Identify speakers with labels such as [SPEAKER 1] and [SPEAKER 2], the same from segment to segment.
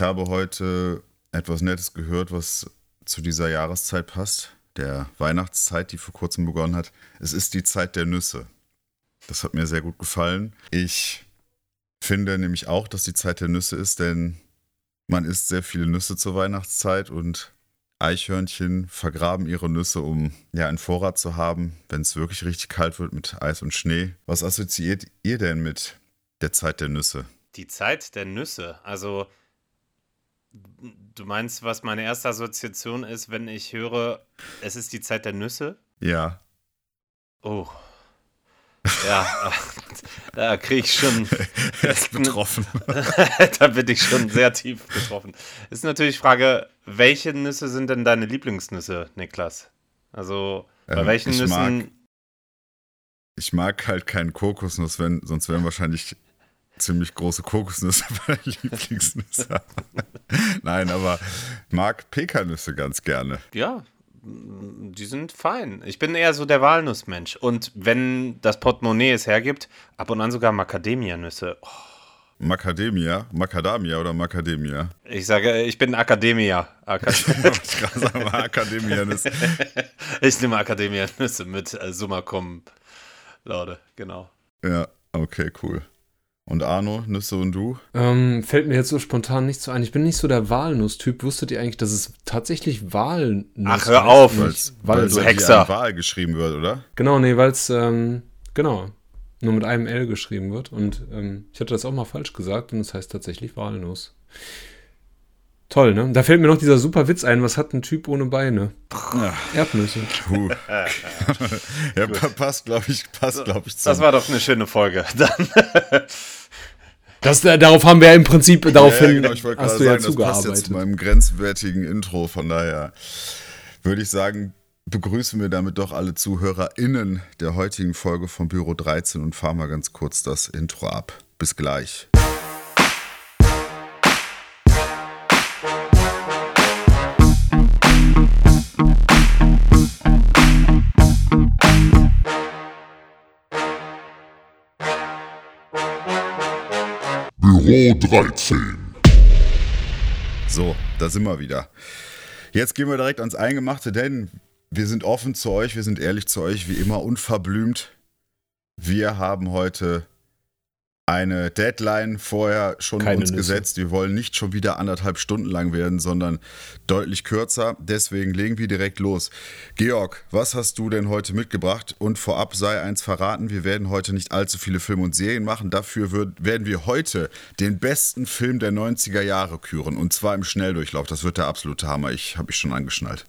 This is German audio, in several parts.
[SPEAKER 1] Ich habe heute etwas Nettes gehört, was zu dieser Jahreszeit passt, der Weihnachtszeit, die vor kurzem begonnen hat. Es ist die Zeit der Nüsse. Das hat mir sehr gut gefallen. Ich finde nämlich auch, dass die Zeit der Nüsse ist, denn man isst sehr viele Nüsse zur Weihnachtszeit und Eichhörnchen vergraben ihre Nüsse, um ja einen Vorrat zu haben, wenn es wirklich richtig kalt wird mit Eis und Schnee. Was assoziiert ihr denn mit der Zeit der Nüsse?
[SPEAKER 2] Die Zeit der Nüsse. Also, du meinst, was meine erste Assoziation ist, wenn ich höre, es ist die Zeit der Nüsse?
[SPEAKER 1] Ja.
[SPEAKER 2] Oh. Ja, da kriege ich schon.
[SPEAKER 1] er ist betroffen.
[SPEAKER 2] da bin ich schon sehr tief betroffen. Ist natürlich die Frage, welche Nüsse sind denn deine Lieblingsnüsse, Niklas? Also, bei ähm, welchen Nüssen.
[SPEAKER 1] Mag, ich mag halt keinen Kokosnuss, wenn, sonst wären wahrscheinlich ziemlich große Kokosnüsse bei Lieblingsnüsse. Nein, aber ich mag Pekannüsse ganz gerne.
[SPEAKER 2] Ja, die sind fein. Ich bin eher so der Walnussmensch. Und wenn das Portemonnaie es hergibt, ab und an sogar Macadamia-Nüsse. Oh.
[SPEAKER 1] Macadamia? Macadamia oder Macadamia?
[SPEAKER 2] Ich sage, ich bin Akademia.
[SPEAKER 1] Akademia-Nüsse.
[SPEAKER 2] ich nehme Akademia-Nüsse mit äh, Summa Cum Laude, genau.
[SPEAKER 1] Ja, okay, cool. Und Arno, Nüsse und du?
[SPEAKER 3] Ähm, fällt mir jetzt so spontan nicht so ein. Ich bin nicht so der Walnuss-Typ. Wusstet ihr eigentlich, dass es tatsächlich Walnuss
[SPEAKER 2] Ach, hör auf!
[SPEAKER 1] Weil es Hexer. Wahl geschrieben wird, oder?
[SPEAKER 3] Genau, nee, weil es, ähm, genau, nur mit einem L geschrieben wird. Und ähm, ich hatte das auch mal falsch gesagt und es das heißt tatsächlich Walnuss. Toll, ne? Da fällt mir noch dieser super Witz ein. Was hat ein Typ ohne Beine? Ja. Erdnüsse. Puh.
[SPEAKER 1] ja, passt, glaube ich, passt, glaube ich.
[SPEAKER 2] Zum. Das war doch eine schöne Folge. Dann
[SPEAKER 3] das, äh, darauf haben wir im Prinzip daraufhin. Ja, genau,
[SPEAKER 1] ich wollte gerade sagen, ja das passt jetzt zu meinem grenzwertigen Intro. Von daher würde ich sagen, begrüßen wir damit doch alle ZuhörerInnen der heutigen Folge von Büro 13 und fahren mal ganz kurz das Intro ab. Bis gleich. Büro 13. So, da sind wir wieder. Jetzt gehen wir direkt ans Eingemachte, denn wir sind offen zu euch, wir sind ehrlich zu euch, wie immer unverblümt. Wir haben heute eine Deadline vorher schon Keine uns Nüsse. gesetzt. Wir wollen nicht schon wieder anderthalb Stunden lang werden, sondern deutlich kürzer. Deswegen legen wir direkt los. Georg, was hast du denn heute mitgebracht? Und vorab sei eins verraten, wir werden heute nicht allzu viele Filme und Serien machen. Dafür wird, werden wir heute den besten Film der 90er Jahre küren. Und zwar im Schnelldurchlauf. Das wird der absolute Hammer. Ich habe ich schon angeschnallt.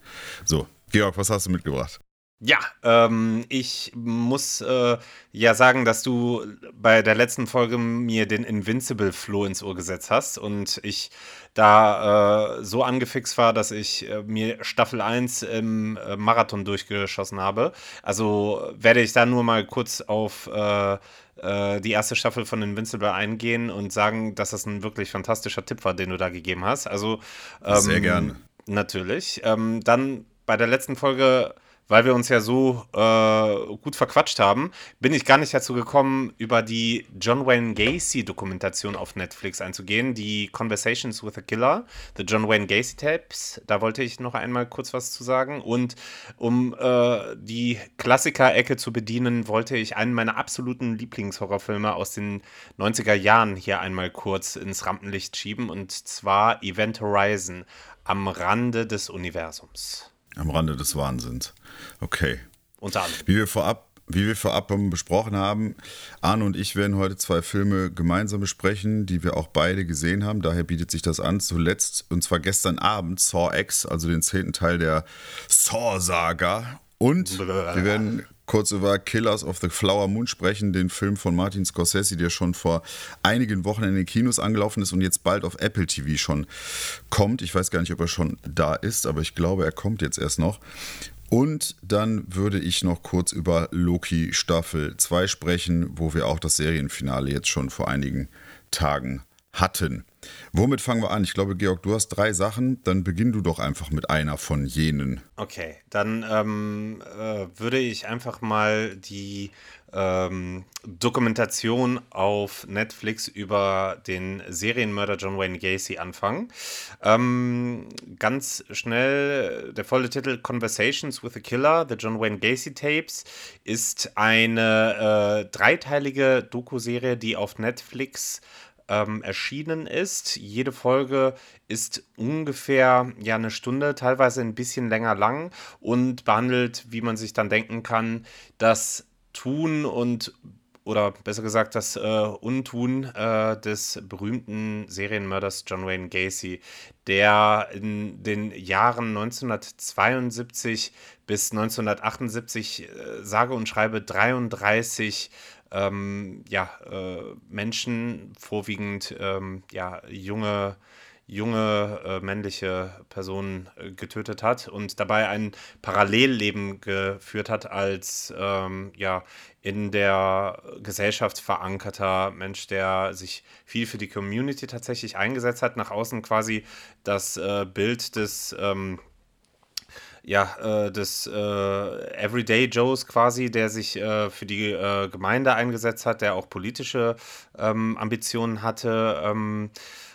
[SPEAKER 1] So, Georg, was hast du mitgebracht?
[SPEAKER 2] Ja, ähm, ich muss äh, ja sagen, dass du bei der letzten Folge mir den Invincible Flow ins Ohr gesetzt hast und ich da äh, so angefixt war, dass ich äh, mir Staffel 1 im äh, Marathon durchgeschossen habe. Also werde ich da nur mal kurz auf äh, äh, die erste Staffel von Invincible eingehen und sagen, dass das ein wirklich fantastischer Tipp war, den du da gegeben hast. Also
[SPEAKER 1] ähm, sehr gerne.
[SPEAKER 2] Natürlich. Ähm, dann bei der letzten Folge weil wir uns ja so äh, gut verquatscht haben, bin ich gar nicht dazu gekommen, über die John Wayne Gacy-Dokumentation auf Netflix einzugehen, die Conversations with a Killer, The John Wayne Gacy Tapes. Da wollte ich noch einmal kurz was zu sagen. Und um äh, die Klassiker-Ecke zu bedienen, wollte ich einen meiner absoluten Lieblingshorrorfilme aus den 90er Jahren hier einmal kurz ins Rampenlicht schieben, und zwar Event Horizon am Rande des Universums.
[SPEAKER 1] Am Rande des Wahnsinns. Okay.
[SPEAKER 2] Unter anderem.
[SPEAKER 1] Wie wir vorab wie wir vorab besprochen haben, Arne und ich werden heute zwei Filme gemeinsam besprechen, die wir auch beide gesehen haben. Daher bietet sich das an. Zuletzt, und zwar gestern Abend, Saw X, also den zehnten Teil der Saw-Saga. Und wir werden kurz über Killers of the Flower Moon sprechen, den Film von Martin Scorsese, der schon vor einigen Wochen in den Kinos angelaufen ist und jetzt bald auf Apple TV schon kommt. Ich weiß gar nicht, ob er schon da ist, aber ich glaube, er kommt jetzt erst noch. Und dann würde ich noch kurz über Loki Staffel 2 sprechen, wo wir auch das Serienfinale jetzt schon vor einigen Tagen hatten. Womit fangen wir an? Ich glaube, Georg, du hast drei Sachen. Dann beginn du doch einfach mit einer von jenen.
[SPEAKER 2] Okay, dann ähm, äh, würde ich einfach mal die ähm, Dokumentation auf Netflix über den Serienmörder John Wayne Gacy anfangen. Ähm, ganz schnell, der volle Titel Conversations with a Killer, The John Wayne Gacy Tapes, ist eine äh, dreiteilige Doku-Serie, die auf Netflix ähm, erschienen ist. Jede Folge ist ungefähr ja eine Stunde, teilweise ein bisschen länger lang und behandelt, wie man sich dann denken kann, das Tun und oder besser gesagt das äh, Untun äh, des berühmten Serienmörders John Wayne Gacy, der in den Jahren 1972 bis 1978 äh, sage und schreibe 33 ähm, ja, äh, Menschen, vorwiegend ähm, ja, junge, junge äh, männliche Personen äh, getötet hat und dabei ein Parallelleben geführt hat als ähm, ja, in der Gesellschaft verankerter Mensch, der sich viel für die Community tatsächlich eingesetzt hat, nach außen quasi das äh, Bild des ähm, ja, äh, des äh, Everyday Joes quasi, der sich äh, für die äh, Gemeinde eingesetzt hat, der auch politische ähm, Ambitionen hatte. Ähm,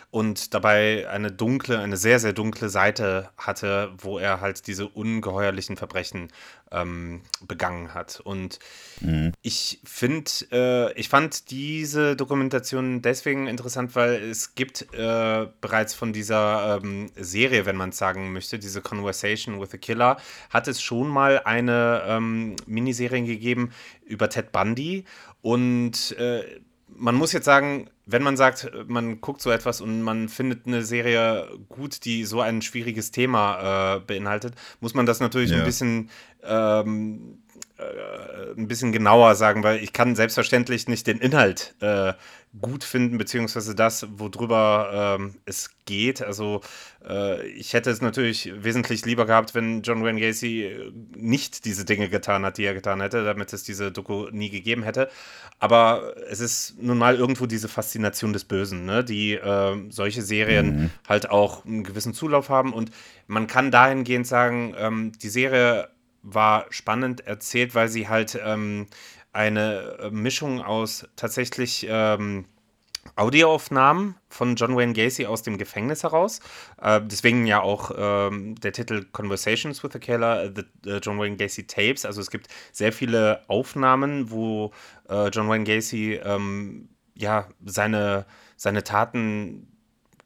[SPEAKER 2] und dabei eine dunkle, eine sehr, sehr dunkle Seite hatte, wo er halt diese ungeheuerlichen Verbrechen ähm, begangen hat. Und mhm. ich finde, äh, ich fand diese Dokumentation deswegen interessant, weil es gibt äh, bereits von dieser ähm, Serie, wenn man es sagen möchte, diese Conversation with a Killer, hat es schon mal eine ähm, Miniserie gegeben über Ted Bundy. Und äh, man muss jetzt sagen, wenn man sagt, man guckt so etwas und man findet eine Serie gut, die so ein schwieriges Thema äh, beinhaltet, muss man das natürlich ja. ein bisschen ähm, äh, ein bisschen genauer sagen, weil ich kann selbstverständlich nicht den Inhalt äh, gut finden, beziehungsweise das, worüber ähm, es geht. Also äh, ich hätte es natürlich wesentlich lieber gehabt, wenn John Wayne Gacy äh, nicht diese Dinge getan hat, die er getan hätte, damit es diese Doku nie gegeben hätte. Aber es ist nun mal irgendwo diese Faszination des Bösen, ne? die äh, solche Serien mhm. halt auch einen gewissen Zulauf haben. Und man kann dahingehend sagen, ähm, die Serie war spannend erzählt, weil sie halt ähm, eine äh, Mischung aus tatsächlich ähm, Audioaufnahmen von John Wayne Gacy aus dem Gefängnis heraus. Äh, deswegen ja auch ähm, der Titel Conversations with the Killer, the, the, John Wayne Gacy Tapes. Also es gibt sehr viele Aufnahmen, wo äh, John Wayne Gacy ähm, ja seine, seine Taten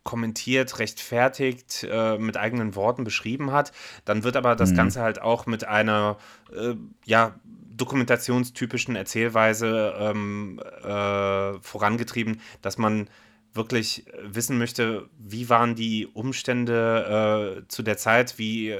[SPEAKER 2] kommentiert, rechtfertigt, äh, mit eigenen Worten beschrieben hat. Dann wird aber das mhm. Ganze halt auch mit einer, äh, ja, dokumentationstypischen Erzählweise ähm, äh, vorangetrieben, dass man wirklich wissen möchte, wie waren die Umstände äh, zu der Zeit, wie,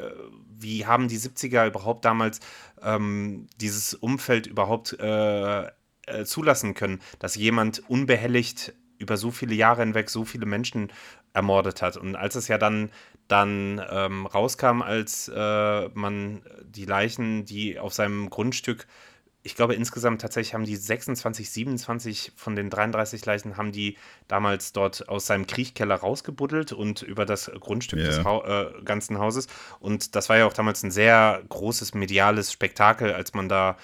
[SPEAKER 2] wie haben die 70er überhaupt damals ähm, dieses Umfeld überhaupt äh, äh, zulassen können, dass jemand unbehelligt über so viele Jahre hinweg so viele Menschen ermordet hat. Und als es ja dann, dann ähm, rauskam, als äh, man die Leichen, die auf seinem Grundstück, ich glaube insgesamt tatsächlich haben die 26, 27 von den 33 Leichen haben die damals dort aus seinem Kriechkeller rausgebuddelt und über das Grundstück yeah. des ha äh, ganzen Hauses. Und das war ja auch damals ein sehr großes mediales Spektakel, als man da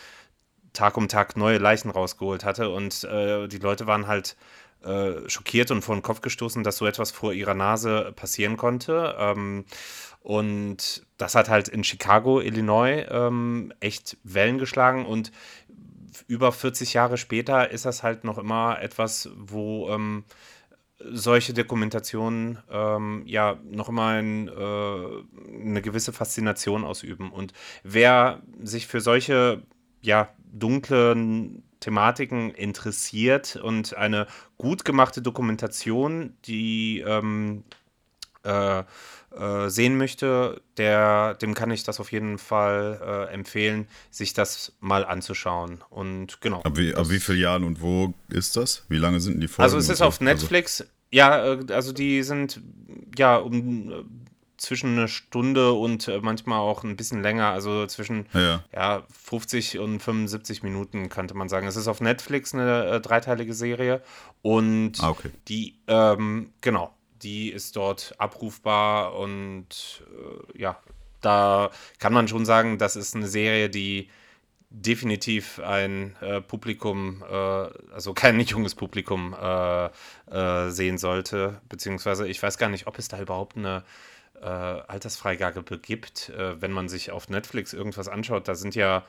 [SPEAKER 2] Tag um Tag neue Leichen rausgeholt hatte. Und äh, die Leute waren halt äh, schockiert und vor den Kopf gestoßen, dass so etwas vor ihrer Nase passieren konnte. Ähm, und das hat halt in Chicago, Illinois, ähm, echt Wellen geschlagen und über 40 Jahre später ist das halt noch immer etwas, wo ähm, solche Dokumentationen ähm, ja noch immer ein, äh, eine gewisse Faszination ausüben. Und wer sich für solche ja, dunklen Thematiken interessiert und eine gut gemachte Dokumentation, die ähm, äh, äh, sehen möchte, der, dem kann ich das auf jeden Fall äh, empfehlen, sich das mal anzuschauen. Und genau.
[SPEAKER 1] Ab wie, ab wie vielen Jahren und wo ist das? Wie lange sind die
[SPEAKER 2] Folgen? Also es ist auf Netflix. Also ja, äh, also die sind ja um zwischen eine Stunde und äh, manchmal auch ein bisschen länger, also zwischen ja. ja 50 und 75 Minuten könnte man sagen. Es ist auf Netflix eine äh, dreiteilige Serie und ah, okay. die, ähm, genau, die ist dort abrufbar und äh, ja, da kann man schon sagen, das ist eine Serie, die definitiv ein äh, Publikum, äh, also kein nicht junges Publikum äh, äh, sehen sollte, beziehungsweise ich weiß gar nicht, ob es da überhaupt eine äh, Altersfreigabe gibt, wenn man sich auf Netflix irgendwas anschaut. Da sind ja,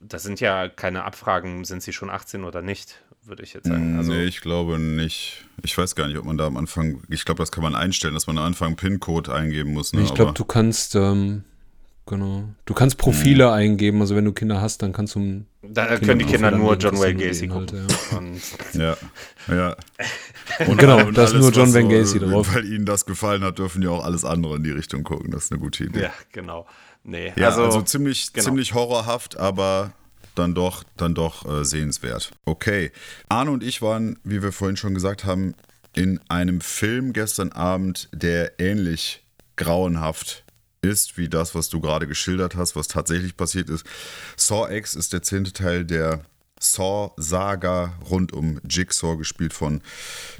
[SPEAKER 2] da sind ja keine Abfragen, sind sie schon 18 oder nicht, würde ich jetzt sagen.
[SPEAKER 1] Also, nee, ich glaube nicht. Ich weiß gar nicht, ob man da am Anfang, ich glaube, das kann man einstellen, dass man am Anfang einen PIN-Code eingeben muss.
[SPEAKER 3] Ne? Ich glaube, du kannst ähm Genau. Du kannst Profile mhm. eingeben, also wenn du Kinder hast, dann kannst du.
[SPEAKER 2] Da können die Kinder nur John Wayne Gacy gucken.
[SPEAKER 1] Ja, ja. ja.
[SPEAKER 3] Und, genau, und da ist nur John Wayne Gacy drauf.
[SPEAKER 1] Weil ihnen das gefallen hat, dürfen ja auch alles andere in die Richtung gucken. Das ist eine gute Idee.
[SPEAKER 2] Ja, genau. Nee,
[SPEAKER 1] ja, also, also ziemlich, genau. ziemlich horrorhaft, aber dann doch, dann doch äh, sehenswert. Okay. Arne und ich waren, wie wir vorhin schon gesagt haben, in einem Film gestern Abend, der ähnlich grauenhaft ist, wie das, was du gerade geschildert hast, was tatsächlich passiert ist. Saw X ist der zehnte Teil der Saw-Saga rund um Jigsaw, gespielt von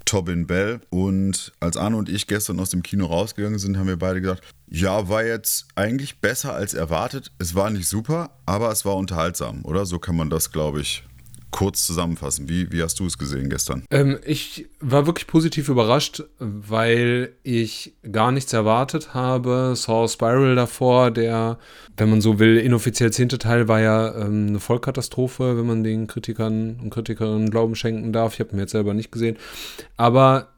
[SPEAKER 1] Tobin Bell. Und als Arne und ich gestern aus dem Kino rausgegangen sind, haben wir beide gesagt, ja, war jetzt eigentlich besser als erwartet. Es war nicht super, aber es war unterhaltsam, oder? So kann man das, glaube ich, kurz zusammenfassen. Wie, wie hast du es gesehen gestern?
[SPEAKER 3] Ähm, ich war wirklich positiv überrascht, weil ich gar nichts erwartet habe. Saw Spiral davor, der, wenn man so will, inoffiziell zehnte Teil war ja ähm, eine Vollkatastrophe, wenn man den Kritikern und Kritikerinnen Glauben schenken darf. Ich habe ihn jetzt selber nicht gesehen. Aber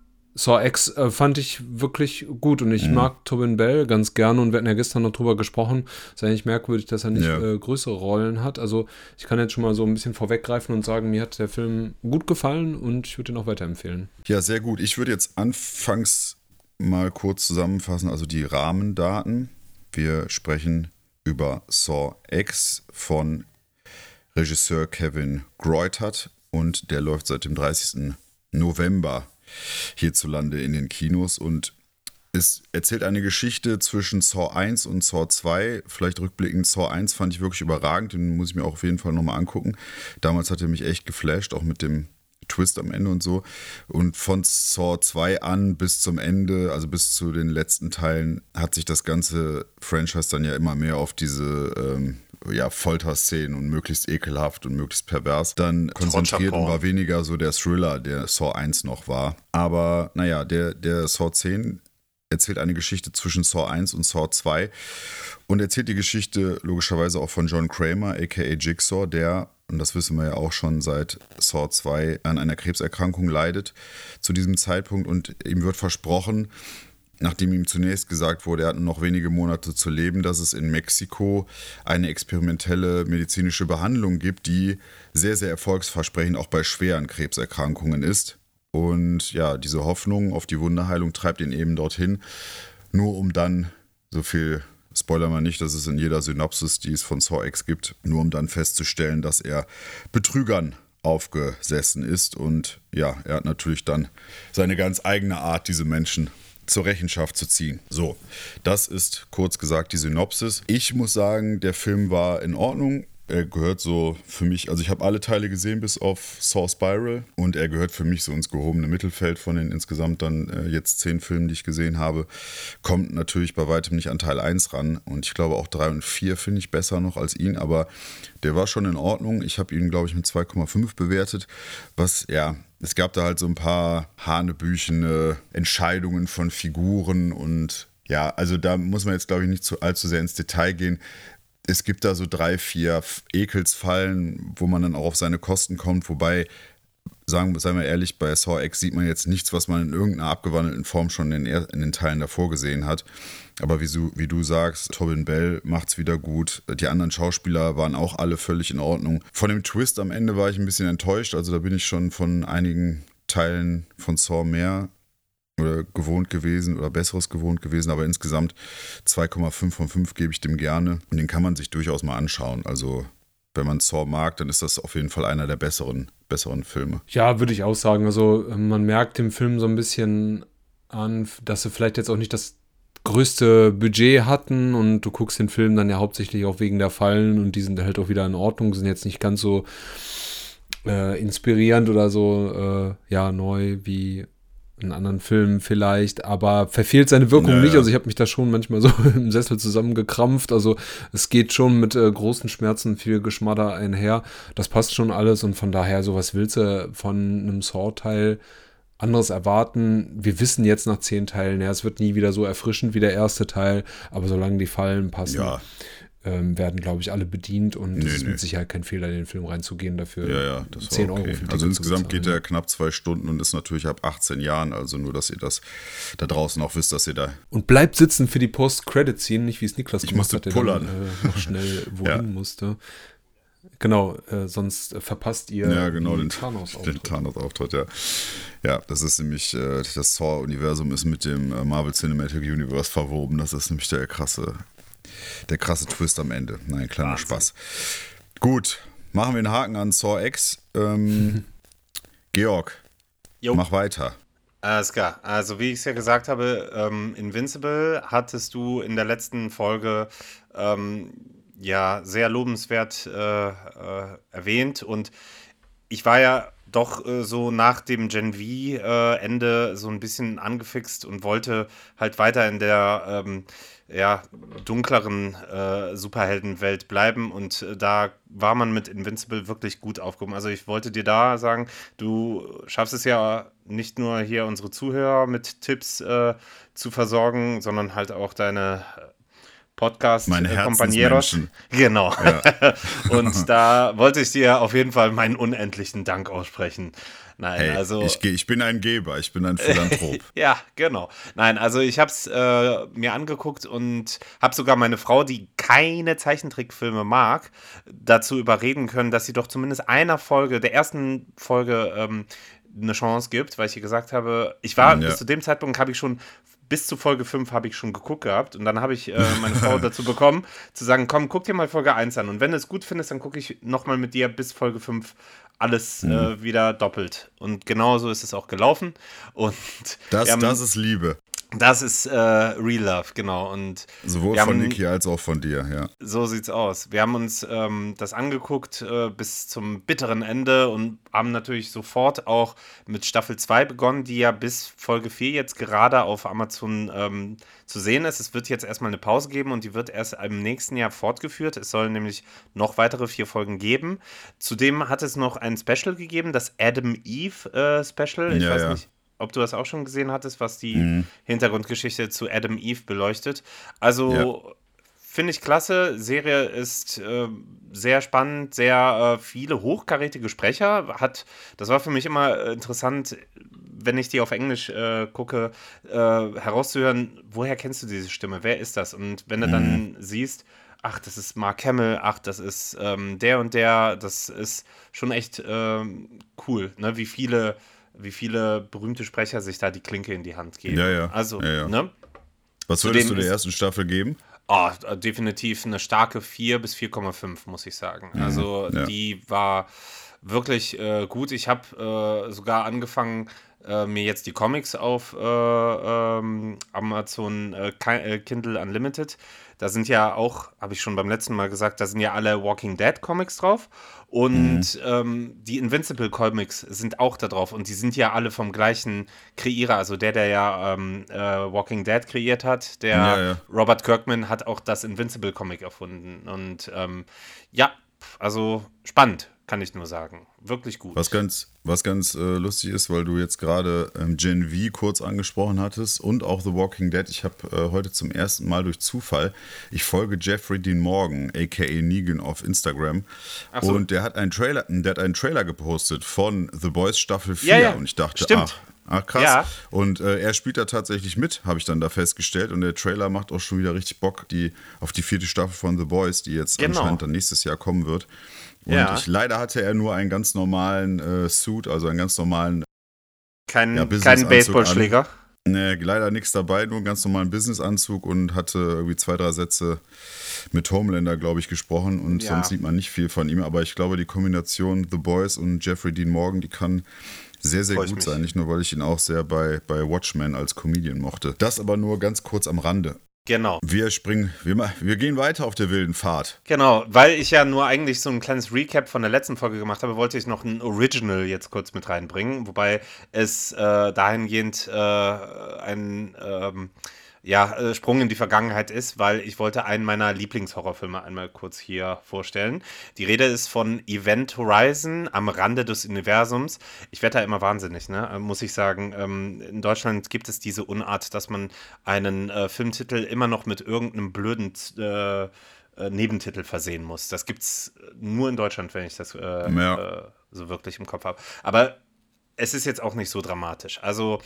[SPEAKER 3] Saw X äh, fand ich wirklich gut und ich mhm. mag Tobin Bell ganz gerne und wir hatten ja gestern noch drüber gesprochen. Ist eigentlich merkwürdig, dass er nicht ja. äh, größere Rollen hat. Also ich kann jetzt schon mal so ein bisschen vorweggreifen und sagen, mir hat der Film gut gefallen und ich würde ihn auch weiterempfehlen.
[SPEAKER 1] Ja, sehr gut. Ich würde jetzt anfangs mal kurz zusammenfassen, also die Rahmendaten. Wir sprechen über Saw X von Regisseur Kevin Greutert und der läuft seit dem 30. November hierzulande in den Kinos und es erzählt eine Geschichte zwischen Saw 1 und Saw 2. Vielleicht rückblickend, Saw 1 fand ich wirklich überragend, den muss ich mir auch auf jeden Fall nochmal angucken. Damals hat er mich echt geflasht, auch mit dem Twist am Ende und so. Und von Saw 2 an bis zum Ende, also bis zu den letzten Teilen, hat sich das ganze Franchise dann ja immer mehr auf diese ähm, ja, Folterszenen und möglichst ekelhaft und möglichst pervers. Dann konzentriert und war weniger so der Thriller, der Saw 1 noch war. Aber naja, der, der Saw 10 erzählt eine Geschichte zwischen Saw 1 und Saw 2 und erzählt die Geschichte logischerweise auch von John Kramer, aka Jigsaw, der, und das wissen wir ja auch schon seit Saw 2, an einer Krebserkrankung leidet zu diesem Zeitpunkt. Und ihm wird versprochen, nachdem ihm zunächst gesagt wurde, er hat noch wenige Monate zu leben, dass es in Mexiko eine experimentelle medizinische Behandlung gibt, die sehr, sehr erfolgsversprechend auch bei schweren Krebserkrankungen ist. Und ja, diese Hoffnung auf die Wunderheilung treibt ihn eben dorthin, nur um dann, so viel Spoiler mal nicht, dass es in jeder Synopsis, die es von Saw X gibt, nur um dann festzustellen, dass er Betrügern aufgesessen ist. Und ja, er hat natürlich dann seine ganz eigene Art, diese Menschen zur Rechenschaft zu ziehen. So, das ist kurz gesagt die Synopsis. Ich muss sagen, der Film war in Ordnung. Er gehört so für mich, also ich habe alle Teile gesehen bis auf Saw Spiral und er gehört für mich so ins gehobene Mittelfeld von den insgesamt dann äh, jetzt zehn Filmen, die ich gesehen habe. Kommt natürlich bei weitem nicht an Teil 1 ran und ich glaube auch 3 und 4 finde ich besser noch als ihn, aber der war schon in Ordnung. Ich habe ihn, glaube ich, mit 2,5 bewertet, was ja es gab da halt so ein paar hanebüchene Entscheidungen von Figuren und ja, also da muss man jetzt, glaube ich, nicht zu, allzu sehr ins Detail gehen. Es gibt da so drei, vier Ekelsfallen, wo man dann auch auf seine Kosten kommt, wobei sagen, seien wir ehrlich, bei Saw X sieht man jetzt nichts, was man in irgendeiner abgewandelten Form schon in, in den Teilen davor gesehen hat. Aber wie du, wie du sagst, Tobin Bell macht's wieder gut. Die anderen Schauspieler waren auch alle völlig in Ordnung. Von dem Twist am Ende war ich ein bisschen enttäuscht. Also da bin ich schon von einigen Teilen von Saw mehr oder gewohnt gewesen oder besseres gewohnt gewesen, aber insgesamt 2,5 von 5 gebe ich dem gerne und den kann man sich durchaus mal anschauen. Also wenn man Saw mag, dann ist das auf jeden Fall einer der besseren, besseren Filme.
[SPEAKER 3] Ja, würde ich auch sagen. Also ähm, man merkt dem Film so ein bisschen an, dass sie vielleicht jetzt auch nicht das größte Budget hatten und du guckst den Film dann ja hauptsächlich auch wegen der Fallen und die sind halt auch wieder in Ordnung, sind jetzt nicht ganz so äh, inspirierend oder so äh, ja neu wie in anderen Filmen vielleicht, aber verfehlt seine Wirkung ja, nicht. Also ich habe mich da schon manchmal so im Sessel zusammengekrampft. Also es geht schon mit äh, großen Schmerzen, viel Geschmadder einher. Das passt schon alles und von daher, so was willst du von einem Saw-Teil anderes erwarten. Wir wissen jetzt nach zehn Teilen, ja, es wird nie wieder so erfrischend wie der erste Teil, aber solange die Fallen passen, ja ähm, werden, glaube ich, alle bedient und es nee, ist nee. mit Sicherheit kein Fehler, in den Film reinzugehen, dafür
[SPEAKER 1] ja, ja, das 10 okay. Euro Also insgesamt geht er knapp zwei Stunden und ist natürlich ab 18 Jahren, also nur, dass ihr das da draußen auch wisst, dass ihr da...
[SPEAKER 3] Und bleibt sitzen für die Post-Credit-Scene, nicht wie es Niklas ich gemacht hat, der pullern. dann äh, noch schnell wohin ja. musste. Genau, äh, sonst äh, verpasst ihr
[SPEAKER 1] ja, genau, den Thanos-Auftritt. Den Thanos-Auftritt, ja. Ja, das ist nämlich, äh, das Saw-Universum ist mit dem äh, Marvel Cinematic Universe verwoben. Das ist nämlich der krasse, der krasse Twist am Ende. Nein, kleiner Wahnsinn. Spaß. Gut, machen wir einen Haken an Saw X. Ähm, Georg, jo. mach weiter.
[SPEAKER 2] Alles klar. Also, wie ich es ja gesagt habe, ähm, Invincible hattest du in der letzten Folge ähm, ja sehr lobenswert äh, äh, erwähnt. Und ich war ja doch äh, so nach dem Gen V-Ende äh, so ein bisschen angefixt und wollte halt weiter in der ähm, ja, dunkleren äh, Superheldenwelt bleiben und äh, da war man mit Invincible wirklich gut aufgehoben. Also ich wollte dir da sagen, du schaffst es ja nicht nur hier unsere Zuhörer mit Tipps äh, zu versorgen, sondern halt auch deine Podcast
[SPEAKER 1] Meine äh, Compañeros.
[SPEAKER 2] Genau. Ja. und da wollte ich dir auf jeden Fall meinen unendlichen Dank aussprechen. Nein, hey, also.
[SPEAKER 1] Ich, ich, bin ein Geber, ich bin ein Philanthrop.
[SPEAKER 2] ja, genau. Nein, also ich habe es äh, mir angeguckt und habe sogar meine Frau, die keine Zeichentrickfilme mag, dazu überreden können, dass sie doch zumindest einer Folge, der ersten Folge, ähm, eine Chance gibt, weil ich ihr gesagt habe, ich war ja. bis zu dem Zeitpunkt, habe ich schon bis zu Folge 5 habe ich schon geguckt gehabt und dann habe ich äh, meine Frau dazu bekommen, zu sagen, komm, guck dir mal Folge 1 an und wenn du es gut findest, dann gucke ich nochmal mit dir bis Folge 5 alles mhm. äh, wieder doppelt. Und genauso ist es auch gelaufen. Und
[SPEAKER 1] das, haben, das ist Liebe.
[SPEAKER 2] Das ist äh, Real Love, genau. Und
[SPEAKER 1] Sowohl von haben, Niki als auch von dir, ja.
[SPEAKER 2] So sieht's aus. Wir haben uns ähm, das angeguckt äh, bis zum bitteren Ende und haben natürlich sofort auch mit Staffel 2 begonnen, die ja bis Folge 4 jetzt gerade auf Amazon ähm, zu sehen ist. Es wird jetzt erstmal eine Pause geben und die wird erst im nächsten Jahr fortgeführt. Es soll nämlich noch weitere vier Folgen geben. Zudem hat es noch ein Special gegeben, das Adam Eve äh, Special. Ich ja, weiß ja. nicht ob du das auch schon gesehen hattest, was die mhm. Hintergrundgeschichte zu Adam Eve beleuchtet. Also ja. finde ich klasse. Serie ist äh, sehr spannend, sehr äh, viele hochkarätige Sprecher. Hat, das war für mich immer interessant, wenn ich die auf Englisch äh, gucke, äh, herauszuhören, woher kennst du diese Stimme? Wer ist das? Und wenn du mhm. dann siehst, ach, das ist Mark Hamill, ach, das ist ähm, der und der, das ist schon echt ähm, cool, ne? wie viele wie viele berühmte Sprecher sich da die Klinke in die Hand geben.
[SPEAKER 1] Ja, ja.
[SPEAKER 2] Also,
[SPEAKER 1] ja, ja. ne? Was würdest du der ersten Staffel geben?
[SPEAKER 2] Oh, definitiv eine starke 4 bis 4,5, muss ich sagen. Mhm, also ja. die war wirklich äh, gut. Ich habe äh, sogar angefangen, äh, mir jetzt die Comics auf äh, ähm, Amazon äh, Kindle Unlimited. Da sind ja auch, habe ich schon beim letzten Mal gesagt, da sind ja alle Walking Dead Comics drauf. Und mhm. ähm, die Invincible Comics sind auch da drauf. Und die sind ja alle vom gleichen Kreierer. Also der, der ja ähm, äh, Walking Dead kreiert hat, der ja, ja. Robert Kirkman hat auch das Invincible Comic erfunden. Und ähm, ja, also spannend kann ich nur sagen. Wirklich gut.
[SPEAKER 1] Was ganz, was ganz äh, lustig ist, weil du jetzt gerade ähm, Gen V kurz angesprochen hattest und auch The Walking Dead. Ich habe äh, heute zum ersten Mal durch Zufall, ich folge Jeffrey Dean Morgan, aka Negan, auf Instagram. So. Und der hat einen Trailer, der hat einen Trailer gepostet von The Boys Staffel 4. Ja, ja. Und ich dachte, Stimmt. ach, Ach krass. Ja. Und äh, er spielt da tatsächlich mit, habe ich dann da festgestellt. Und der Trailer macht auch schon wieder richtig Bock die, auf die vierte Staffel von The Boys, die jetzt genau. anscheinend dann nächstes Jahr kommen wird. Und ja. ich, leider hatte er nur einen ganz normalen äh, Suit, also einen ganz normalen.
[SPEAKER 2] Kein, ja, keinen Baseballschläger.
[SPEAKER 1] Nee, leider nichts dabei, nur einen ganz normalen Businessanzug und hatte irgendwie zwei, drei Sätze mit Homelander, glaube ich, gesprochen. Und ja. sonst sieht man nicht viel von ihm. Aber ich glaube, die Kombination The Boys und Jeffrey Dean Morgan, die kann sehr, sehr gut sein. Nicht nur, weil ich ihn auch sehr bei, bei Watchmen als Comedian mochte. Das aber nur ganz kurz am Rande.
[SPEAKER 2] Genau.
[SPEAKER 1] Wir springen, wir, wir gehen weiter auf der wilden Fahrt.
[SPEAKER 2] Genau, weil ich ja nur eigentlich so ein kleines Recap von der letzten Folge gemacht habe, wollte ich noch ein Original jetzt kurz mit reinbringen, wobei es äh, dahingehend äh, ein ähm, ja, äh, Sprung in die Vergangenheit ist, weil ich wollte einen meiner Lieblingshorrorfilme einmal kurz hier vorstellen. Die Rede ist von Event Horizon am Rande des Universums. Ich werde da immer wahnsinnig, ne? Äh, muss ich sagen. Ähm, in Deutschland gibt es diese Unart, dass man einen äh, Filmtitel immer noch mit irgendeinem blöden äh, äh Nebentitel versehen muss. Das gibt es nur in Deutschland, wenn ich das äh, ja. so wirklich im Kopf habe. Aber es ist jetzt auch nicht so dramatisch. Also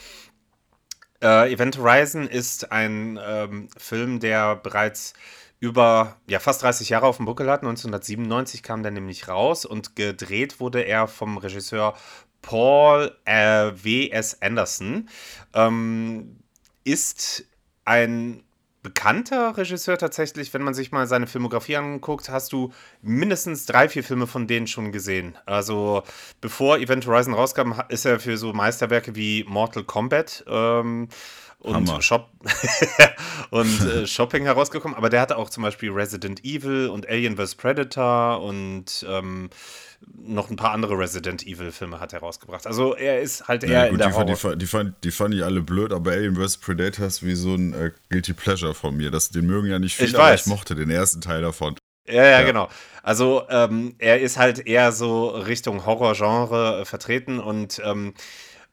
[SPEAKER 2] äh, Event Horizon ist ein ähm, Film, der bereits über ja, fast 30 Jahre auf dem Buckel hat. 1997 kam der nämlich raus und gedreht wurde er vom Regisseur Paul äh, W.S. Anderson. Ähm, ist ein bekannter Regisseur tatsächlich. Wenn man sich mal seine Filmografie anguckt, hast du mindestens drei, vier Filme von denen schon gesehen. Also bevor Event Horizon rauskam, ist er für so Meisterwerke wie Mortal Kombat ähm, und, Shop und äh, Shopping herausgekommen. Aber der hatte auch zum Beispiel Resident Evil und Alien vs. Predator und ähm, noch ein paar andere Resident Evil-Filme hat er rausgebracht. Also er ist halt eher ja, gut, in der
[SPEAKER 1] die, Horror fand, die, fand, die fand ich alle blöd, aber Alien vs. Predator ist wie so ein äh, Guilty Pleasure von mir. Das, den mögen ja nicht viele, ich aber ich mochte den ersten Teil davon.
[SPEAKER 2] Ja, ja, ja. genau. Also ähm, er ist halt eher so Richtung Horrorgenre äh, vertreten und ähm,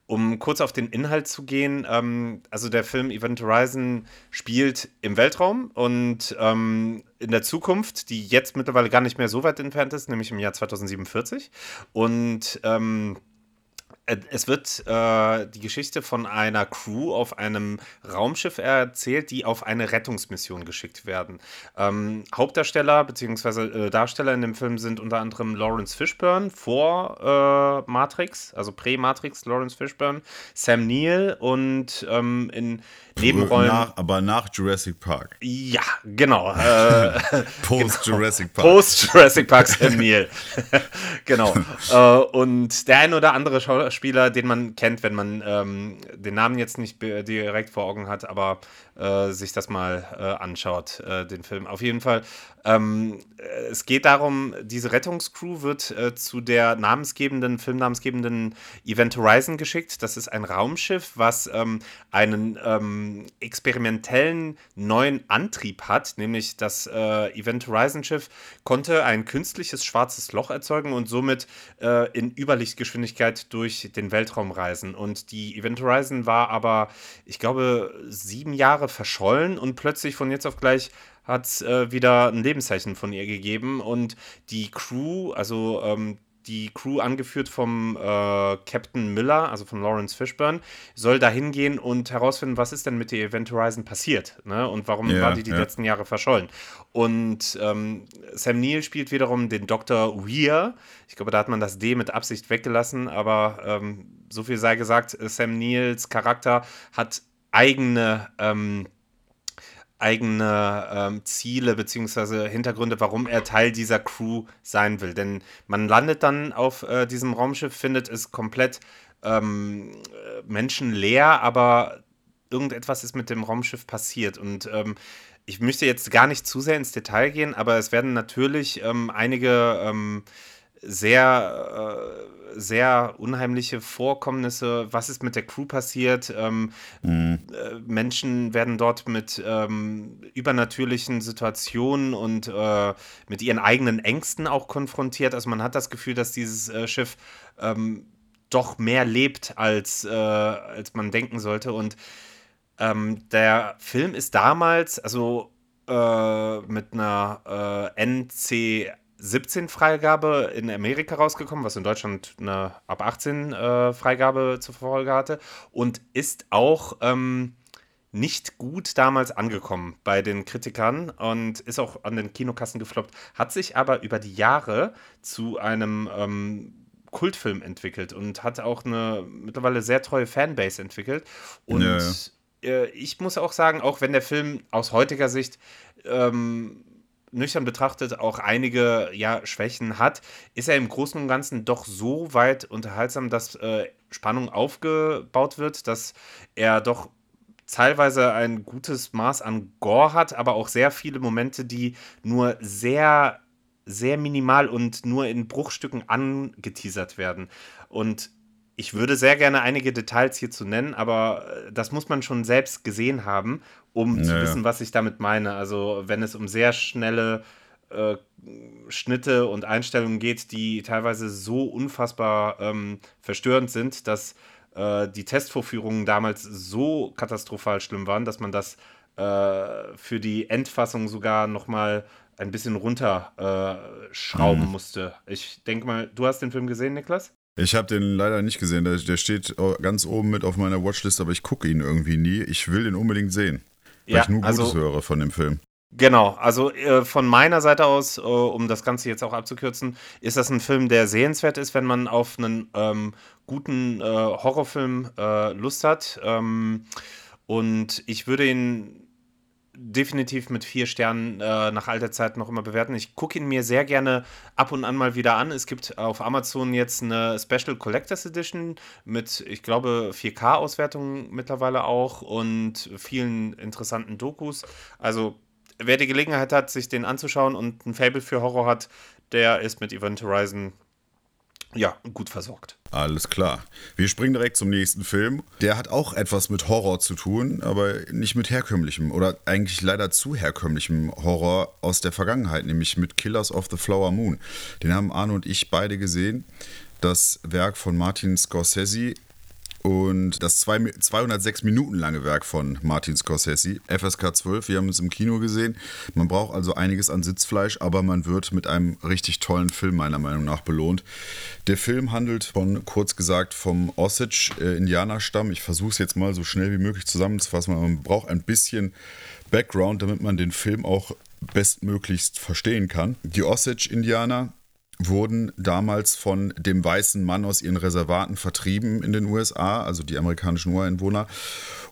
[SPEAKER 2] um kurz auf den Inhalt zu gehen, ähm, also der Film Event Horizon spielt im Weltraum und ähm, in der Zukunft, die jetzt mittlerweile gar nicht mehr so weit entfernt ist, nämlich im Jahr 2047. Und ähm, äh, es wird äh, die Geschichte von einer Crew auf einem Raumschiff erzählt, die auf eine Rettungsmission geschickt werden. Ähm, Hauptdarsteller bzw. Äh, Darsteller in dem Film sind unter anderem Lawrence Fishburne vor äh, Matrix, also Prä-Matrix Lawrence Fishburne, Sam Neill und ähm, in Nebenrollen.
[SPEAKER 1] Nach, aber nach Jurassic Park.
[SPEAKER 2] Ja, genau. Äh,
[SPEAKER 1] Post genau. Jurassic Park.
[SPEAKER 2] Post Jurassic Park Sam Neill. genau. Äh, und der ein oder andere Schauspieler, den man kennt, wenn man ähm, den Namen jetzt nicht direkt vor Augen hat, aber äh, sich das mal äh, anschaut, äh, den Film. Auf jeden Fall. Ähm, es geht darum, diese Rettungscrew wird äh, zu der namensgebenden, filmnamensgebenden Event Horizon geschickt. Das ist ein Raumschiff, was ähm, einen ähm, experimentellen neuen Antrieb hat, nämlich das äh, Event Horizon Schiff konnte ein künstliches schwarzes Loch erzeugen und somit äh, in Überlichtgeschwindigkeit durch den Weltraum reisen. Und die Event Horizon war aber, ich glaube, sieben Jahre verschollen und plötzlich von jetzt auf gleich hat es äh, wieder ein Lebenszeichen von ihr gegeben und die Crew, also ähm, die Crew angeführt vom äh, Captain Miller, also von Lawrence Fishburne, soll da hingehen und herausfinden, was ist denn mit der Event Horizon passiert ne? und warum ja, war die die ja. letzten Jahre verschollen. Und ähm, Sam Neill spielt wiederum den Dr. Weir. Ich glaube, da hat man das D mit Absicht weggelassen, aber ähm, so viel sei gesagt, Sam Neills Charakter hat eigene, ähm, eigene ähm, Ziele bzw. Hintergründe, warum er Teil dieser Crew sein will. Denn man landet dann auf äh, diesem Raumschiff, findet es komplett ähm, menschenleer, aber irgendetwas ist mit dem Raumschiff passiert. Und ähm, ich möchte jetzt gar nicht zu sehr ins Detail gehen, aber es werden natürlich ähm, einige ähm, sehr, äh, sehr unheimliche Vorkommnisse. Was ist mit der Crew passiert? Ähm, mhm. äh, Menschen werden dort mit ähm, übernatürlichen Situationen und äh, mit ihren eigenen Ängsten auch konfrontiert. Also man hat das Gefühl, dass dieses äh, Schiff ähm, doch mehr lebt, als, äh, als man denken sollte. Und ähm, der Film ist damals, also äh, mit einer NC 17 Freigabe in Amerika rausgekommen, was in Deutschland eine ab 18 äh, Freigabe zur Folge hatte und ist auch ähm, nicht gut damals angekommen bei den Kritikern und ist auch an den Kinokassen gefloppt, hat sich aber über die Jahre zu einem ähm, Kultfilm entwickelt und hat auch eine mittlerweile sehr treue Fanbase entwickelt und ja. Äh, ich muss auch sagen, auch wenn der Film aus heutiger Sicht ähm, nüchtern betrachtet auch einige ja, Schwächen hat, ist er im Großen und Ganzen doch so weit unterhaltsam, dass äh, Spannung aufgebaut wird, dass er doch teilweise ein gutes Maß an Gore hat, aber auch sehr viele Momente, die nur sehr, sehr minimal und nur in Bruchstücken angeteasert werden. Und ich würde sehr gerne einige Details hierzu nennen, aber äh, das muss man schon selbst gesehen haben, um naja. zu wissen, was ich damit meine. Also wenn es um sehr schnelle äh, Schnitte und Einstellungen geht, die teilweise so unfassbar ähm, verstörend sind, dass äh, die Testvorführungen damals so katastrophal schlimm waren, dass man das äh, für die Endfassung sogar nochmal ein bisschen runterschrauben äh, mhm. musste. Ich denke mal, du hast den Film gesehen, Niklas?
[SPEAKER 1] Ich habe den leider nicht gesehen. Der, der, steht ganz oben mit auf meiner Watchlist, aber ich gucke ihn irgendwie nie. Ich will den unbedingt sehen. Weil ja, ich nur Gutes also, höre von dem Film.
[SPEAKER 2] Genau, also äh, von meiner Seite aus, äh, um das Ganze jetzt auch abzukürzen, ist das ein Film, der sehenswert ist, wenn man auf einen ähm, guten äh, Horrorfilm äh, Lust hat. Ähm, und ich würde ihn definitiv mit vier Sternen äh, nach alter Zeit noch immer bewerten. Ich gucke ihn mir sehr gerne ab und an mal wieder an. Es gibt auf Amazon jetzt eine Special Collectors Edition mit, ich glaube, 4K-Auswertung mittlerweile auch und vielen interessanten Dokus. Also wer die Gelegenheit hat, sich den anzuschauen und ein Fable für Horror hat, der ist mit Event Horizon ja, gut versorgt.
[SPEAKER 1] Alles klar. Wir springen direkt zum nächsten Film. Der hat auch etwas mit Horror zu tun, aber nicht mit herkömmlichem oder eigentlich leider zu herkömmlichem Horror aus der Vergangenheit, nämlich mit Killers of the Flower Moon. Den haben Arno und ich beide gesehen. Das Werk von Martin Scorsese, und das zwei, 206 Minuten lange Werk von Martin Scorsese, FSK 12, wir haben es im Kino gesehen. Man braucht also einiges an Sitzfleisch, aber man wird mit einem richtig tollen Film meiner Meinung nach belohnt. Der Film handelt von, kurz gesagt, vom Osage-Indianerstamm. Ich versuche es jetzt mal so schnell wie möglich zusammenzufassen. Man braucht ein bisschen Background, damit man den Film auch bestmöglichst verstehen kann. Die Osage-Indianer wurden damals von dem weißen Mann aus ihren Reservaten vertrieben in den USA, also die amerikanischen Ureinwohner,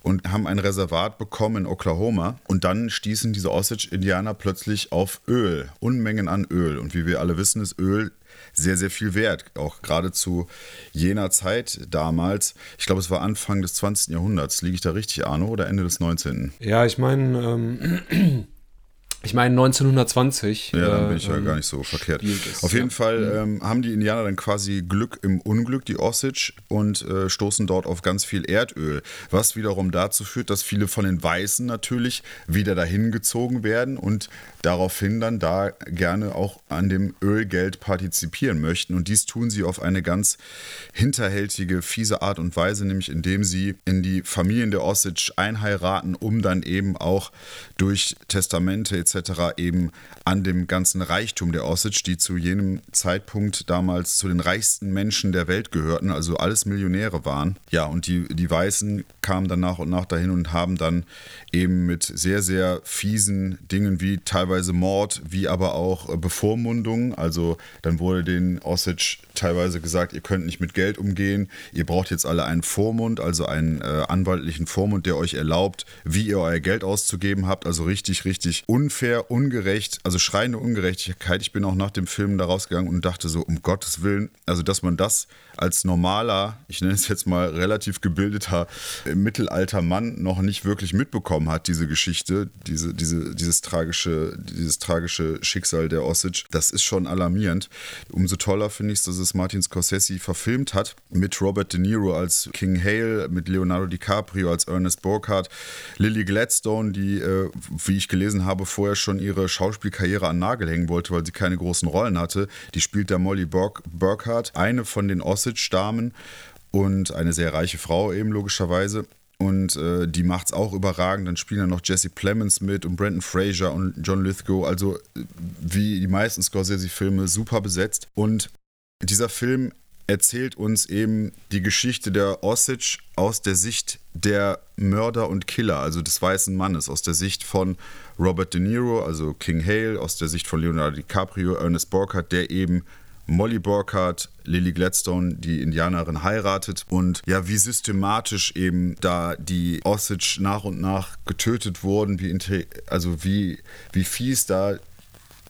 [SPEAKER 1] und haben ein Reservat bekommen in Oklahoma. Und dann stießen diese Osage-Indianer plötzlich auf Öl, Unmengen an Öl. Und wie wir alle wissen, ist Öl sehr, sehr viel wert. Auch gerade zu jener Zeit damals. Ich glaube, es war Anfang des 20. Jahrhunderts. Liege ich da richtig, Arno, oder Ende des 19.?
[SPEAKER 3] Ja, ich meine, ähm, ich meine 1920.
[SPEAKER 1] Ja, dann bin ich äh, ja gar nicht so verkehrt. Ist, Auf jeden ja. Fall mhm. ähm, haben die Indianer dann quasi Glück im Unglück, die Osage, und äh, stoßen dort auf ganz viel Erdöl, was wiederum dazu führt, dass viele von den Weißen natürlich wieder dahin gezogen werden und daraufhin dann da gerne auch an dem Ölgeld partizipieren möchten. Und dies tun sie auf eine ganz hinterhältige, fiese Art und Weise, nämlich indem sie in die Familien der Osage einheiraten, um dann eben auch durch Testamente etc etc. eben an dem ganzen Reichtum der Osage, die zu jenem Zeitpunkt damals zu den reichsten Menschen der Welt gehörten, also alles Millionäre waren. Ja, und die, die Weißen kamen dann nach und nach dahin und haben dann eben mit sehr, sehr fiesen Dingen wie teilweise Mord, wie aber auch Bevormundung. Also dann wurde den Osage teilweise gesagt, ihr könnt nicht mit Geld umgehen, ihr braucht jetzt alle einen Vormund, also einen äh, anwaltlichen Vormund, der euch erlaubt, wie ihr euer Geld auszugeben habt. Also richtig, richtig unfair, ungerecht, also schreiende Ungerechtigkeit. Ich bin auch nach dem Film da rausgegangen und dachte so, um Gottes Willen, also dass man das als normaler, ich nenne es jetzt mal relativ gebildeter mittelalter Mann noch nicht wirklich mitbekommen hat, diese Geschichte, diese, diese, dieses, tragische, dieses tragische Schicksal der Osage. Das ist schon alarmierend. Umso toller finde ich es, dass es Martin Scorsese verfilmt hat, mit Robert De Niro als King Hale, mit Leonardo DiCaprio als Ernest Burkhardt, Lily Gladstone, die, äh, wie ich gelesen habe, vorher schon ihre Schauspielkarriere an Nagel hängen wollte, weil sie keine großen Rollen hatte. Die spielt da Molly Burkhardt, eine von den Osage Osage-Damen und eine sehr reiche Frau eben logischerweise. Und äh, die macht es auch überragend. Dann spielen dann noch Jesse Plemons mit und Brandon Fraser und John Lithgow. Also wie die meisten Scorsese-Filme super besetzt. Und dieser Film erzählt uns eben die Geschichte der Osage aus der Sicht der Mörder und Killer, also des weißen Mannes, aus der Sicht von Robert De Niro, also King Hale, aus der Sicht von Leonardo DiCaprio, Ernest Borkhardt, der eben Molly Burkhardt, Lily Gladstone, die Indianerin, heiratet und ja, wie systematisch eben da die Osage nach und nach getötet wurden, wie, also wie, wie fies da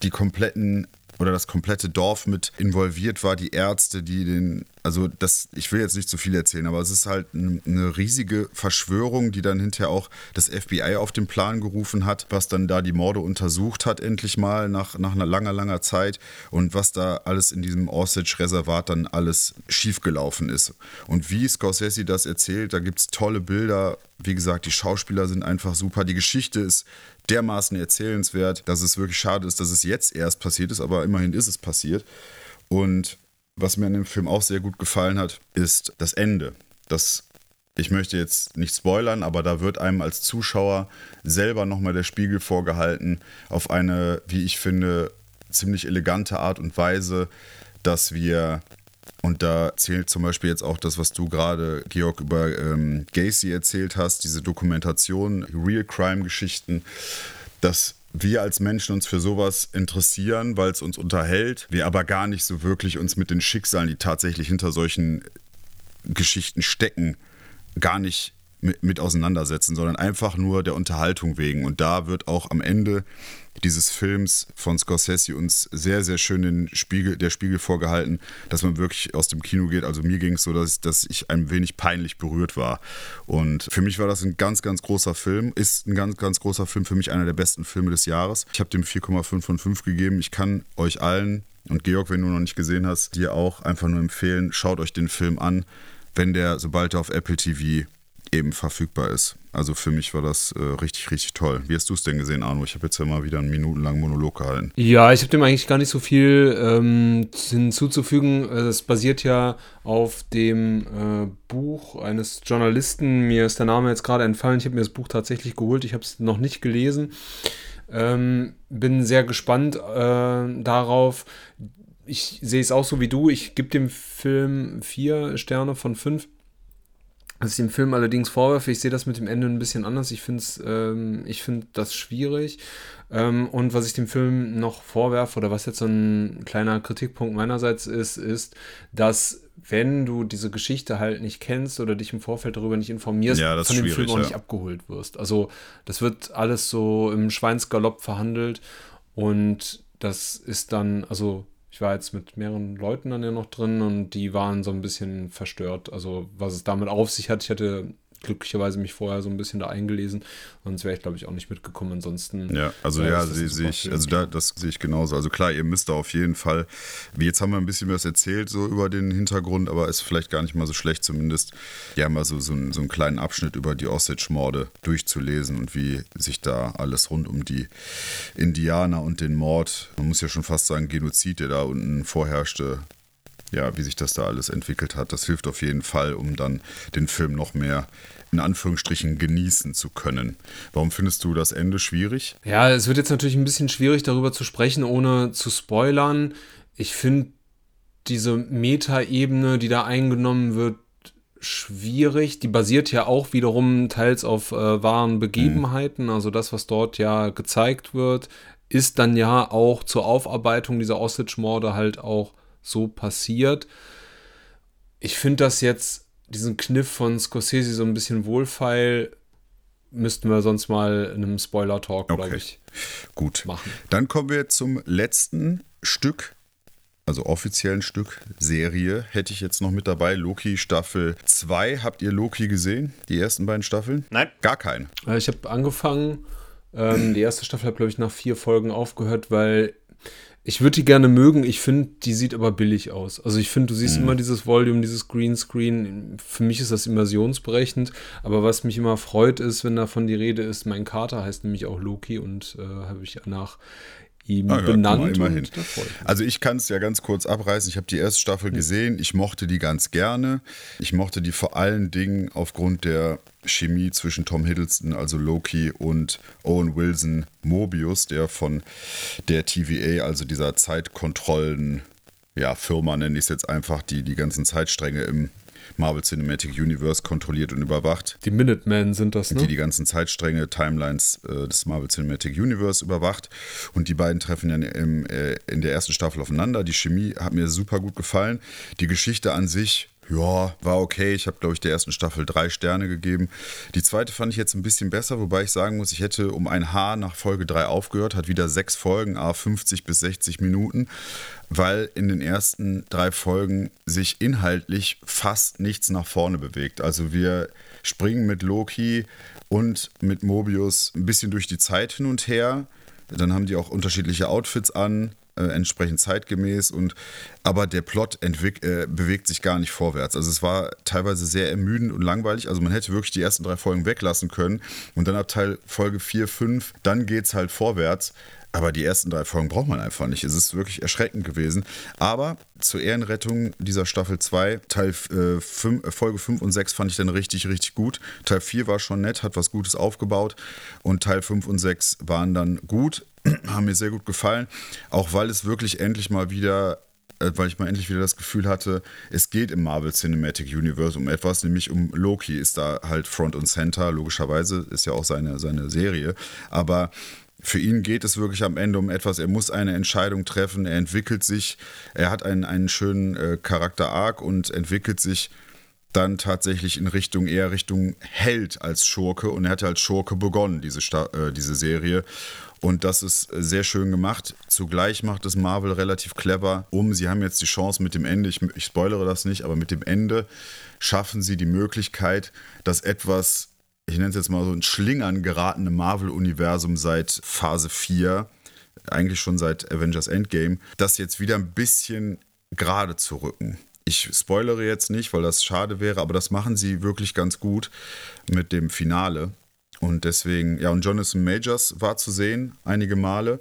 [SPEAKER 1] die kompletten oder das komplette Dorf mit involviert war, die Ärzte, die den also das, ich will jetzt nicht zu viel erzählen, aber es ist halt eine riesige Verschwörung, die dann hinterher auch das FBI auf den Plan gerufen hat, was dann da die Morde untersucht hat, endlich mal nach, nach einer langer, langer Zeit und was da alles in diesem Osage-Reservat dann alles schiefgelaufen ist. Und wie Scorsese das erzählt, da gibt es tolle Bilder. Wie gesagt, die Schauspieler sind einfach super. Die Geschichte ist dermaßen erzählenswert, dass es wirklich schade ist, dass es jetzt erst passiert ist, aber immerhin ist es passiert. Und was mir an dem Film auch sehr gut gefallen hat, ist das Ende. Das ich möchte jetzt nicht spoilern, aber da wird einem als Zuschauer selber nochmal der Spiegel vorgehalten auf eine, wie ich finde, ziemlich elegante Art und Weise, dass wir, und da zählt zum Beispiel jetzt auch das, was du gerade, Georg, über ähm, Gacy erzählt hast, diese Dokumentation, Real Crime-Geschichten, dass wir als Menschen uns für sowas interessieren, weil es uns unterhält, wir aber gar nicht so wirklich uns mit den Schicksalen, die tatsächlich hinter solchen Geschichten stecken, gar nicht mit, mit auseinandersetzen, sondern einfach nur der Unterhaltung wegen. Und da wird auch am Ende dieses Films von Scorsese uns sehr, sehr schön den Spiegel, der Spiegel vorgehalten, dass man wirklich aus dem Kino geht. Also mir ging es so, dass, dass ich ein wenig peinlich berührt war. Und für mich war das ein ganz, ganz großer Film, ist ein ganz, ganz großer Film, für mich einer der besten Filme des Jahres. Ich habe dem 4,5 von 5 gegeben. Ich kann euch allen, und Georg, wenn du noch nicht gesehen hast, dir auch einfach nur empfehlen, schaut euch den Film an, wenn der, sobald er auf Apple TV eben verfügbar ist. Also für mich war das äh, richtig, richtig toll. Wie hast du es denn gesehen, Arno? Ich habe jetzt ja mal wieder einen minutenlangen Monolog gehalten.
[SPEAKER 3] Ja, ich habe dem eigentlich gar nicht so viel ähm, hinzuzufügen. Also es basiert ja auf dem äh, Buch eines Journalisten. Mir ist der Name jetzt gerade entfallen. Ich habe mir das Buch tatsächlich geholt. Ich habe es noch nicht gelesen. Ähm, bin sehr gespannt äh, darauf. Ich sehe es auch so wie du. Ich gebe dem Film vier Sterne von fünf. Was ich dem Film allerdings vorwerfe, ich sehe das mit dem Ende ein bisschen anders. Ich finde ähm, ich finde das schwierig. Ähm, und was ich dem Film noch vorwerfe, oder was jetzt so ein kleiner Kritikpunkt meinerseits ist, ist, dass wenn du diese Geschichte halt nicht kennst oder dich im Vorfeld darüber nicht informierst,
[SPEAKER 1] ja,
[SPEAKER 3] von dem Film auch ja. nicht abgeholt wirst. Also das wird alles so im Schweinsgalopp verhandelt und das ist dann, also ich war jetzt mit mehreren Leuten dann ja noch drin und die waren so ein bisschen verstört. Also was es damit auf sich hat, ich hatte glücklicherweise mich vorher so ein bisschen da eingelesen. Sonst wäre ich, glaube ich, auch nicht mitgekommen. Ansonsten.
[SPEAKER 1] Ja, also ja, sehe seh ich, also da, das sehe ich genauso. Also klar, ihr müsst da auf jeden Fall, wie jetzt haben wir ein bisschen was erzählt, so über den Hintergrund, aber ist vielleicht gar nicht mal so schlecht, zumindest ja mal so, so, einen, so einen kleinen Abschnitt über die Osage-Morde durchzulesen und wie sich da alles rund um die Indianer und den Mord, man muss ja schon fast sagen, Genozid, der da unten vorherrschte, ja, wie sich das da alles entwickelt hat. Das hilft auf jeden Fall, um dann den Film noch mehr in Anführungsstrichen genießen zu können. Warum findest du das Ende schwierig?
[SPEAKER 3] Ja, es wird jetzt natürlich ein bisschen schwierig darüber zu sprechen, ohne zu spoilern. Ich finde diese Metaebene, die da eingenommen wird, schwierig. Die basiert ja auch wiederum teils auf äh, wahren Begebenheiten. Also das, was dort ja gezeigt wird, ist dann ja auch zur Aufarbeitung dieser Osage-Morde halt auch so passiert. Ich finde das jetzt, diesen Kniff von Scorsese so ein bisschen wohlfeil, müssten wir sonst mal in einem Spoiler-Talk, okay. glaube ich,
[SPEAKER 1] Gut. machen. Dann kommen wir zum letzten Stück also offiziellen Stück, Serie, hätte ich jetzt noch mit dabei. Loki Staffel 2. Habt ihr Loki gesehen? Die ersten beiden Staffeln?
[SPEAKER 2] Nein.
[SPEAKER 1] Gar keinen.
[SPEAKER 3] Äh, ich habe angefangen. Ähm, die erste Staffel hat, glaube ich, nach vier Folgen aufgehört, weil ich würde die gerne mögen, ich finde, die sieht aber billig aus. Also ich finde, du siehst mhm. immer dieses Volume, dieses Greenscreen. Für mich ist das immersionsberechend. Aber was mich immer freut, ist, wenn davon die Rede ist, mein Kater heißt nämlich auch Loki und äh, habe ich nach ihm ah, benannt.
[SPEAKER 1] Ja, immerhin. Also ich kann es ja ganz kurz abreißen. Ich habe die erste Staffel gesehen. Ich mochte die ganz gerne. Ich mochte die vor allen Dingen aufgrund der Chemie zwischen Tom Hiddleston, also Loki, und Owen Wilson Mobius, der von der TVA, also dieser Zeitkontrollen, ja, Firma nenne ich es jetzt einfach, die die ganzen Zeitstränge im Marvel Cinematic Universe kontrolliert und überwacht.
[SPEAKER 3] Die Minutemen sind das, ne?
[SPEAKER 1] Die die ganzen Zeitstränge, Timelines äh, des Marvel Cinematic Universe überwacht. Und die beiden treffen dann im, äh, in der ersten Staffel aufeinander. Die Chemie hat mir super gut gefallen. Die Geschichte an sich ja, war okay. Ich habe, glaube ich, der ersten Staffel drei Sterne gegeben. Die zweite fand ich jetzt ein bisschen besser, wobei ich sagen muss, ich hätte um ein Haar nach Folge 3 aufgehört, hat wieder sechs Folgen, a 50 bis 60 Minuten, weil in den ersten drei Folgen sich inhaltlich fast nichts nach vorne bewegt. Also wir springen mit Loki und mit Mobius ein bisschen durch die Zeit hin und her. Dann haben die auch unterschiedliche Outfits an äh, entsprechend zeitgemäß und aber der Plot äh, bewegt sich gar nicht vorwärts. Also es war teilweise sehr ermüdend und langweilig. Also man hätte wirklich die ersten drei Folgen weglassen können und dann ab Teil Folge 4, 5, dann geht es halt vorwärts. Aber die ersten drei Folgen braucht man einfach nicht. Es ist wirklich erschreckend gewesen. Aber zur Ehrenrettung dieser Staffel 2, Teil äh, 5, äh, Folge 5 und 6 fand ich dann richtig, richtig gut. Teil 4 war schon nett, hat was Gutes aufgebaut. Und Teil 5 und 6 waren dann gut, haben mir sehr gut gefallen. Auch weil es wirklich endlich mal wieder äh, weil ich mal endlich wieder das Gefühl hatte, es geht im Marvel Cinematic Universe um etwas, nämlich um Loki ist da halt Front und Center, logischerweise ist ja auch seine, seine Serie, aber für ihn geht es wirklich am Ende um etwas. Er muss eine Entscheidung treffen. Er entwickelt sich. Er hat einen, einen schönen äh, Charakter-Arc und entwickelt sich dann tatsächlich in Richtung, eher Richtung Held als Schurke. Und er hat als Schurke begonnen, diese, Sta äh, diese Serie. Und das ist sehr schön gemacht. Zugleich macht es Marvel relativ clever um. Sie haben jetzt die Chance mit dem Ende, ich, ich spoilere das nicht, aber mit dem Ende schaffen sie die Möglichkeit, dass etwas ich nenne es jetzt mal so ein Schlingern geratene Marvel-Universum seit Phase 4, eigentlich schon seit Avengers Endgame, das jetzt wieder ein bisschen gerade zu rücken. Ich spoilere jetzt nicht, weil das schade wäre, aber das machen sie wirklich ganz gut mit dem Finale. Und deswegen, ja, und Jonathan Majors war zu sehen, einige Male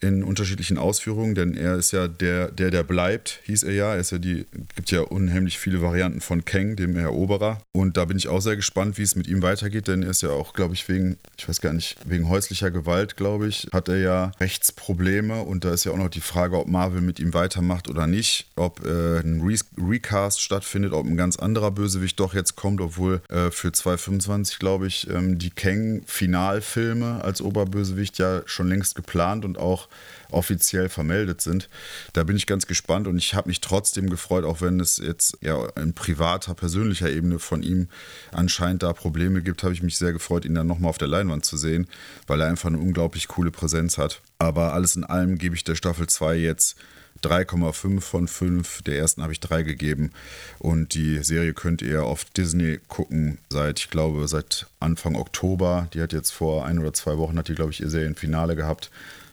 [SPEAKER 1] in unterschiedlichen Ausführungen, denn er ist ja der, der, der bleibt, hieß er ja. Er ist ja die, gibt ja unheimlich viele Varianten von Kang, dem Eroberer. Und da bin ich auch sehr gespannt, wie es mit ihm weitergeht, denn er ist ja auch, glaube ich, wegen, ich weiß gar nicht, wegen häuslicher Gewalt, glaube ich, hat er ja Rechtsprobleme. Und da ist ja auch noch die Frage, ob Marvel mit ihm weitermacht oder nicht, ob äh, ein Re Recast stattfindet, ob ein ganz anderer Bösewicht doch jetzt kommt, obwohl äh, für 2025, glaube ich, ähm, die Kang-Finalfilme als Oberbösewicht ja schon längst geplant und auch offiziell vermeldet sind. Da bin ich ganz gespannt und ich habe mich trotzdem gefreut, auch wenn es jetzt ja in privater, persönlicher Ebene von ihm anscheinend da Probleme gibt, habe ich mich sehr gefreut, ihn dann nochmal auf der Leinwand zu sehen, weil er einfach eine unglaublich coole Präsenz hat. Aber alles in allem gebe ich der Staffel 2 jetzt 3,5 von 5. Der ersten habe ich 3 gegeben. Und die Serie könnt ihr auf Disney gucken seit, ich glaube, seit Anfang Oktober. Die hat jetzt vor ein oder zwei Wochen, hat die, glaube ich, ihr Serienfinale gehabt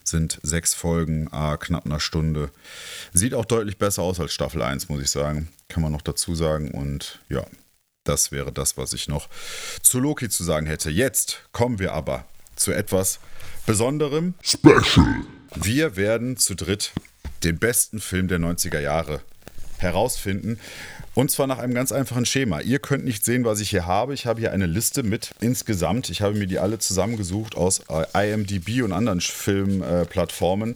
[SPEAKER 1] sind sechs Folgen, ah, knapp einer Stunde. Sieht auch deutlich besser aus als Staffel 1, muss ich sagen. Kann man noch dazu sagen. Und ja, das wäre das, was ich noch zu Loki zu sagen hätte. Jetzt kommen wir aber zu etwas Besonderem. Special. Wir werden zu dritt den besten Film der 90er Jahre herausfinden. Und zwar nach einem ganz einfachen Schema. Ihr könnt nicht sehen, was ich hier habe. Ich habe hier eine Liste mit insgesamt. Ich habe mir die alle zusammengesucht aus äh, IMDb und anderen Filmplattformen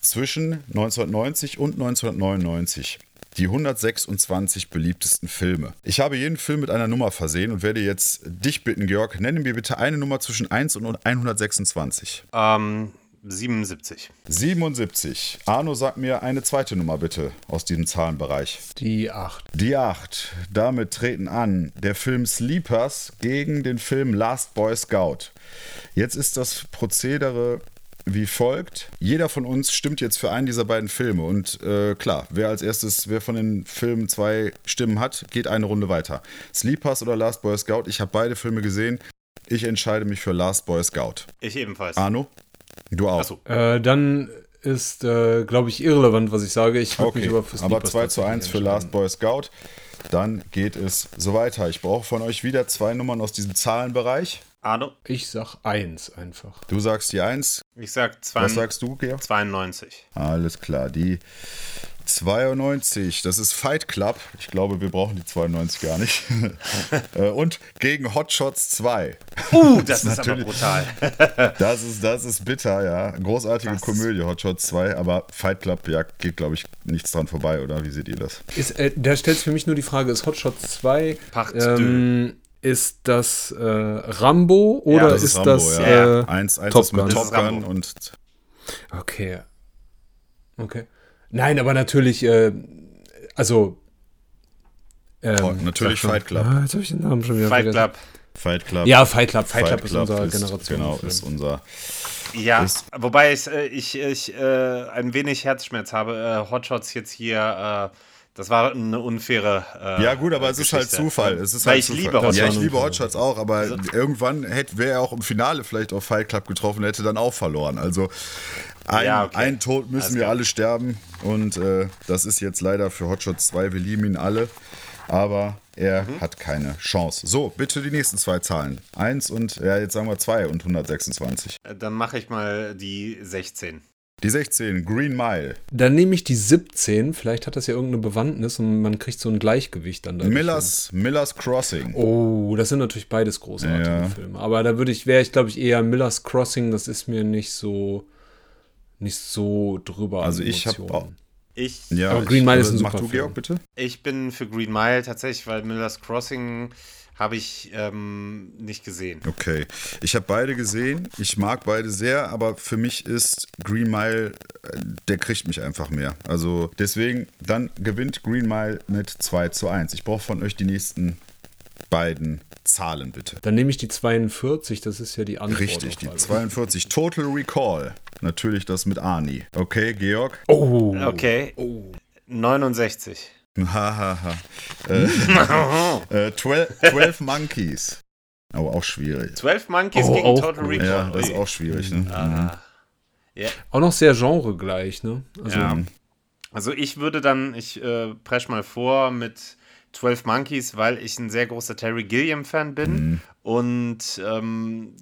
[SPEAKER 1] zwischen 1990 und 1999 die 126 beliebtesten Filme. Ich habe jeden Film mit einer Nummer versehen und werde jetzt dich bitten, Georg, nenne mir bitte eine Nummer zwischen 1 und 126.
[SPEAKER 2] Ähm, 77.
[SPEAKER 1] 77. Arno, sag mir eine zweite Nummer bitte aus diesem Zahlenbereich.
[SPEAKER 3] Die 8.
[SPEAKER 1] Die 8. Damit treten an der Film Sleepers gegen den Film Last Boy Scout. Jetzt ist das Prozedere wie folgt. Jeder von uns stimmt jetzt für einen dieser beiden Filme. Und äh, klar, wer als erstes, wer von den Filmen zwei Stimmen hat, geht eine Runde weiter. Sleepers oder Last Boy Scout, ich habe beide Filme gesehen. Ich entscheide mich für Last Boy Scout.
[SPEAKER 2] Ich ebenfalls.
[SPEAKER 1] Arno? Du auch.
[SPEAKER 3] So. Äh, dann ist, äh, glaube ich, irrelevant, was ich sage. Ich
[SPEAKER 1] okay. mich über für Aber 2 zu 1 für Last Boy Scout. Dann geht es so weiter. Ich brauche von euch wieder zwei Nummern aus diesem Zahlenbereich.
[SPEAKER 2] Arno?
[SPEAKER 3] Ich sag 1 einfach.
[SPEAKER 1] Du sagst die 1.
[SPEAKER 2] Ich sag
[SPEAKER 1] 2. Was sagst du, Georg?
[SPEAKER 2] 92.
[SPEAKER 1] Alles klar. Die 92, das ist Fight Club. Ich glaube, wir brauchen die 92 gar nicht. Äh, und gegen Hotshots 2.
[SPEAKER 2] Uh, das, das ist aber brutal.
[SPEAKER 1] das, ist, das ist bitter, ja. Großartige das Komödie, Hotshots 2. Aber Fight Club, ja, geht, glaube ich, nichts dran vorbei, oder? Wie seht ihr das?
[SPEAKER 3] Ist, äh, da stellt sich für mich nur die Frage, ist Hotshots 2 ähm, ist das äh, Rambo oder ja, das ist, ist Rambo,
[SPEAKER 1] das ja. äh, eins, eins Top Gun? Top Gun und
[SPEAKER 3] Okay. Okay. Nein, aber natürlich, äh, also
[SPEAKER 1] Ähm, natürlich Fight Club.
[SPEAKER 3] Ah, jetzt habe ich den Namen schon wieder
[SPEAKER 2] Fight
[SPEAKER 3] vergessen.
[SPEAKER 2] Club.
[SPEAKER 1] Fight Club.
[SPEAKER 3] Ja, Fight Club. Fight,
[SPEAKER 1] Fight
[SPEAKER 3] Club ist unser Generation.
[SPEAKER 1] Genau, ist unser.
[SPEAKER 2] Ja,
[SPEAKER 1] Ist-
[SPEAKER 2] wobei ich, äh, ich, ich äh, ein wenig Herzschmerz habe. Äh, Hotshots jetzt hier, äh, das war eine unfaire. Äh,
[SPEAKER 1] Ja, gut, aber es ist halt. Zufall. Es ist
[SPEAKER 2] Weil
[SPEAKER 1] halt
[SPEAKER 2] ich
[SPEAKER 1] Zufall.
[SPEAKER 2] liebe
[SPEAKER 3] Das
[SPEAKER 1] Ja, ich
[SPEAKER 2] Hotshots.
[SPEAKER 1] liebe. Hotshots auch, aber
[SPEAKER 2] Also
[SPEAKER 1] irgendwann hätte wäre er auch im Finale vielleicht auf Fight Club getroffen, hätte dann auch verloren. Also ein,
[SPEAKER 2] Ja, okay.
[SPEAKER 1] ein Tod müssen
[SPEAKER 2] Alles
[SPEAKER 1] wir
[SPEAKER 2] klar.
[SPEAKER 1] alle sterben und äh, das ist jetzt leider für Hotshots 2. Wir lieben ihn alle, aber er
[SPEAKER 2] Mhm.
[SPEAKER 1] hat keine Chance. So, bitte die nächsten zwei Zahlen. Eins und, ja, jetzt sagen wir zwei und 126.
[SPEAKER 2] Äh, Dann mache ich mal die 16.
[SPEAKER 1] Die 16, Green Mile.
[SPEAKER 3] Dann nehme ich die 17. Vielleicht hat das ja irgendeine Bewandtnis und man kriegt so ein Gleichgewicht dann.
[SPEAKER 1] Millers, Millers Crossing.
[SPEAKER 3] Oh, das sind natürlich beides großartige
[SPEAKER 1] Ja.
[SPEAKER 3] Filme. Aber da würde ich, wäre ich, glaube ich, eher Miller's Crossing. Das ist mir nicht so, nicht so drüber.
[SPEAKER 1] Also ich hab
[SPEAKER 3] Emotionen.
[SPEAKER 1] auch-
[SPEAKER 2] Ich,
[SPEAKER 1] Ja,
[SPEAKER 3] Aber Green Mile ist ein
[SPEAKER 1] Mach
[SPEAKER 3] super
[SPEAKER 1] du,
[SPEAKER 3] Film.
[SPEAKER 1] Georg, bitte.
[SPEAKER 2] ich bin für Green Mile tatsächlich, weil Miller's Crossing habe ich ähm, nicht gesehen.
[SPEAKER 1] Okay, ich habe beide gesehen. Ich mag beide sehr, aber für mich ist Green Mile, äh, der kriegt mich einfach mehr. Also deswegen, dann gewinnt Green Mile mit 2 zu 1. Ich brauche von euch die nächsten beiden Zahlen, bitte.
[SPEAKER 3] Dann nehme ich die 42. Das ist ja die Antwort.
[SPEAKER 1] Richtig, die
[SPEAKER 3] alles.
[SPEAKER 1] 42. Total Recall. Natürlich das mit Arnie. Okay, Georg?
[SPEAKER 3] Oh.
[SPEAKER 2] Okay. 69.
[SPEAKER 1] Hahaha. äh, äh, 12, 12 Monkeys. Aber auch schwierig.
[SPEAKER 2] 12 Monkeys
[SPEAKER 3] Oh,
[SPEAKER 2] gegen Total
[SPEAKER 3] gut.
[SPEAKER 2] Recall.
[SPEAKER 1] Ja, das ist auch schwierig. Ne?
[SPEAKER 2] Ah. Ja.
[SPEAKER 3] Auch noch sehr genregleich, ne? Also,
[SPEAKER 2] Ja. Also ich würde dann, ich äh, presch mal vor mit 12 Monkeys, weil ich ein sehr großer Terry Gilliam-Fan bin
[SPEAKER 1] Mhm.
[SPEAKER 2] und ähm,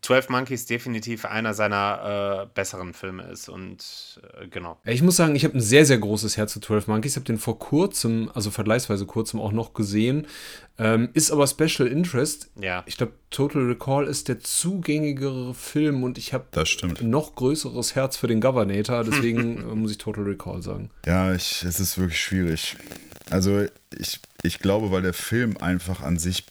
[SPEAKER 2] 12 Monkeys definitiv einer seiner äh, besseren Filme ist und äh, genau.
[SPEAKER 3] Ich muss sagen, ich habe ein sehr, sehr großes Herz zu 12 Monkeys. Ich habe den vor kurzem, also vergleichsweise kurzem auch noch gesehen. Ähm, ist aber Special Interest.
[SPEAKER 2] Ja.
[SPEAKER 3] Ich glaube, Total Recall ist der zugängigere Film und ich habe ein noch größeres Herz für den Governator. Deswegen äh, muss ich Total Recall sagen.
[SPEAKER 1] Ja, ich, es ist wirklich schwierig. Also ich, ich glaube, weil der Film einfach an sich.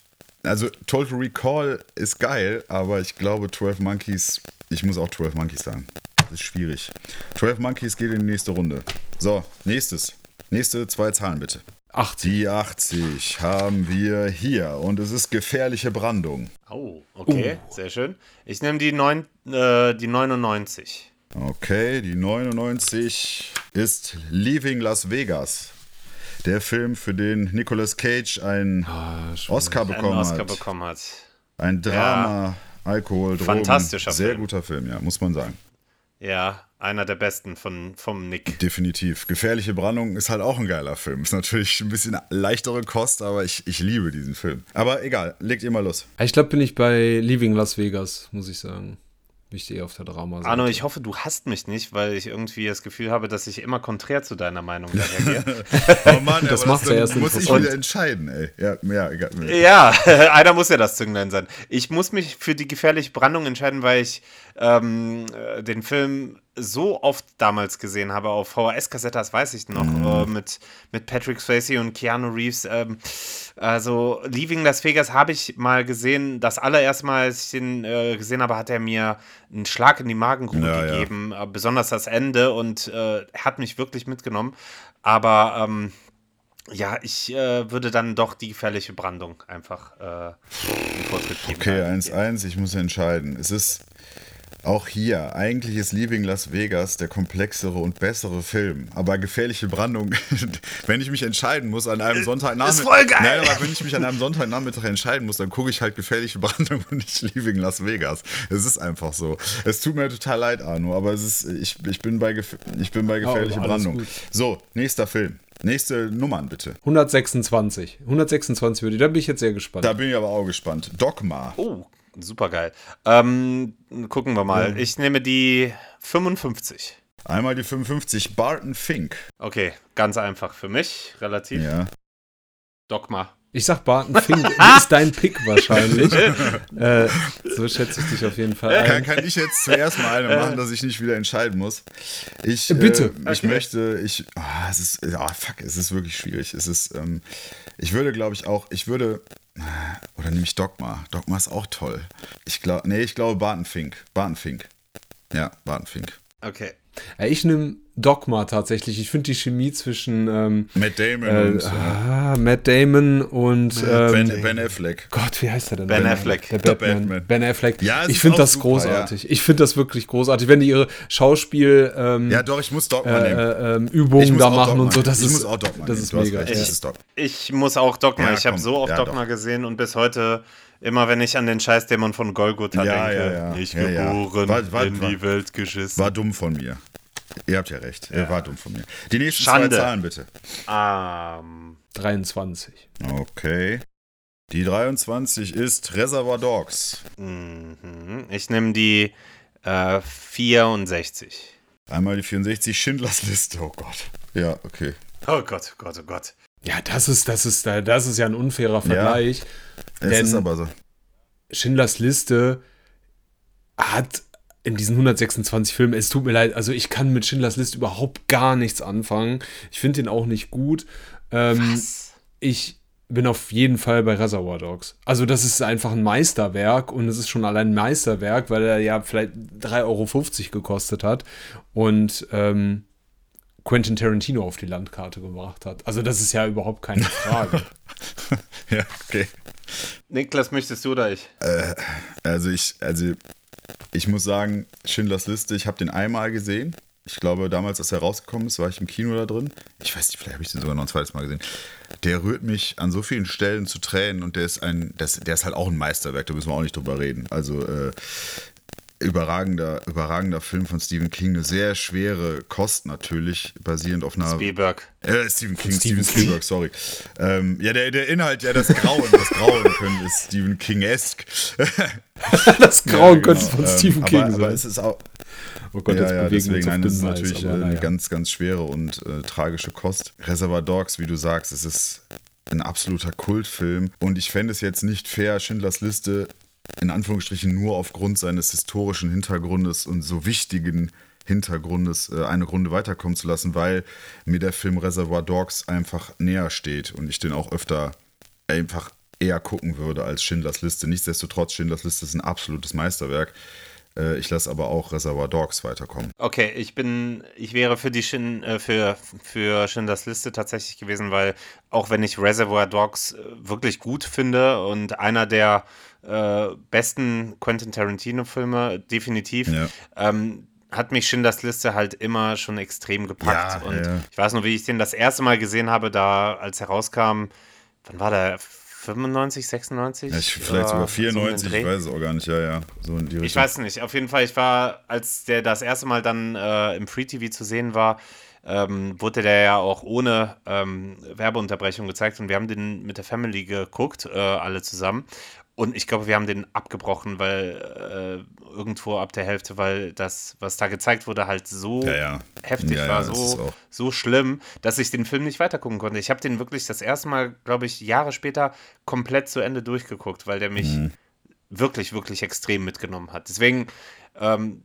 [SPEAKER 1] Also Total Recall ist geil, aber ich glaube 12 Monkeys, ich muss auch 12 Monkeys sagen. Das ist schwierig. 12 Monkeys geht in die nächste Runde. So, nächstes. Nächste zwei Zahlen bitte.
[SPEAKER 3] 80.
[SPEAKER 1] Die 80 haben wir hier und es ist gefährliche Brandung.
[SPEAKER 2] Oh, okay, sehr schön. Ich nehme die, neun, äh, die 99.
[SPEAKER 1] Okay, die 99 ist Leaving Las Vegas. Der Film, für den Nicolas Cage einen
[SPEAKER 3] schon
[SPEAKER 1] Oscar
[SPEAKER 2] Einen
[SPEAKER 1] bekommen
[SPEAKER 2] Oscar
[SPEAKER 1] hat.
[SPEAKER 2] bekommen hat.
[SPEAKER 1] Ein Drama, Alkohol, Drogen.
[SPEAKER 2] Fantastischer
[SPEAKER 1] Sehr
[SPEAKER 2] Film.
[SPEAKER 1] guter Film, ja, muss man sagen.
[SPEAKER 2] Ja, einer der besten von, vom Nick.
[SPEAKER 1] Definitiv. Gefährliche Brandung ist halt auch ein geiler Film. Ist natürlich ein bisschen leichtere Kost, aber ich, ich liebe diesen Film. Aber egal, legt ihr mal los.
[SPEAKER 3] Ich glaube, bin ich bei Leaving Las Vegas, muss ich sagen. Bin ich eher auf der drama
[SPEAKER 2] Arno, ich hoffe, du hasst mich nicht, weil ich irgendwie das Gefühl habe, dass ich immer konträr zu deiner Meinung dahergehe.
[SPEAKER 1] Oh Mann,
[SPEAKER 3] Das
[SPEAKER 1] aber
[SPEAKER 3] macht's ja erst
[SPEAKER 1] muss ich wieder entscheiden, ey. Ja, ja, egal.
[SPEAKER 2] ja, einer muss ja das Zünglein sein. Ich muss mich für die gefährliche Brandung entscheiden, weil ich ähm, äh, den Film so oft damals gesehen habe, auf VHS-Kassette, das weiß ich noch, äh, mit, mit Patrick Swayze und Keanu Reeves. Ähm, also Leaving Las Vegas habe ich mal gesehen. Das allererste Mal, als ich den äh, gesehen habe, hat er mir einen Schlag in die Magengrube
[SPEAKER 1] Ja, ja.
[SPEAKER 2] gegeben, äh, besonders das Ende und äh, hat mich wirklich mitgenommen. Aber ähm, ja, ich äh, würde dann doch die gefährliche Brandung einfach äh, den Vortritt geben.
[SPEAKER 1] Okay, 1-1, ich muss entscheiden. Es ist auch hier, eigentlich ist Leaving Las Vegas der komplexere und bessere Film. Aber gefährliche Brandung, wenn ich mich entscheiden muss an einem Sonntagnachmittag.
[SPEAKER 2] ist voll geil.
[SPEAKER 1] Nein, aber wenn ich mich an einem Sonntagnachmittag entscheiden muss, dann gucke ich halt gefährliche Brandung und nicht Leaving Las Vegas. Es ist einfach so. Es tut mir total leid, Arno, aber es ist, ich, ich, bin, bei, ich bin bei gefährliche
[SPEAKER 3] alles
[SPEAKER 1] Brandung.
[SPEAKER 3] gut.
[SPEAKER 1] So, nächster Film. Nächste Nummern bitte.
[SPEAKER 3] 126. 126 würde ich. Da bin ich jetzt sehr gespannt.
[SPEAKER 1] Da bin ich aber auch gespannt. Dogma.
[SPEAKER 2] Oh, super geil. Ähm, gucken wir mal. Ich nehme die 55.
[SPEAKER 1] Einmal die 55. Barton Fink.
[SPEAKER 2] Okay, ganz einfach für mich, relativ.
[SPEAKER 1] Ja.
[SPEAKER 2] Dogma.
[SPEAKER 3] Ich sag Barton Fink ist dein Pick wahrscheinlich. äh, so schätze ich dich auf jeden Fall
[SPEAKER 1] Kann,
[SPEAKER 3] ein.
[SPEAKER 1] kann ich jetzt zuerst mal eine machen, dass ich nicht wieder entscheiden muss? Ich,
[SPEAKER 3] Bitte.
[SPEAKER 1] Äh, ich
[SPEAKER 2] Okay.
[SPEAKER 1] möchte, ich, ah, es ist, ja, fuck, es ist wirklich schwierig. Es ist, ähm, ich würde, glaube ich, auch, ich würde, oder nehme ich Dogma. Dogma ist auch toll. Ich glaube, nee, ich glaube Barton Fink. Barton Fink. Ja, Barton Fink.
[SPEAKER 2] Okay.
[SPEAKER 3] Ich nehme Dogma tatsächlich. Ich finde die Chemie zwischen ähm,
[SPEAKER 1] Matt Damon
[SPEAKER 3] äh,
[SPEAKER 1] und
[SPEAKER 3] ah, Matt Damon und ähm,
[SPEAKER 1] ben, ben Affleck.
[SPEAKER 3] Gott, wie heißt der denn?
[SPEAKER 2] Ben Affleck.
[SPEAKER 3] Der
[SPEAKER 1] Der
[SPEAKER 3] Batman.
[SPEAKER 1] Batman.
[SPEAKER 3] Ben Affleck.
[SPEAKER 1] Ja,
[SPEAKER 3] ich finde das
[SPEAKER 1] super,
[SPEAKER 3] großartig. Ich finde das wirklich großartig. Wenn die ihre Schauspiel ähm,
[SPEAKER 1] Ja, doch, ich muss Dogma
[SPEAKER 3] äh,
[SPEAKER 1] nehmen.
[SPEAKER 3] äh, ähm,
[SPEAKER 1] Ich
[SPEAKER 3] Übungen
[SPEAKER 1] muss
[SPEAKER 3] da machen
[SPEAKER 1] Dogma
[SPEAKER 3] und so, das.
[SPEAKER 1] Ich
[SPEAKER 3] ist,
[SPEAKER 1] muss auch Dogma
[SPEAKER 3] das
[SPEAKER 1] nehmen.
[SPEAKER 3] ist mega.
[SPEAKER 1] recht,
[SPEAKER 3] Ja.
[SPEAKER 2] Ich muss auch Dogma.
[SPEAKER 1] Ja,
[SPEAKER 2] ich habe so oft
[SPEAKER 1] Ja,
[SPEAKER 2] Dogma
[SPEAKER 1] doch.
[SPEAKER 2] gesehen und bis heute, immer wenn ich an den Scheißdämon von Golgotha
[SPEAKER 1] Ja,
[SPEAKER 2] denke,
[SPEAKER 1] ja, ja.
[SPEAKER 2] nicht
[SPEAKER 1] Ja, ja.
[SPEAKER 2] geboren,
[SPEAKER 1] War- war-
[SPEAKER 2] in
[SPEAKER 1] war-
[SPEAKER 2] die Welt geschissen.
[SPEAKER 1] War dumm von mir. Ihr habt ja recht. Er war dumm von mir. Die nächsten
[SPEAKER 2] Schande.
[SPEAKER 1] zwei Zahlen bitte.
[SPEAKER 2] Ähm,
[SPEAKER 3] 23.
[SPEAKER 1] Okay. Die 23 ist Reservoir Dogs.
[SPEAKER 2] mhm. ich nehme die äh, 64.
[SPEAKER 1] Einmal die 64 Schindlers Liste. Oh Gott. Ja, okay.
[SPEAKER 2] Oh Gott, oh Gott, oh Gott.
[SPEAKER 3] Ja, das ist, das ist, das ist ja ein unfairer Vergleich.
[SPEAKER 1] Es
[SPEAKER 3] Denn-
[SPEAKER 1] ist aber so.
[SPEAKER 3] Schindlers Liste hat in diesen 126 Filmen, es tut mir leid, also ich kann mit Schindlers Liste überhaupt gar nichts anfangen. Ich finde den auch nicht gut. Ähm,
[SPEAKER 2] Was?
[SPEAKER 3] ich bin auf jeden Fall bei Reservoir Dogs. Also das ist einfach ein Meisterwerk und es ist schon allein ein Meisterwerk, weil er ja vielleicht 3,50 Euro gekostet hat und ähm, Quentin Tarantino auf die Landkarte gebracht hat. Also das ist ja überhaupt keine Frage.
[SPEAKER 1] Ja, okay.
[SPEAKER 2] Niklas, möchtest du oder ich?
[SPEAKER 1] Also ich, also ich muss sagen, Schindlers Liste, ich habe den einmal gesehen. Ich glaube, damals, als er rausgekommen ist, war ich im Kino da drin. Ich weiß nicht, vielleicht habe ich den sogar noch ein zweites Mal gesehen. Der rührt mich an so vielen Stellen zu Tränen und der ist ein, das, der ist halt auch ein Meisterwerk, da müssen wir auch nicht drüber reden. Also äh, überragender, überragender Film von Stephen King, eine sehr schwere Kost natürlich, basierend auf einer
[SPEAKER 2] Spielberg.
[SPEAKER 1] äh, Stephen King,
[SPEAKER 3] Stephen
[SPEAKER 1] Steven Spielberg, sorry. Ähm, ja, der, der Inhalt, ja, das Grauen, das Grauen können ist Stephen King-esk.
[SPEAKER 3] das Grauen
[SPEAKER 1] Ja,
[SPEAKER 3] könnte
[SPEAKER 1] genau.
[SPEAKER 3] von
[SPEAKER 1] Ähm,
[SPEAKER 3] Stephen King
[SPEAKER 1] aber,
[SPEAKER 3] sein.
[SPEAKER 1] Aber es ist auch,
[SPEAKER 3] oh Gott,
[SPEAKER 1] ja,
[SPEAKER 3] jetzt
[SPEAKER 1] ja, deswegen, nein, das ist natürlich
[SPEAKER 3] aber
[SPEAKER 1] äh, eine
[SPEAKER 3] naja.
[SPEAKER 1] ganz, ganz schwere und äh, tragische Kost. Reservoir Dogs, wie du sagst, es ist ein absoluter Kultfilm und ich fände es jetzt nicht fair, Schindlers Liste in Anführungsstrichen nur aufgrund seines historischen Hintergrundes und so wichtigen Hintergrundes äh, eine Runde weiterkommen zu lassen, weil mir der Film Reservoir Dogs einfach näher steht und ich den auch öfter einfach eher gucken würde als Schindlers Liste. Nichtsdestotrotz, Schindlers Liste ist ein absolutes Meisterwerk. Äh, Ich lasse aber auch Reservoir Dogs weiterkommen.
[SPEAKER 2] Okay, ich bin, ich wäre für die Shin, äh, für, für Schindlers Liste tatsächlich gewesen, weil auch wenn ich Reservoir Dogs wirklich gut finde und einer der äh, besten Quentin Tarantino-Filme, definitiv,
[SPEAKER 1] Ja.
[SPEAKER 2] ähm, hat mich Schindlers Liste halt immer schon extrem gepackt.
[SPEAKER 1] Ja,
[SPEAKER 2] und
[SPEAKER 1] ja.
[SPEAKER 2] ich weiß noch, wie ich den das erste Mal gesehen habe, da, als er rauskam, wann war der? 95, 96?
[SPEAKER 1] Ja, ich, vielleicht sogar
[SPEAKER 2] so um den
[SPEAKER 1] 94,
[SPEAKER 2] Dreh.
[SPEAKER 1] ich weiß es auch gar nicht. Ja, ja, so in die Richtung.
[SPEAKER 2] Ich weiß nicht. Auf jeden Fall, ich war, als der das erste Mal dann äh, im Free TV zu sehen war, ähm, wurde der ja auch ohne ähm, Werbeunterbrechung gezeigt und wir haben den mit der Family geguckt, äh, alle zusammen. Und ich glaube, wir haben den abgebrochen, weil äh, irgendwo ab der Hälfte, weil das, was da gezeigt wurde, halt so
[SPEAKER 1] Ja, ja.
[SPEAKER 2] heftig
[SPEAKER 1] Ja,
[SPEAKER 2] war, so, so schlimm, dass ich den Film nicht weitergucken konnte. Ich habe den wirklich das erste Mal, glaube ich, Jahre später komplett zu Ende durchgeguckt, weil der mich
[SPEAKER 1] Mhm.
[SPEAKER 2] wirklich, wirklich extrem mitgenommen hat. Deswegen ähm,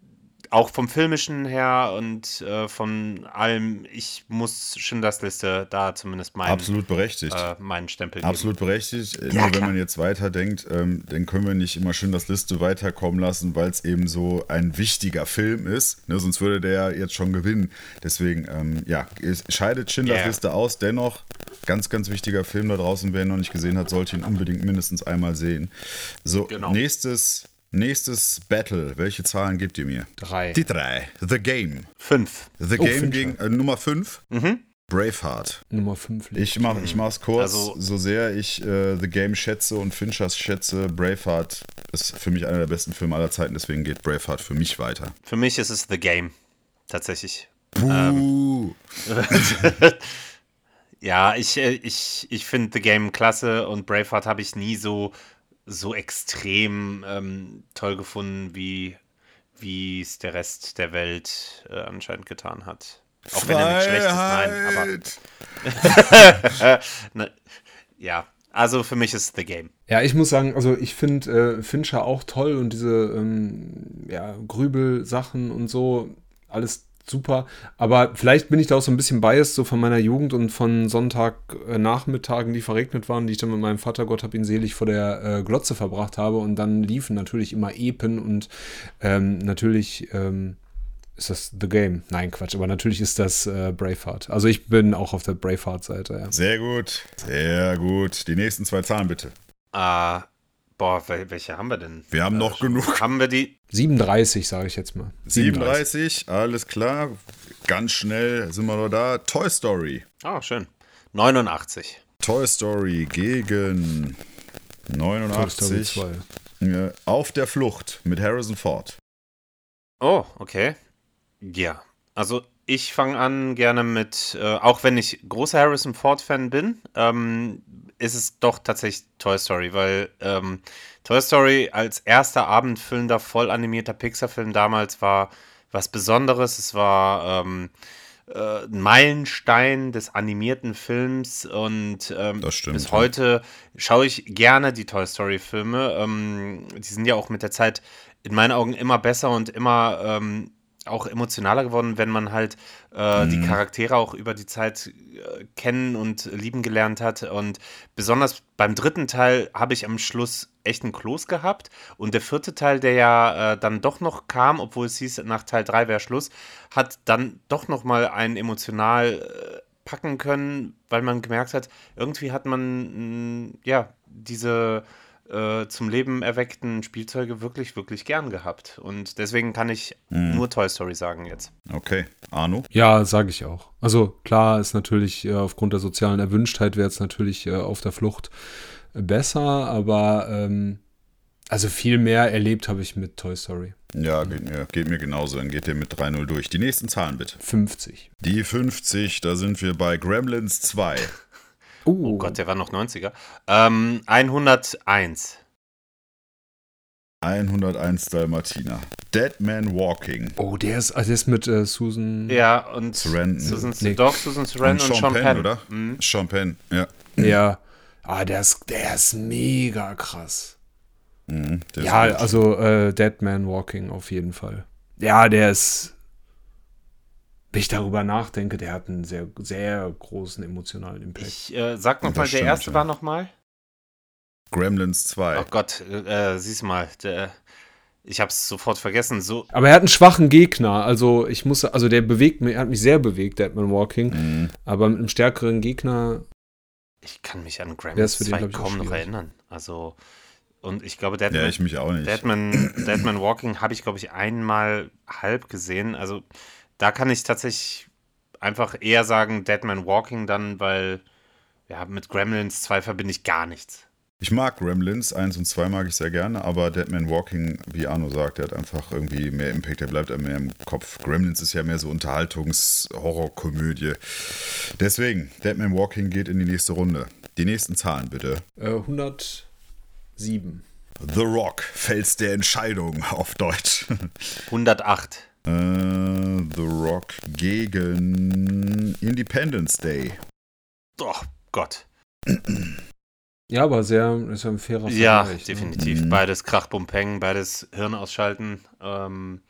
[SPEAKER 2] auch vom Filmischen her und äh, von allem, ich muss Schindlers Liste da zumindest meinen,
[SPEAKER 1] Absolut berechtigt.
[SPEAKER 2] äh, meinen Stempel geben.
[SPEAKER 1] Absolut berechtigt. Nur
[SPEAKER 2] Ja,
[SPEAKER 1] wenn man jetzt weiterdenkt, ähm, dann können wir nicht immer schön das Liste weiterkommen lassen, weil es eben so ein wichtiger Film ist. Ne? Sonst würde der ja jetzt schon gewinnen. Deswegen, ähm, ja, scheidet Schindlers
[SPEAKER 2] Ja.
[SPEAKER 1] Liste aus. Dennoch, ganz, ganz wichtiger Film da draußen. Wer ihn noch nicht gesehen hat, sollte ihn unbedingt mindestens einmal sehen. So,
[SPEAKER 2] Genau.
[SPEAKER 1] nächstes, nächstes Battle. Welche Zahlen gebt ihr mir?
[SPEAKER 3] Drei.
[SPEAKER 1] Die drei. The Game.
[SPEAKER 2] Fünf.
[SPEAKER 1] The
[SPEAKER 3] Oh,
[SPEAKER 1] Game gegen äh, Nummer 5. Braveheart.
[SPEAKER 3] Nummer 5
[SPEAKER 1] Ich mach, ich mach's kurz.
[SPEAKER 2] Also-
[SPEAKER 1] so sehr ich äh, The Game schätze und Finchers schätze, Braveheart ist für mich einer der besten Filme aller Zeiten, deswegen geht Braveheart für mich weiter.
[SPEAKER 2] Für mich ist es The Game. Tatsächlich.
[SPEAKER 1] Puh.
[SPEAKER 2] Ja, ich, äh, ich, ich finde The Game klasse und Braveheart habe ich nie so, so extrem ähm, toll gefunden, wie wie es der Rest der Welt äh, anscheinend getan hat. Auch wenn er nicht schlecht ist, nein, aber ne, ja, also für mich ist The Game.
[SPEAKER 3] Ja, ich muss sagen, also ich finde äh, Fincher auch toll und diese ähm, ja, Grübel-Sachen und so, alles super. Aber vielleicht bin ich da auch so ein bisschen biased, so von meiner Jugend und von Sonntagnachmittagen, die verregnet waren, die ich dann mit meinem Vater, Gott hab ihn selig, vor der äh, Glotze verbracht habe. Und dann liefen natürlich immer Epen und ähm, natürlich ähm, Ist das The Game? Nein, Quatsch, aber natürlich ist das äh, Braveheart. Also ich bin auch auf der Braveheart-Seite, ja.
[SPEAKER 1] Sehr gut, sehr gut. Die nächsten zwei Zahlen bitte.
[SPEAKER 2] Äh, boah, welche haben wir denn?
[SPEAKER 1] Wir haben noch genug.
[SPEAKER 2] Haben wir die?
[SPEAKER 3] 37, sage ich jetzt mal.
[SPEAKER 1] 37. 37, alles klar. Ganz schnell sind wir noch da. Toy Story.
[SPEAKER 2] Ah, oh, schön. 89.
[SPEAKER 1] Toy Story gegen 89. Story auf der Flucht mit Harrison Ford.
[SPEAKER 2] Oh, okay. Ja, also ich fange an gerne mit, äh, auch wenn ich großer Harrison Ford-Fan bin, ähm, ist es doch tatsächlich Toy Story, weil ähm, Toy Story als erster abendfüllender, voll animierter Pixar-Film damals war was Besonderes. Es war ähm, äh, ein Meilenstein des animierten Films und ähm,
[SPEAKER 1] stimmt,
[SPEAKER 2] bis heute schaue ich gerne die Toy Story-Filme. Ähm, die sind ja auch mit der Zeit in meinen Augen immer besser und immer ähm, auch emotionaler geworden, wenn man halt äh, mhm. die Charaktere auch über die Zeit äh, kennen und lieben gelernt hat. Und besonders beim dritten Teil habe ich am Schluss echt einen Kloß gehabt. Und der vierte Teil, der ja äh, dann doch noch kam, obwohl es hieß, nach Teil 3 wäre Schluss, hat dann doch noch mal einen emotional äh, packen können, weil man gemerkt hat, irgendwie hat man mh, ja diese äh, zum Leben erweckten Spielzeuge wirklich, wirklich gern gehabt. Und deswegen kann ich mhm. nur Toy Story sagen jetzt.
[SPEAKER 1] Okay. Arno?
[SPEAKER 3] Ja, sage ich auch. Also klar ist natürlich äh, aufgrund der sozialen Erwünschtheit wäre es natürlich äh, auf der Flucht besser, aber ähm, also viel mehr erlebt habe ich mit Toy Story.
[SPEAKER 1] Ja, geht mir, geht mir genauso. Dann geht ihr mit 3-0 durch. Die nächsten Zahlen bitte.
[SPEAKER 3] 50.
[SPEAKER 1] Die 50, da sind wir bei Gremlins 2.
[SPEAKER 2] Uh. Oh Gott, der war noch 90er. Ähm, 101.
[SPEAKER 1] 101 Dalmatiner. Dead Man Walking.
[SPEAKER 3] Oh, der ist, also der ist mit äh, Susan.
[SPEAKER 2] Ja, und
[SPEAKER 1] Sarandon.
[SPEAKER 2] Susan, nee. Doch, Susan Sarandon und,
[SPEAKER 1] und Sean,
[SPEAKER 2] Sean Penn,
[SPEAKER 1] oder? Mhm. Sean Penn, ja.
[SPEAKER 3] Ja. Ah, der ist, der ist mega krass.
[SPEAKER 1] Mhm,
[SPEAKER 3] ja, also äh, Dead Man Walking auf jeden Fall. Ja, der ist wenn ich darüber nachdenke, der hat einen sehr, sehr großen emotionalen Impact.
[SPEAKER 2] Ich äh, sag nochmal, der erste ja. war nochmal?
[SPEAKER 1] Gremlins 2.
[SPEAKER 2] Oh Gott, äh, siehst mal, der, ich hab's sofort vergessen. So.
[SPEAKER 3] Aber er hat einen schwachen Gegner, also ich muss, also der bewegt mich, hat mich sehr bewegt, Deadman Walking. Mhm. Aber mit einem stärkeren Gegner.
[SPEAKER 2] Ich kann mich an Gremlins 2 den, kaum noch erinnern. Also, und ich glaube, Deadman,
[SPEAKER 1] ja, ich mich auch nicht.
[SPEAKER 2] Deadman, Deadman Walking habe ich, glaube ich, einmal halb gesehen. Also da kann ich tatsächlich einfach eher sagen Dead Man Walking dann, weil ja, mit Gremlins 2 verbinde ich gar nichts.
[SPEAKER 1] Ich mag Gremlins, 1 und 2 mag ich sehr gerne, aber Dead Man Walking, wie Arno sagt, der hat einfach irgendwie mehr Impact, der bleibt einem mehr im Kopf. Gremlins ist ja mehr so Unterhaltungs-Horrorkomödie. Deswegen, Dead Man Walking geht in die nächste Runde. Die nächsten Zahlen bitte.
[SPEAKER 3] Äh, 107.
[SPEAKER 1] The Rock, Fels der Entscheidung auf Deutsch.
[SPEAKER 2] 108.
[SPEAKER 1] Äh, The Rock gegen Independence Day.
[SPEAKER 2] Oh Gott.
[SPEAKER 3] Ja, aber sehr, ist ja ein fairer Vergleich.
[SPEAKER 2] Ja, ne? definitiv. Ne? Beides Krachbumpeng, beides Hirn ausschalten. Ähm.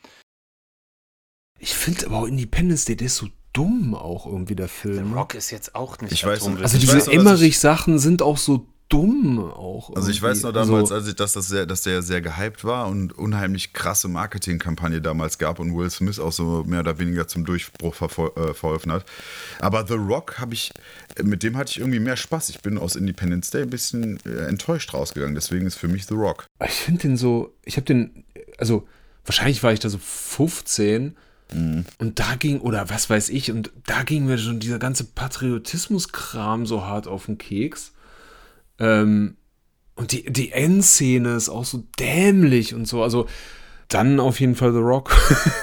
[SPEAKER 3] Ich finde aber auch Independence Day, der ist so dumm auch irgendwie, der Film.
[SPEAKER 2] The Rock ist jetzt auch nicht
[SPEAKER 1] ich weiß,
[SPEAKER 3] Also diese Emmerich-Sachen sind auch so dumm auch.
[SPEAKER 1] Also ich weiß noch damals, also, als ich, dass, das sehr, dass der sehr gehypt war und unheimlich krasse Marketingkampagne damals gab und Will Smith auch so mehr oder weniger zum Durchbruch äh, verholfen hat. Aber The Rock habe ich, mit dem hatte ich irgendwie mehr Spaß. Ich bin aus Independence Day ein bisschen äh, enttäuscht rausgegangen. Deswegen ist für mich The Rock.
[SPEAKER 3] Ich finde den so, ich habe den, also wahrscheinlich war ich da so 15. Mhm. Und da ging, oder was weiß ich, und da ging mir schon dieser ganze Patriotismus-Kram so hart auf den Keks. Ähm, und die, die Endszene ist auch so dämlich und so. Also dann auf jeden Fall The Rock.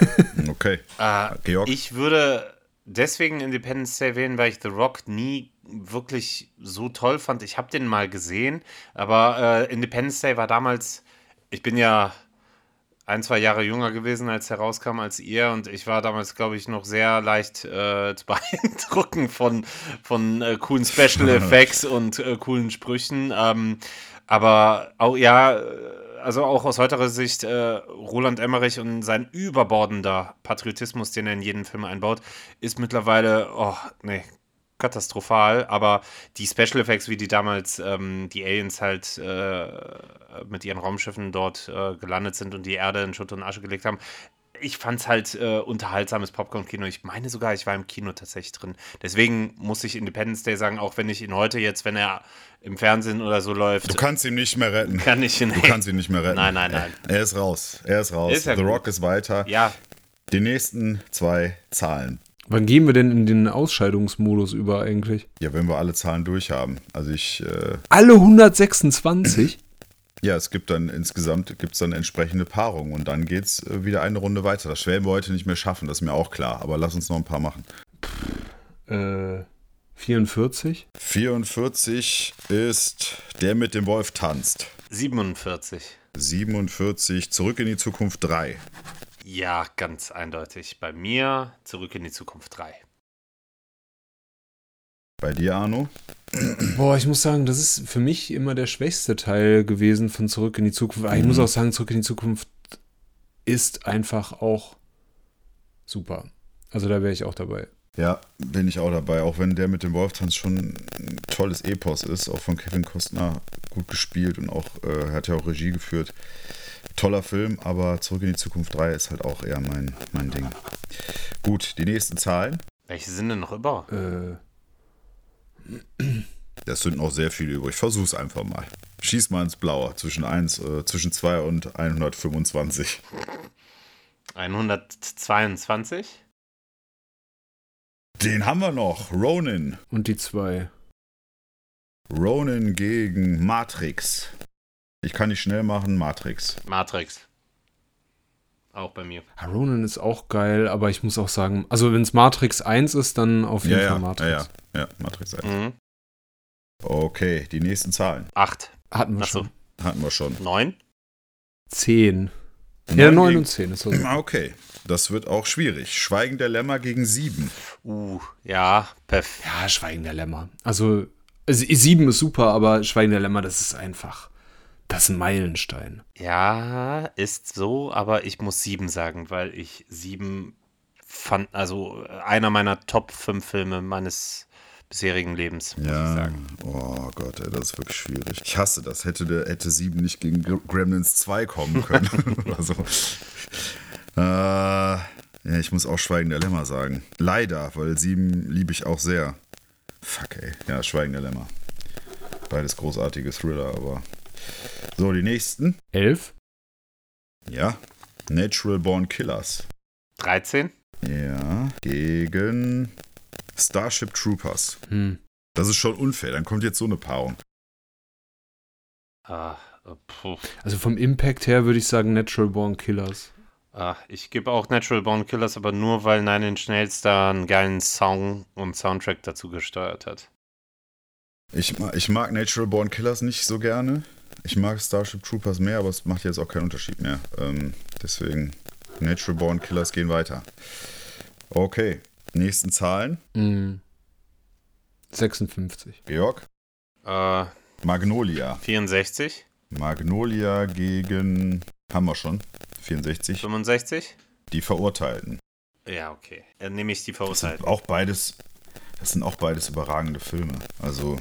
[SPEAKER 1] okay.
[SPEAKER 2] Äh, Georg? Ich würde deswegen Independence Day wählen, weil ich The Rock nie wirklich so toll fand. Ich habe den mal gesehen, aber äh, Independence Day war damals, ich bin ja ein, zwei Jahre jünger gewesen, als er rauskam, als ihr. Und ich war damals, glaube ich, noch sehr leicht äh, zu beeindrucken von, von äh, coolen Special Effects und äh, coolen Sprüchen. Ähm, aber auch, ja, äh, also auch aus heutiger Sicht, äh, Roland Emmerich und sein überbordender Patriotismus, den er in jeden Film einbaut, ist mittlerweile, oh, nee, katastrophal, aber die Special Effects, wie die damals ähm, die Aliens halt äh, mit ihren Raumschiffen dort äh, gelandet sind und die Erde in Schutt und Asche gelegt haben, ich fand es halt äh, unterhaltsames Popcorn-Kino. Ich meine sogar, ich war im Kino tatsächlich drin. Deswegen muss ich Independence Day sagen, auch wenn ich ihn heute jetzt, wenn er im Fernsehen oder so läuft.
[SPEAKER 1] Du kannst ihn nicht mehr retten.
[SPEAKER 2] Kann ich ihn
[SPEAKER 1] Du kannst ihn nicht mehr retten.
[SPEAKER 2] Nein, nein, nein.
[SPEAKER 1] Er ist raus. Er ist raus.
[SPEAKER 2] Ist ja
[SPEAKER 1] The
[SPEAKER 2] gut.
[SPEAKER 1] Rock ist weiter.
[SPEAKER 2] Ja,
[SPEAKER 1] Die nächsten zwei Zahlen.
[SPEAKER 3] Wann gehen wir denn in den Ausscheidungsmodus über eigentlich?
[SPEAKER 1] Ja, wenn wir alle Zahlen durch haben. Also ich, äh,
[SPEAKER 3] Alle 126?
[SPEAKER 1] ja, es gibt dann insgesamt gibt's dann entsprechende Paarungen und dann geht's äh, wieder eine Runde weiter. Das werden wir heute nicht mehr schaffen, das ist mir auch klar. Aber lass uns noch ein paar machen.
[SPEAKER 3] äh, 44?
[SPEAKER 1] 44 ist der mit dem Wolf tanzt.
[SPEAKER 2] 47.
[SPEAKER 1] 47 zurück in die Zukunft 3.
[SPEAKER 2] Ja, ganz eindeutig. Bei mir zurück in die Zukunft 3.
[SPEAKER 1] Bei dir, Arno?
[SPEAKER 3] Boah, ich muss sagen, das ist für mich immer der schwächste Teil gewesen von Zurück in die Zukunft. Aber ich muss auch sagen, Zurück in die Zukunft ist einfach auch super. Also da wäre ich auch dabei.
[SPEAKER 1] Ja, bin ich auch dabei. Auch wenn der mit dem Wolftanz schon ein tolles Epos ist, auch von Kevin Costner gut gespielt und auch äh, hat ja auch Regie geführt. Toller Film, aber Zurück in die Zukunft 3 ist halt auch eher mein, mein Ding. Gut, die nächsten Zahlen.
[SPEAKER 2] Welche sind denn noch über?
[SPEAKER 3] Äh,
[SPEAKER 1] Das sind noch sehr viele übrig. Versuch's einfach mal. Schieß mal ins Blaue zwischen 1, äh, zwischen 2 und 125.
[SPEAKER 2] 122?
[SPEAKER 1] Den haben wir noch. Ronin.
[SPEAKER 3] und die zwei.
[SPEAKER 1] Ronin gegen Matrix. Ich kann nicht schnell machen, Matrix.
[SPEAKER 2] Matrix. Auch bei mir.
[SPEAKER 3] Ja, Ronan ist auch geil, aber ich muss auch sagen, also wenn es Matrix 1 ist, dann auf jeden
[SPEAKER 1] Ja,
[SPEAKER 3] Fall
[SPEAKER 1] ja,
[SPEAKER 3] Matrix.
[SPEAKER 1] ja, ja, ja, Matrix 1.
[SPEAKER 2] Mhm.
[SPEAKER 1] Okay, die nächsten Zahlen
[SPEAKER 2] 8.
[SPEAKER 3] Hatten wir
[SPEAKER 2] Achso.
[SPEAKER 3] schon.
[SPEAKER 1] hatten wir schon.
[SPEAKER 2] 9?
[SPEAKER 3] 10. Ja,
[SPEAKER 1] Neun
[SPEAKER 3] 9
[SPEAKER 1] gegen-
[SPEAKER 3] und 10 ist so.
[SPEAKER 1] Ah, Okay, das wird auch schwierig. Schweigen der Lämmer gegen 7.
[SPEAKER 2] Uh, ja, perfekt.
[SPEAKER 3] Ja, Schweigen der Lämmer. Also, also 7 ist super, aber Schweigen der Lämmer, das ist einfach. Das ist ein Meilenstein.
[SPEAKER 2] Ja, ist so, aber ich muss 7 sagen, weil ich 7 fand, also einer meiner Top 5 Filme meines bisherigen Lebens, muss ich
[SPEAKER 1] Ja,
[SPEAKER 2] sagen.
[SPEAKER 1] oh Gott, ey, das ist wirklich schwierig. Ich hasse das. Hätte, der, hätte 7 nicht gegen Gr- Gremlins 2 kommen können. oder so. Äh, ja, ich muss auch Schweigen der Lämmer sagen. Leider, weil 7 liebe ich auch sehr. Fuck, ey. Ja, Schweigen der Lämmer. Beides großartige Thriller, aber. So, die nächsten.
[SPEAKER 3] 11?
[SPEAKER 1] Ja. Natural Born Killers.
[SPEAKER 2] 13?
[SPEAKER 1] Ja. Gegen Starship Troopers.
[SPEAKER 3] Hm.
[SPEAKER 1] Das ist schon unfair. Dann kommt jetzt so eine Paarung.
[SPEAKER 2] Ah, äh, puh.
[SPEAKER 3] Also vom Impact her würde ich sagen Natural Born Killers.
[SPEAKER 2] Ah, ich gebe auch Natural Born Killers, aber nur weil Nine Inch Nails da einen geilen Song und Soundtrack dazu gesteuert hat.
[SPEAKER 1] Ich, ich mag Natural Born Killers nicht so gerne. Ich mag Starship Troopers mehr, aber es macht jetzt auch keinen Unterschied mehr. Ähm, deswegen, Natural Born Killers gehen weiter. Okay, nächsten Zahlen.
[SPEAKER 3] Hm. 56.
[SPEAKER 1] Georg,
[SPEAKER 2] Äh,
[SPEAKER 1] Magnolia.
[SPEAKER 2] 64?
[SPEAKER 1] Magnolia gegen, haben wir schon, 64.
[SPEAKER 2] 65?
[SPEAKER 1] Die Verurteilten.
[SPEAKER 2] Ja, okay. Dann nehme ich die
[SPEAKER 1] Das sind
[SPEAKER 2] Verurteilten.
[SPEAKER 1] auch beides, das sind auch beides überragende Filme. Also,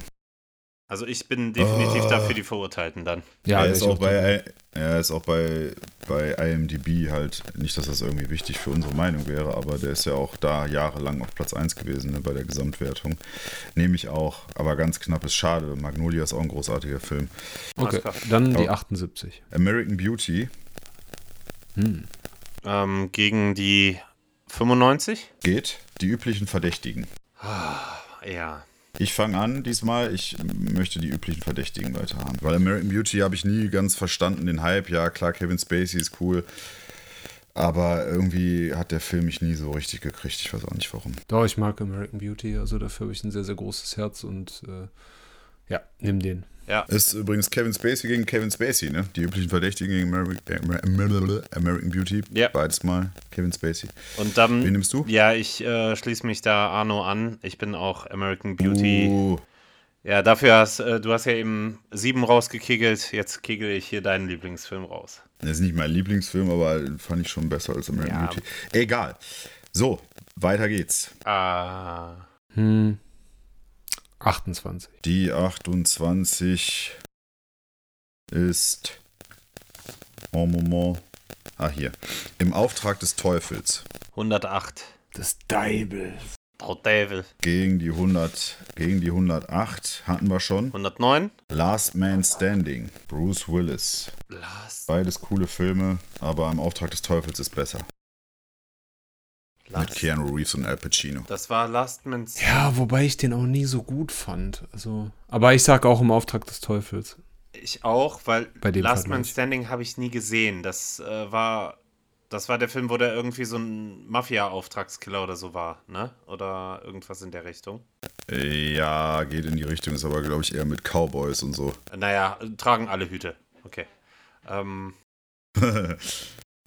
[SPEAKER 2] Also ich bin definitiv
[SPEAKER 1] Oh.
[SPEAKER 2] dafür die Verurteilten dann.
[SPEAKER 3] Ja,
[SPEAKER 1] er ist auch bei, er ist auch bei, bei IMDb halt, nicht, dass das irgendwie wichtig für unsere Meinung wäre, aber der ist ja auch da jahrelang auf Platz 1 gewesen ne, bei der Gesamtwertung. Nehme ich auch, aber ganz knapp ist schade. Magnolia ist auch ein großartiger Film.
[SPEAKER 3] Okay, dann die
[SPEAKER 1] Oh.
[SPEAKER 3] 78.
[SPEAKER 1] American Beauty
[SPEAKER 3] Hm.
[SPEAKER 2] Ähm, gegen die 95?
[SPEAKER 1] geht, die üblichen Verdächtigen.
[SPEAKER 2] Ja.
[SPEAKER 1] Ich fange an diesmal. Ich möchte die üblichen Verdächtigen weiter haben. Weil American Beauty habe ich nie ganz verstanden, den Hype. Ja, klar, Kevin Spacey ist cool. Aber irgendwie hat der Film mich nie so richtig gekriegt. Ich weiß auch nicht warum.
[SPEAKER 3] Doch, ich mag American Beauty, also dafür habe ich ein sehr, sehr großes Herz und äh, ja, nimm den.
[SPEAKER 1] Ist übrigens Kevin Spacey gegen Kevin Spacey, ne? Die üblichen Verdächtigen gegen Ameri- American Beauty.
[SPEAKER 2] Ja.
[SPEAKER 1] Beides mal Kevin Spacey.
[SPEAKER 2] Und dann.
[SPEAKER 1] Wen nimmst du?
[SPEAKER 2] Ja, ich äh, schließe mich da Arno an. Ich bin auch American Beauty.
[SPEAKER 1] Uh,
[SPEAKER 2] Ja, dafür hast äh, du hast ja eben sieben rausgekegelt. Jetzt kegel ich hier deinen Lieblingsfilm raus.
[SPEAKER 1] das ist nicht mein Lieblingsfilm, aber fand ich schon besser als American
[SPEAKER 2] Ja.
[SPEAKER 1] Beauty. Egal. So, weiter geht's.
[SPEAKER 2] Ah.
[SPEAKER 3] Hm. 28.
[SPEAKER 1] Die 28 ist. Oh, Moment. Ah, hier. Im Auftrag des Teufels.
[SPEAKER 2] 108.
[SPEAKER 3] Das Deibel.
[SPEAKER 2] Oh, Devil.
[SPEAKER 1] Gegen die 100, gegen die 108 hatten wir schon.
[SPEAKER 2] 109.
[SPEAKER 1] Last Man Standing. Bruce Willis.
[SPEAKER 2] Last.
[SPEAKER 1] Beides coole Filme, aber im Auftrag des Teufels ist besser. Mit
[SPEAKER 2] Last.
[SPEAKER 1] Keanu Reeves und Al Pacino.
[SPEAKER 2] Das war Last Man's.
[SPEAKER 3] Ja, wobei ich den auch nie so gut fand. Also, aber ich sag auch im Auftrag des Teufels.
[SPEAKER 2] Ich auch, weil
[SPEAKER 3] Bei dem
[SPEAKER 2] Last
[SPEAKER 3] Vergleich.
[SPEAKER 2] Man Standing habe ich nie gesehen. Das äh, war. Das war der Film, wo der irgendwie so ein Mafia-Auftragskiller oder so war, ne? Oder irgendwas in der Richtung.
[SPEAKER 1] Ja, geht in die Richtung, ist aber, glaube ich, eher mit Cowboys und so.
[SPEAKER 2] Naja, tragen alle Hüte. Okay. Ähm,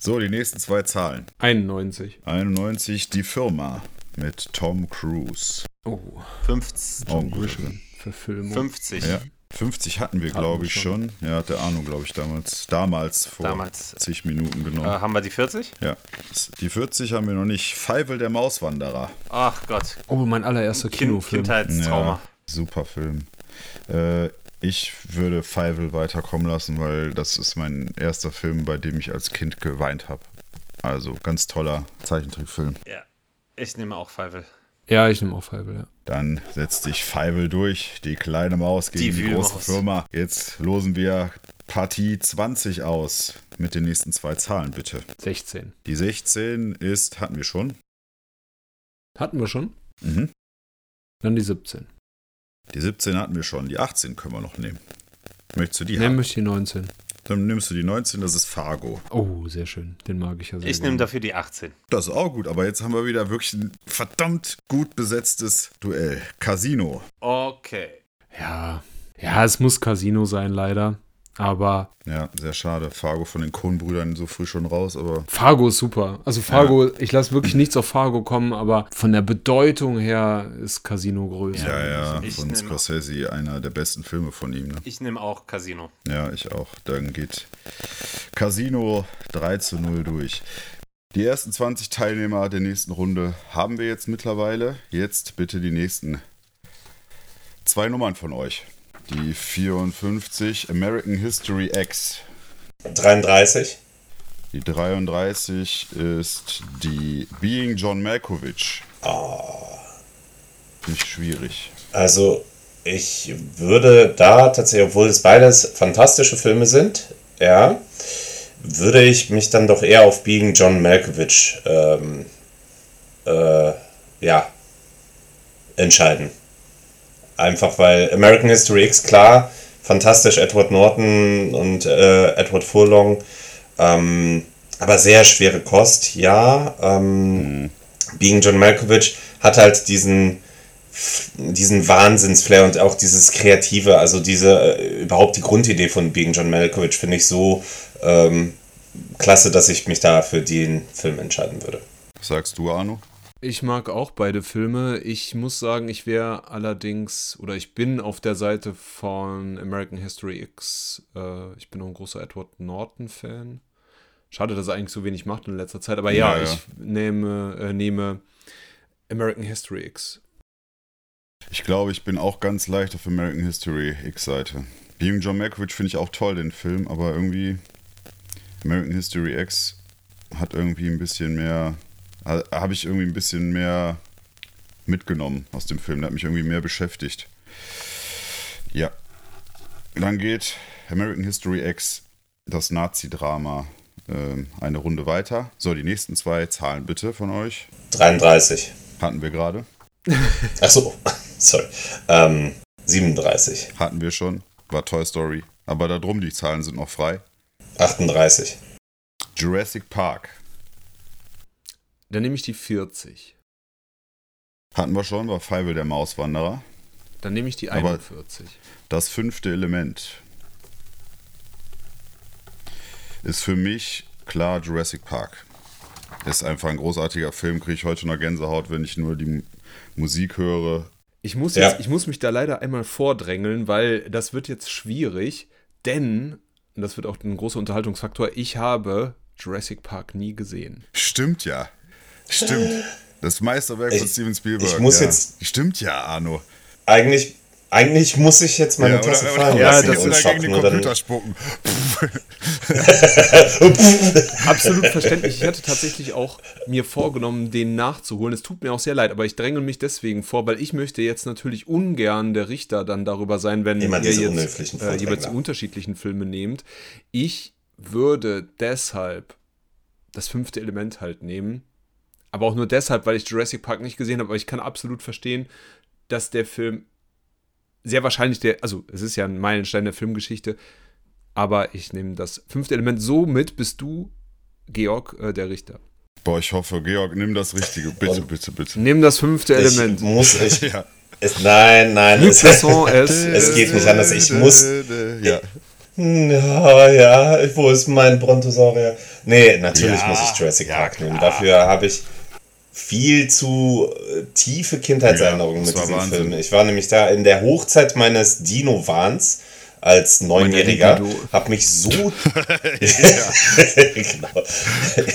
[SPEAKER 1] so, die nächsten zwei Zahlen.
[SPEAKER 3] 91.
[SPEAKER 1] 91, die Firma mit Tom Cruise.
[SPEAKER 3] Oh,
[SPEAKER 2] 50.
[SPEAKER 1] Auch ein guter Film.
[SPEAKER 3] Vision. Verfilmung.
[SPEAKER 2] 50.
[SPEAKER 1] Ja, 50 hatten wir, glaube ich,
[SPEAKER 3] schon.
[SPEAKER 1] schon. Ja, hat der Arno, glaube ich, damals, damals vor
[SPEAKER 2] Damals.
[SPEAKER 1] zig Minuten genommen.
[SPEAKER 2] Äh, haben wir die 40?
[SPEAKER 1] Ja, die 40 haben wir noch nicht. Feivel der Mauswanderer.
[SPEAKER 2] Ach Gott.
[SPEAKER 3] Oh, mein allererster
[SPEAKER 2] Kind,
[SPEAKER 3] Kinofilm.
[SPEAKER 2] Kindheitstrauma.
[SPEAKER 1] Ja, super Film. Äh, ich würde Feivel weiterkommen lassen, weil das ist mein erster Film, bei dem ich als Kind geweint habe. Also ganz toller Zeichentrickfilm.
[SPEAKER 2] Ja. Ich nehme auch Feivel.
[SPEAKER 3] Ja, ich nehme auch Feivel, ja.
[SPEAKER 1] Dann setzt sich Feivel durch, die kleine Maus gegen
[SPEAKER 2] Die
[SPEAKER 1] die, große. Firma. Jetzt losen wir Partie 20 aus mit den nächsten zwei Zahlen, bitte.
[SPEAKER 3] 16.
[SPEAKER 1] Die 16 ist, hatten wir schon.
[SPEAKER 3] Hatten wir schon?
[SPEAKER 1] Mhm.
[SPEAKER 3] Dann die 17.
[SPEAKER 1] Die 17 hatten wir schon. Die 18 können wir noch nehmen. Möchtest du die
[SPEAKER 3] Nehmen
[SPEAKER 1] haben?
[SPEAKER 3] möchte ich die 19.
[SPEAKER 1] Dann nimmst du die 19, das ist Fargo.
[SPEAKER 3] Oh, sehr schön. Den mag ich ja sehr
[SPEAKER 2] Ich nehme dafür die 18.
[SPEAKER 1] Das ist auch gut, aber jetzt haben wir wieder wirklich ein verdammt gut besetztes Duell. Casino.
[SPEAKER 2] Okay.
[SPEAKER 3] Ja. Ja, es muss Casino sein, leider. Aber
[SPEAKER 1] Ja, sehr schade. Fargo von den Coen-Brüdern so früh schon raus, aber
[SPEAKER 3] Fargo ist super. Also Fargo, ich lasse wirklich nichts auf Fargo kommen, aber von der Bedeutung her ist Casino größer.
[SPEAKER 1] ja, ja,
[SPEAKER 2] ich
[SPEAKER 1] von Scorsese einer der besten Filme von ihm. Ne?
[SPEAKER 2] Ich nehme auch Casino.
[SPEAKER 1] Ja, ich auch. Dann geht Casino 3 zu 0 durch. Die ersten 20 Teilnehmer der nächsten Runde haben wir jetzt mittlerweile. Jetzt bitte die nächsten zwei Nummern von euch. Die 54 American History X.
[SPEAKER 4] 33.
[SPEAKER 1] Die 33 ist die Being John Malkovich. Finde ich schwierig.
[SPEAKER 4] Also ich würde da tatsächlich, obwohl es beides fantastische Filme sind, ja, würde ich mich dann doch eher auf Being John Malkovich ähm, äh, ja, entscheiden. Einfach weil American History X, klar, fantastisch, Edward Norton und äh, Edward Furlong, ähm, aber sehr schwere Kost, ja. Ähm, Being John Malkovich hat halt diesen, diesen Wahnsinnsflair und auch dieses Kreative, also diese, äh, überhaupt die Grundidee von Being John Malkovich finde ich so ähm, klasse, dass ich mich da für den Film entscheiden würde.
[SPEAKER 1] Was sagst du, Arno?
[SPEAKER 3] Ich mag auch beide Filme. Ich muss sagen, ich wäre allerdings, oder ich bin auf der Seite von American History X. Äh, ich bin auch ein großer Edward Norton-Fan. Schade, dass er eigentlich so wenig macht in letzter Zeit. Aber ja,
[SPEAKER 1] Ja, ja.
[SPEAKER 3] ich nehme, äh, nehme American History X.
[SPEAKER 1] Ich glaube, ich bin auch ganz leicht auf American History X-Seite. Being John Malkovich finde ich auch toll, den Film, aber irgendwie American History X hat irgendwie ein bisschen mehr, habe ich irgendwie ein bisschen mehr mitgenommen aus dem Film. Der hat mich irgendwie mehr beschäftigt. Ja. Dann geht American History X, das Nazi-Drama, ähm, eine Runde weiter. So, die nächsten zwei Zahlen bitte von euch.
[SPEAKER 4] 33.
[SPEAKER 1] Hatten wir gerade.
[SPEAKER 4] Achso, sorry. Ähm, 37.
[SPEAKER 1] Hatten wir schon. War Toy Story. Aber da drum, die Zahlen sind noch frei.
[SPEAKER 4] 38.
[SPEAKER 1] Jurassic Park.
[SPEAKER 3] Dann nehme ich die 40.
[SPEAKER 1] Hatten wir schon, war Feivel der Mauswanderer.
[SPEAKER 3] Dann nehme ich die
[SPEAKER 1] Aber-
[SPEAKER 3] 41.
[SPEAKER 1] Das fünfte Element ist für mich klar Jurassic Park. Ist einfach ein großartiger Film, kriege ich heute noch Gänsehaut, wenn ich nur die M- Musik höre.
[SPEAKER 3] Ich muss,
[SPEAKER 4] Ja.
[SPEAKER 3] jetzt, ich muss mich da leider einmal vordrängeln, weil das wird jetzt schwierig, denn, und das wird auch ein großer Unterhaltungsfaktor, ich habe Jurassic Park nie gesehen.
[SPEAKER 1] Stimmt ja. Stimmt. Das Meisterwerk von
[SPEAKER 4] Ich-
[SPEAKER 1] Steven Spielberg.
[SPEAKER 4] ich muss
[SPEAKER 1] ja.
[SPEAKER 4] jetzt-
[SPEAKER 1] Stimmt ja, Arno.
[SPEAKER 4] Eigentlich, eigentlich muss ich jetzt meine
[SPEAKER 1] ja,
[SPEAKER 4] Tasse fallen
[SPEAKER 3] Ja,
[SPEAKER 4] lassen
[SPEAKER 3] das
[SPEAKER 4] und
[SPEAKER 1] oder gegen den
[SPEAKER 4] Nur dann,
[SPEAKER 1] Computer spucken.
[SPEAKER 3] absolut verständlich. Ich hatte tatsächlich auch mir vorgenommen, den nachzuholen. Es tut mir auch sehr leid, aber ich dränge mich deswegen vor, weil ich möchte jetzt natürlich ungern der Richter dann darüber sein, wenn
[SPEAKER 2] Immer
[SPEAKER 3] ihr jetzt äh, jeweils die unterschiedlichen Filme nehmt. Ich würde deshalb das fünfte Element halt nehmen. Aber auch nur deshalb, weil ich Jurassic Park nicht gesehen habe. Aber ich kann absolut verstehen, dass der Film sehr wahrscheinlich der, also es ist ja ein Meilenstein der Filmgeschichte, aber ich nehme das fünfte Element so mit, bist du, Georg, äh, der Richter.
[SPEAKER 1] Boah, ich hoffe, Georg, nimm das Richtige. Bitte,
[SPEAKER 2] Und-
[SPEAKER 1] bitte, bitte.
[SPEAKER 3] Nimm das fünfte
[SPEAKER 2] Ich
[SPEAKER 3] Element.
[SPEAKER 2] muss, ich,
[SPEAKER 1] Ja.
[SPEAKER 2] es, nein, nein, es,
[SPEAKER 3] es,
[SPEAKER 2] es geht nicht anders. Ich muss,
[SPEAKER 1] Ja.
[SPEAKER 2] Ja, ja, wo ist mein Brontosaurier? Nee, natürlich
[SPEAKER 1] Ja,
[SPEAKER 2] muss ich Jurassic
[SPEAKER 1] ja,
[SPEAKER 2] Park nehmen. Dafür habe ich viel zu äh, tiefe Kindheitserinnerungen
[SPEAKER 1] Ja,
[SPEAKER 2] mit diesem
[SPEAKER 1] Wahnsinn.
[SPEAKER 2] Film. Ich war nämlich da in der Hochzeit meines Dino-Wahns als Neunjähriger, habe mich so genau,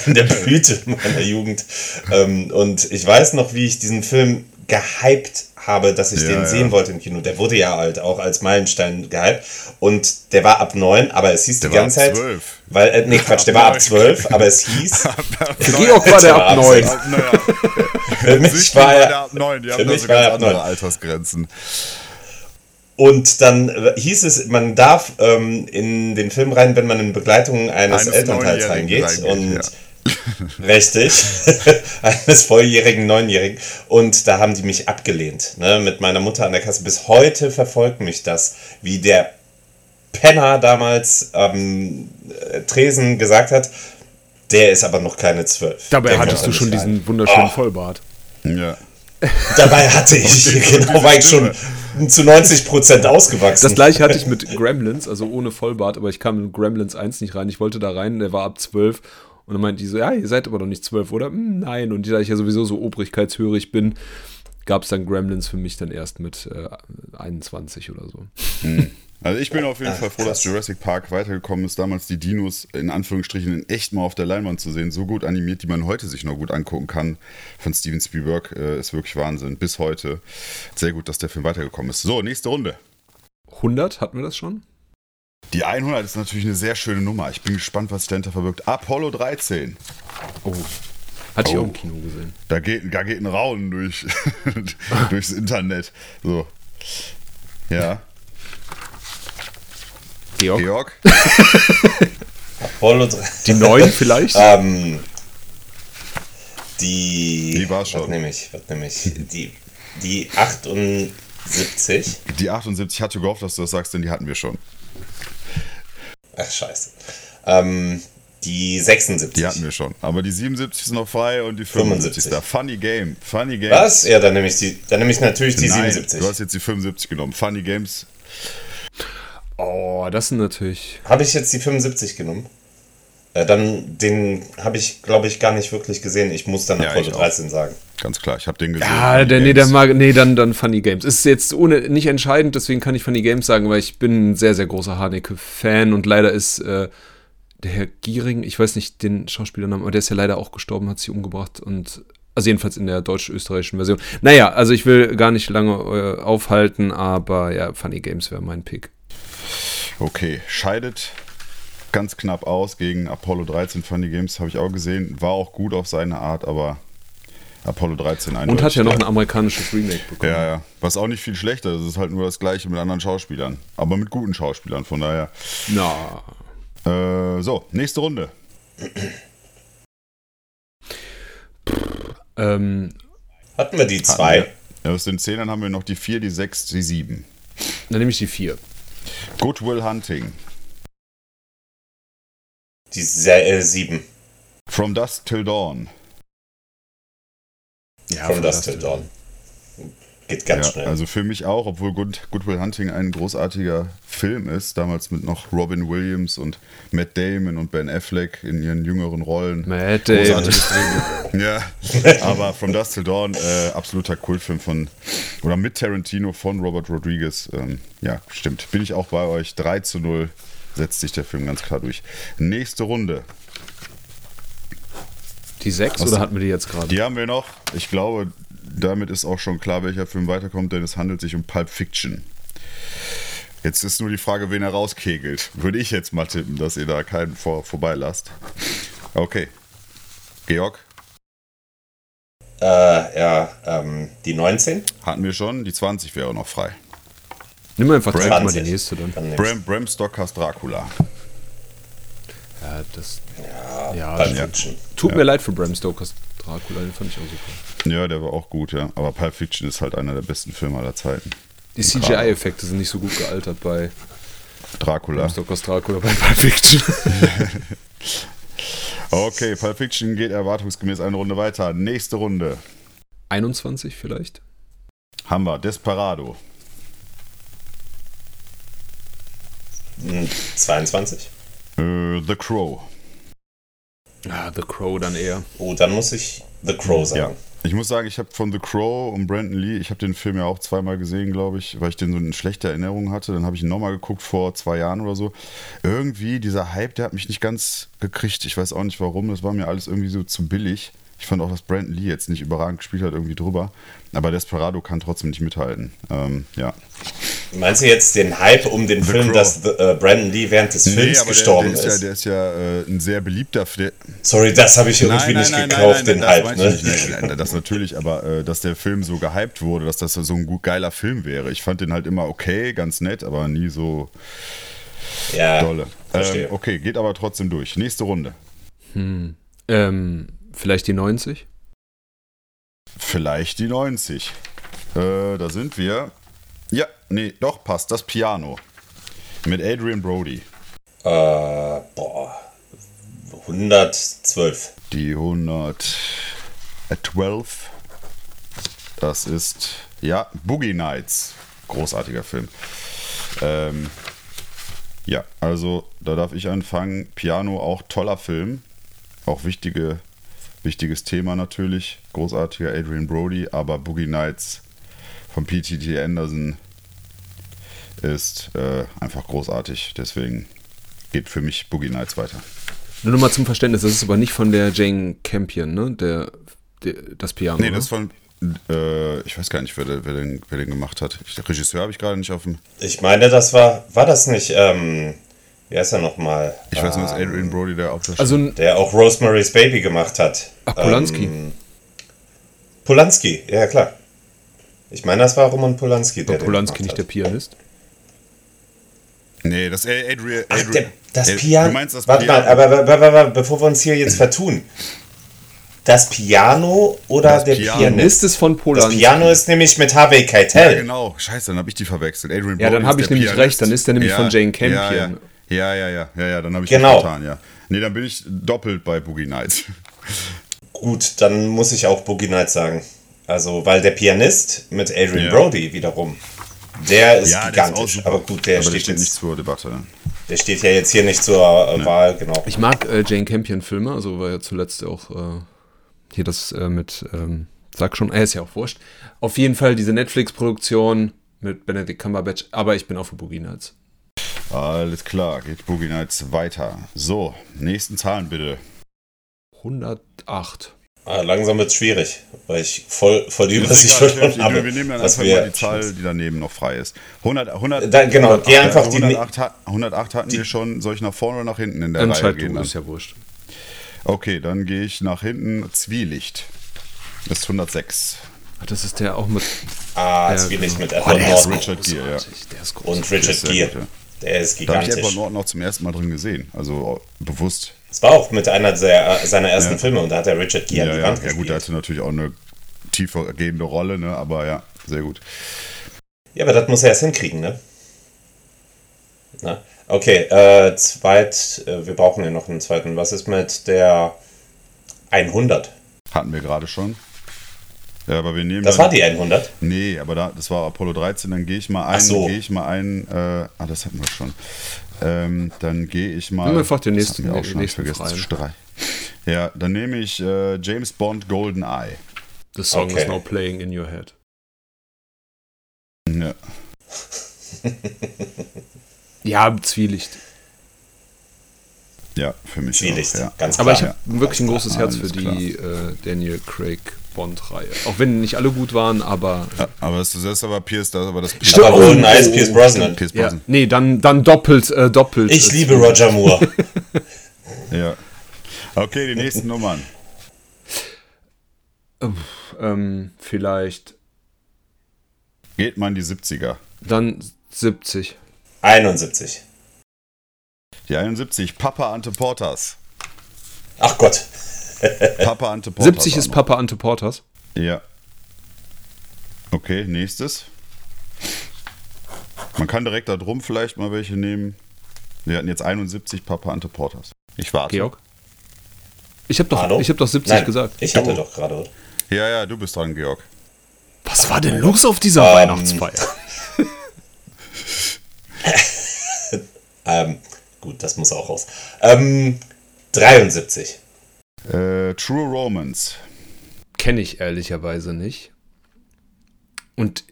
[SPEAKER 2] in der Blüte meiner Jugend. Ähm, und ich weiß noch, wie ich diesen Film gehypt habe, dass ich
[SPEAKER 1] Ja,
[SPEAKER 2] den
[SPEAKER 1] ja.
[SPEAKER 2] sehen wollte im Kino. Der wurde ja halt auch als Meilenstein gehypt. Und der war ab neun, aber es hieß
[SPEAKER 1] Der
[SPEAKER 2] die
[SPEAKER 1] war
[SPEAKER 2] ganze
[SPEAKER 1] ab
[SPEAKER 2] Zeit.
[SPEAKER 1] 12.
[SPEAKER 2] Weil, äh, nee, Quatsch, der war ab zwölf, aber es hieß.
[SPEAKER 3] Für Georg war der ab
[SPEAKER 2] ab
[SPEAKER 3] neun.
[SPEAKER 2] Für mich war
[SPEAKER 1] war
[SPEAKER 2] er.
[SPEAKER 1] der ab 9. Die
[SPEAKER 2] für
[SPEAKER 1] haben da
[SPEAKER 2] mich war
[SPEAKER 1] ganz
[SPEAKER 2] er ab
[SPEAKER 1] andere
[SPEAKER 2] neun.
[SPEAKER 1] Altersgrenzen.
[SPEAKER 2] Und dann äh, hieß es, man darf ähm, in den Film rein, wenn man in Begleitung eines,
[SPEAKER 1] Eines
[SPEAKER 2] Elternteils reingeht. und richtig, eines volljährigen Neunjährigen. Und da haben die mich abgelehnt. Ne? Mit meiner Mutter an der Kasse. Bis heute verfolgt mich das, wie der Penner damals am äh, Tresen gesagt hat, der ist aber noch keine zwölf.
[SPEAKER 3] Dabei
[SPEAKER 2] Der
[SPEAKER 3] hattest du schon
[SPEAKER 2] rein.
[SPEAKER 3] diesen wunderschönen
[SPEAKER 2] Oh.
[SPEAKER 3] Vollbart.
[SPEAKER 1] Ja.
[SPEAKER 2] Dabei hatte ich, genau, war ich schon zu 90 Prozent ausgewachsen.
[SPEAKER 3] Das gleiche hatte ich mit Gremlins, also ohne Vollbart, aber ich kam in Gremlins 1 nicht rein. Ich wollte da rein, der war ab 12. Und dann meinte die so, ja, ihr seid aber doch nicht 12, oder? Hm, nein. Und da ich ja sowieso so obrigkeitshörig bin, gab es dann Gremlins für mich dann erst mit äh, 21 oder so.
[SPEAKER 1] Also ich bin auf jeden
[SPEAKER 2] Ach,
[SPEAKER 1] Fall froh, dass. Jurassic Park weitergekommen ist, damals die Dinos in Anführungsstrichen in echt mal auf der Leinwand zu sehen, so gut animiert, die man heute sich noch gut angucken kann von Steven Spielberg, äh, ist wirklich Wahnsinn. Bis heute. Sehr gut, dass der Film weitergekommen ist. So, nächste Runde.
[SPEAKER 3] 100 hatten wir das schon?
[SPEAKER 1] Die 100 ist natürlich eine sehr schöne Nummer. Ich bin gespannt, was sich dahinter verbirgt. Apollo 13.
[SPEAKER 3] Oh. Hatte ich
[SPEAKER 1] Oh.
[SPEAKER 3] auch im Kino gesehen.
[SPEAKER 1] Da geht, da geht ein Raunen durch, durchs Internet. So. Ja.
[SPEAKER 3] Georg?
[SPEAKER 1] Georg?
[SPEAKER 2] Apollo 3.
[SPEAKER 3] Die 9 vielleicht?
[SPEAKER 2] Ähm, die.
[SPEAKER 1] Die war schon.
[SPEAKER 2] Was nehme ich? Was nehme ich? Die, die 78.
[SPEAKER 1] Die 78 hatte gehofft, dass du das sagst, denn die hatten wir schon.
[SPEAKER 2] Ach, scheiße. Ähm, die 76.
[SPEAKER 1] Die hatten wir schon. Aber die 77 ist noch frei und die 75 ist da.
[SPEAKER 2] 75.
[SPEAKER 1] Funny Game. Funny Games.
[SPEAKER 2] Was? Ja, dann nehme ich, die, dann nehme ich natürlich die
[SPEAKER 1] Nein,
[SPEAKER 2] 77.
[SPEAKER 1] Du hast jetzt die 75 genommen. Funny Games.
[SPEAKER 3] Oh, das sind natürlich.
[SPEAKER 2] Habe ich jetzt die 75 genommen? Äh, dann, den habe ich, glaube ich, gar nicht wirklich gesehen. Ich muss dann
[SPEAKER 1] Ja,
[SPEAKER 2] Apollo
[SPEAKER 1] ich auch.
[SPEAKER 2] 13 sagen.
[SPEAKER 1] Ganz klar, ich habe den gesehen.
[SPEAKER 3] Ja, der, nee, der mag, nee, dann, dann Funny Games. Ist jetzt ohne, nicht entscheidend, deswegen kann ich Funny Games sagen, weil ich bin ein sehr, sehr großer Haneke-Fan und leider ist äh, der Herr Giering, ich weiß nicht den Schauspielernamen, aber der ist ja leider auch gestorben, hat sich umgebracht und also jedenfalls in der deutsch-österreichischen Version. Naja, also ich will gar nicht lange äh, aufhalten, aber ja, Funny Games wäre mein Pick.
[SPEAKER 1] Okay, scheidet ganz knapp aus gegen Apollo 13. Funny Games habe ich auch gesehen. War auch gut auf seine Art, aber Apollo 13 eindeutig.
[SPEAKER 3] Und hat ja noch ein amerikanisches Remake bekommen.
[SPEAKER 1] Ja, ja. Was auch nicht viel schlechter ist. Es ist halt nur das gleiche mit anderen Schauspielern. Aber mit guten Schauspielern, von daher.
[SPEAKER 3] Na,
[SPEAKER 1] Äh, so, nächste Runde.
[SPEAKER 3] ähm,
[SPEAKER 2] Hatten wir die zwei?
[SPEAKER 1] wir. Ja, aus den Zehnern haben wir noch die 4, die 6, die 7.
[SPEAKER 3] dann nehme ich die 4.
[SPEAKER 1] Good Will Hunting.
[SPEAKER 2] Die se äh, sieben.
[SPEAKER 1] From Dusk Till Dawn.
[SPEAKER 3] Ja,
[SPEAKER 2] From Dusk Till Dawn. Geht ganz
[SPEAKER 1] Ja,
[SPEAKER 2] schnell.
[SPEAKER 1] also für mich auch, obwohl Good, Good Will Hunting ein großartiger Film ist, damals mit noch Robin Williams und Matt Damon und Ben Affleck in ihren jüngeren Rollen.
[SPEAKER 3] Matt Damon.
[SPEAKER 1] Ja, aber From Dusk Till Dawn, äh, absoluter Kultfilm von, oder mit Tarantino von Robert Rodriguez. Ähm, ja, stimmt. Bin ich auch bei euch. 3 zu 0 setzt sich der Film ganz klar durch. Nächste Runde.
[SPEAKER 3] Die 6 oder hatten wir die jetzt gerade?
[SPEAKER 1] Die haben wir noch. Ich glaube, damit ist auch schon klar, welcher Film weiterkommt, denn es handelt sich um Pulp Fiction. Jetzt ist nur die Frage, wen er rauskegelt. Würde ich jetzt mal tippen, dass ihr da keinen vor, vorbeilasst. Okay. Georg?
[SPEAKER 2] Äh, ja, ähm, die 19?
[SPEAKER 1] Hatten wir schon, die 20 wäre noch frei.
[SPEAKER 3] Nimm einfach
[SPEAKER 1] Bram-
[SPEAKER 3] direkt mal die nächste dann.
[SPEAKER 1] Bram, Bram Stokers Dracula.
[SPEAKER 3] Ja, das
[SPEAKER 2] Ja,
[SPEAKER 3] Ja,
[SPEAKER 2] Pulp
[SPEAKER 1] ja.
[SPEAKER 2] Fiction.
[SPEAKER 3] tut mir leid für Bram Stokers Dracula, den fand ich auch super.
[SPEAKER 1] Ja, der war auch gut, ja. Aber Pulp Fiction ist halt einer der besten Filme aller Zeiten.
[SPEAKER 3] Die CGI-Effekte sind nicht so gut gealtert bei
[SPEAKER 1] Dracula.
[SPEAKER 3] Bram Stokers Dracula bei Pulp Fiction.
[SPEAKER 1] Okay, Pulp Fiction geht erwartungsgemäß eine Runde weiter. Nächste Runde
[SPEAKER 3] 21 vielleicht?
[SPEAKER 1] haben wir Desperado.
[SPEAKER 2] 22?
[SPEAKER 1] Äh, The Crow.
[SPEAKER 3] Ah, The Crow dann eher.
[SPEAKER 2] Oh, dann muss ich The Crow
[SPEAKER 1] Ja.
[SPEAKER 2] sagen.
[SPEAKER 1] Ich muss sagen, ich habe von The Crow und Brandon Lee, ich habe den Film ja auch zweimal gesehen, glaube ich, weil ich den so eine schlechte Erinnerung hatte. Dann habe ich ihn nochmal geguckt vor zwei Jahren oder so. Irgendwie, dieser Hype, der hat mich nicht ganz gekriegt. Ich weiß auch nicht warum. Das war mir alles irgendwie so zu billig. Ich fand auch, dass Brandon Lee jetzt nicht überragend gespielt hat, irgendwie drüber. Aber Desperado kann trotzdem nicht mithalten. Ähm, ja.
[SPEAKER 2] Meinst du jetzt den Hype um den
[SPEAKER 1] The
[SPEAKER 2] Film,
[SPEAKER 1] Crow.
[SPEAKER 2] dass The, äh, Brandon Lee während des Films
[SPEAKER 1] aber der,
[SPEAKER 2] gestorben
[SPEAKER 1] der ist,
[SPEAKER 2] ist?
[SPEAKER 1] ja, der ist ja äh, ein sehr beliebter. Der,
[SPEAKER 2] Sorry, das habe ich irgendwie nicht gekauft, den
[SPEAKER 1] das
[SPEAKER 2] Hype. Ne?
[SPEAKER 1] ich nicht. Nein, nein, das natürlich, aber äh, dass der Film so gehypt wurde, dass das so ein gut geiler Film wäre. Ich fand den halt immer okay, ganz nett, aber nie so
[SPEAKER 2] Ja,
[SPEAKER 1] dolle. Ähm, okay, geht aber trotzdem durch. Nächste Runde.
[SPEAKER 3] Ähm, vielleicht die 90?
[SPEAKER 1] Vielleicht die 90. Äh, da sind wir. Ja, nee, doch, passt. Das Piano. Mit Adrian Brody.
[SPEAKER 2] Äh, boah. 112.
[SPEAKER 1] Die 112. Das ist, ja, Boogie Nights. Großartiger Film. Ähm, ja, also da darf ich anfangen. Piano, auch toller Film. Auch wichtige, wichtiges Thema natürlich. Großartiger Adrian Brody, aber Boogie Nights von P.T.T. Anderson ist äh, einfach großartig. Deswegen geht für mich Boogie Nights weiter.
[SPEAKER 3] Nur nochmal zum Verständnis, das ist aber nicht von der Jane Campion, ne? Der, der, das Piano.
[SPEAKER 1] Nee,
[SPEAKER 3] ne?
[SPEAKER 1] das ist von. Äh, ich weiß gar nicht, wer, der, wer, den, wer den gemacht hat. Ich, der Regisseur habe ich gerade nicht auf dem.
[SPEAKER 2] Ich meine, das war, war das nicht, ähm, wie heißt er nochmal?
[SPEAKER 1] Ich weiß nur, dass
[SPEAKER 2] Ähm,
[SPEAKER 1] Adrian Brody der Hauptdarsteller
[SPEAKER 3] Also,
[SPEAKER 2] Der auch Rosemary's Baby gemacht hat.
[SPEAKER 3] ach, Polanski.
[SPEAKER 2] Ähm, Polanski, ja klar. Ich meine, das war Roman Polanski, der
[SPEAKER 3] war Polanski
[SPEAKER 2] den
[SPEAKER 3] nicht der
[SPEAKER 2] gemacht
[SPEAKER 3] Pianist?
[SPEAKER 1] Nee, das ist Adrian.
[SPEAKER 2] hat. Ach,
[SPEAKER 1] Adrian
[SPEAKER 2] der, das Piano.
[SPEAKER 1] Du meinst das
[SPEAKER 2] Warte mal, aber, aber, aber, aber bevor wir uns hier jetzt vertun. Das Piano oder
[SPEAKER 1] Das
[SPEAKER 2] der
[SPEAKER 1] Piano.
[SPEAKER 2] Pianist?
[SPEAKER 3] Pianist ist von
[SPEAKER 2] Das
[SPEAKER 3] Polanski.
[SPEAKER 2] Piano ist nämlich mit Harvey
[SPEAKER 1] Ja,
[SPEAKER 2] Keitel.
[SPEAKER 1] genau. Scheiße, dann habe ich die verwechselt. Adrian
[SPEAKER 3] Ja, dann
[SPEAKER 1] Brody
[SPEAKER 3] hab
[SPEAKER 1] ist
[SPEAKER 3] ich
[SPEAKER 1] der
[SPEAKER 3] nämlich
[SPEAKER 1] Pianist.
[SPEAKER 3] recht, dann ist der nämlich von Jane Campion.
[SPEAKER 1] Ja, ja, ja, ja, ja, ja dann habe ich
[SPEAKER 2] Genau.
[SPEAKER 1] vertan, ja. Nee, dann bin ich doppelt bei Boogie Nights.
[SPEAKER 2] Gut, dann muss ich auch Boogie Nights sagen. Also, weil der Pianist mit Adrian
[SPEAKER 1] Ja.
[SPEAKER 2] Brody wiederum, der ist
[SPEAKER 1] ja, der ist
[SPEAKER 2] gigantisch.
[SPEAKER 1] auch super.
[SPEAKER 2] aber gut, der,
[SPEAKER 1] Aber
[SPEAKER 2] steht,
[SPEAKER 1] der steht
[SPEAKER 2] jetzt,
[SPEAKER 1] nicht zur Debatte.
[SPEAKER 2] der steht ja jetzt hier nicht zur äh, Wahl, genau.
[SPEAKER 3] Ich mag äh, Jane Campion-Filme, also war ja zuletzt auch äh, hier das äh, mit, ähm, sag schon, er ist ja auch wurscht. Auf jeden Fall diese Netflix-Produktion mit Benedict Cumberbatch, aber ich bin auch für Boogie Nights.
[SPEAKER 1] Alles klar, geht Boogie Nights weiter. So, nächsten Zahlen bitte.
[SPEAKER 3] 108.
[SPEAKER 2] Ah, langsam wird es schwierig, weil ich voll, voll die Übersicht verloren
[SPEAKER 1] wir,
[SPEAKER 2] habe.
[SPEAKER 1] wir nehmen dann einfach
[SPEAKER 2] wir-
[SPEAKER 1] mal die Zahl, die daneben noch frei ist. 100, 100,
[SPEAKER 2] Da- genau, geh einfach die-
[SPEAKER 1] 108, hat- 108 hatten wir schon. Soll ich nach vorne oder nach hinten in der Reihe gehen?
[SPEAKER 3] du,
[SPEAKER 1] Dann?
[SPEAKER 3] ist ja wurscht.
[SPEAKER 1] Okay, dann gehe ich nach hinten. Zwielicht. Das ist 106.
[SPEAKER 3] Ach, das ist der auch mit.
[SPEAKER 2] Ah, ich
[SPEAKER 3] genau.
[SPEAKER 2] mit
[SPEAKER 3] Oh,
[SPEAKER 2] Edward
[SPEAKER 3] der ist
[SPEAKER 2] Norton
[SPEAKER 1] Richard Gere, ja.
[SPEAKER 3] großartig, Der ist groß.
[SPEAKER 2] und Richard Gere.
[SPEAKER 1] Ja.
[SPEAKER 2] Der ist
[SPEAKER 1] Da habe ich Edward
[SPEAKER 2] gigantisch.
[SPEAKER 1] Norton auch zum ersten Mal drin gesehen. Also äh, bewusst.
[SPEAKER 2] Das war auch mit einer der, seiner ersten
[SPEAKER 1] Ja.
[SPEAKER 2] Filme und da hat er Richard Gere
[SPEAKER 1] Ja,
[SPEAKER 2] die
[SPEAKER 1] ja,
[SPEAKER 2] Wand
[SPEAKER 1] ja, gut, der
[SPEAKER 2] gespielt.
[SPEAKER 1] hatte natürlich auch eine tiefer gehende Rolle, ne? aber ja, sehr gut.
[SPEAKER 2] Ja, aber das muss er erst hinkriegen, ne? Na? Okay, äh, zweit, äh, wir brauchen ja noch einen zweiten. Was ist mit der 100?
[SPEAKER 1] Hatten wir gerade schon. Ja, aber wir nehmen
[SPEAKER 2] Das
[SPEAKER 1] dann,
[SPEAKER 2] war die 100?
[SPEAKER 1] Nee, aber da, das war Apollo 13, dann gehe ich mal ein,
[SPEAKER 2] Ach so.
[SPEAKER 1] gehe ich mal ein, äh, ah, das hatten wir schon. Ähm, dann gehe ich mal.
[SPEAKER 3] Nimm einfach den
[SPEAKER 1] das
[SPEAKER 3] nächsten-
[SPEAKER 1] wir auch schon
[SPEAKER 3] nächsten
[SPEAKER 1] vergessen zu. Ja, dann nehme ich äh, James Bond Golden Eye.
[SPEAKER 3] The song
[SPEAKER 2] Okay.
[SPEAKER 3] is now playing in your head.
[SPEAKER 1] Ja.
[SPEAKER 3] Ja, Zwielicht.
[SPEAKER 1] Ja, für mich
[SPEAKER 2] Zwielicht,
[SPEAKER 1] auch, ja.
[SPEAKER 2] ganz
[SPEAKER 3] Aber
[SPEAKER 2] klar.
[SPEAKER 3] ich habe wirklich ein großes Herz für die äh, Daniel Craig Bond-Reihe. Auch wenn nicht alle gut waren, aber.
[SPEAKER 1] Ja, aber das, ist aber Pierce, das ist aber das Pierce,
[SPEAKER 3] Stimmt.
[SPEAKER 2] aber Golden Eyes, Pierce Brosnan.
[SPEAKER 1] Pierce
[SPEAKER 3] Ja,
[SPEAKER 1] Brosnan.
[SPEAKER 3] nee, dann, dann doppelt, äh, doppelt.
[SPEAKER 2] Ich
[SPEAKER 3] äh,
[SPEAKER 2] liebe Roger Moore.
[SPEAKER 1] Ja. Okay, die nächsten Nummern.
[SPEAKER 3] Ähm, vielleicht
[SPEAKER 1] Geht mal in die 70er.
[SPEAKER 3] dann 70.
[SPEAKER 2] 71.
[SPEAKER 1] Die 71, Papa Ante Portas.
[SPEAKER 2] Ach Gott.
[SPEAKER 1] Papa Ante Portas.
[SPEAKER 3] 70
[SPEAKER 1] auch
[SPEAKER 3] ist. Papa Ante Portas.
[SPEAKER 1] Ja. Okay, nächstes. Man kann direkt da drum vielleicht mal welche nehmen. Wir hatten jetzt 71 Papa Ante Portas. Ich warte.
[SPEAKER 3] Georg? Ich habe doch,
[SPEAKER 2] Hallo?
[SPEAKER 3] ich hab doch 70
[SPEAKER 2] Nein,
[SPEAKER 3] gesagt.
[SPEAKER 2] Ich hatte
[SPEAKER 1] Du.
[SPEAKER 2] doch gerade. oder?
[SPEAKER 1] Ja, ja, du bist dran, Georg.
[SPEAKER 3] Was war denn los auf dieser
[SPEAKER 2] Ähm,
[SPEAKER 3] Weihnachtsfeier?
[SPEAKER 2] Ähm, gut, das muss auch raus. Ähm, 73.
[SPEAKER 1] Äh, True Romance.
[SPEAKER 3] Kenne ich ehrlicherweise nicht. Und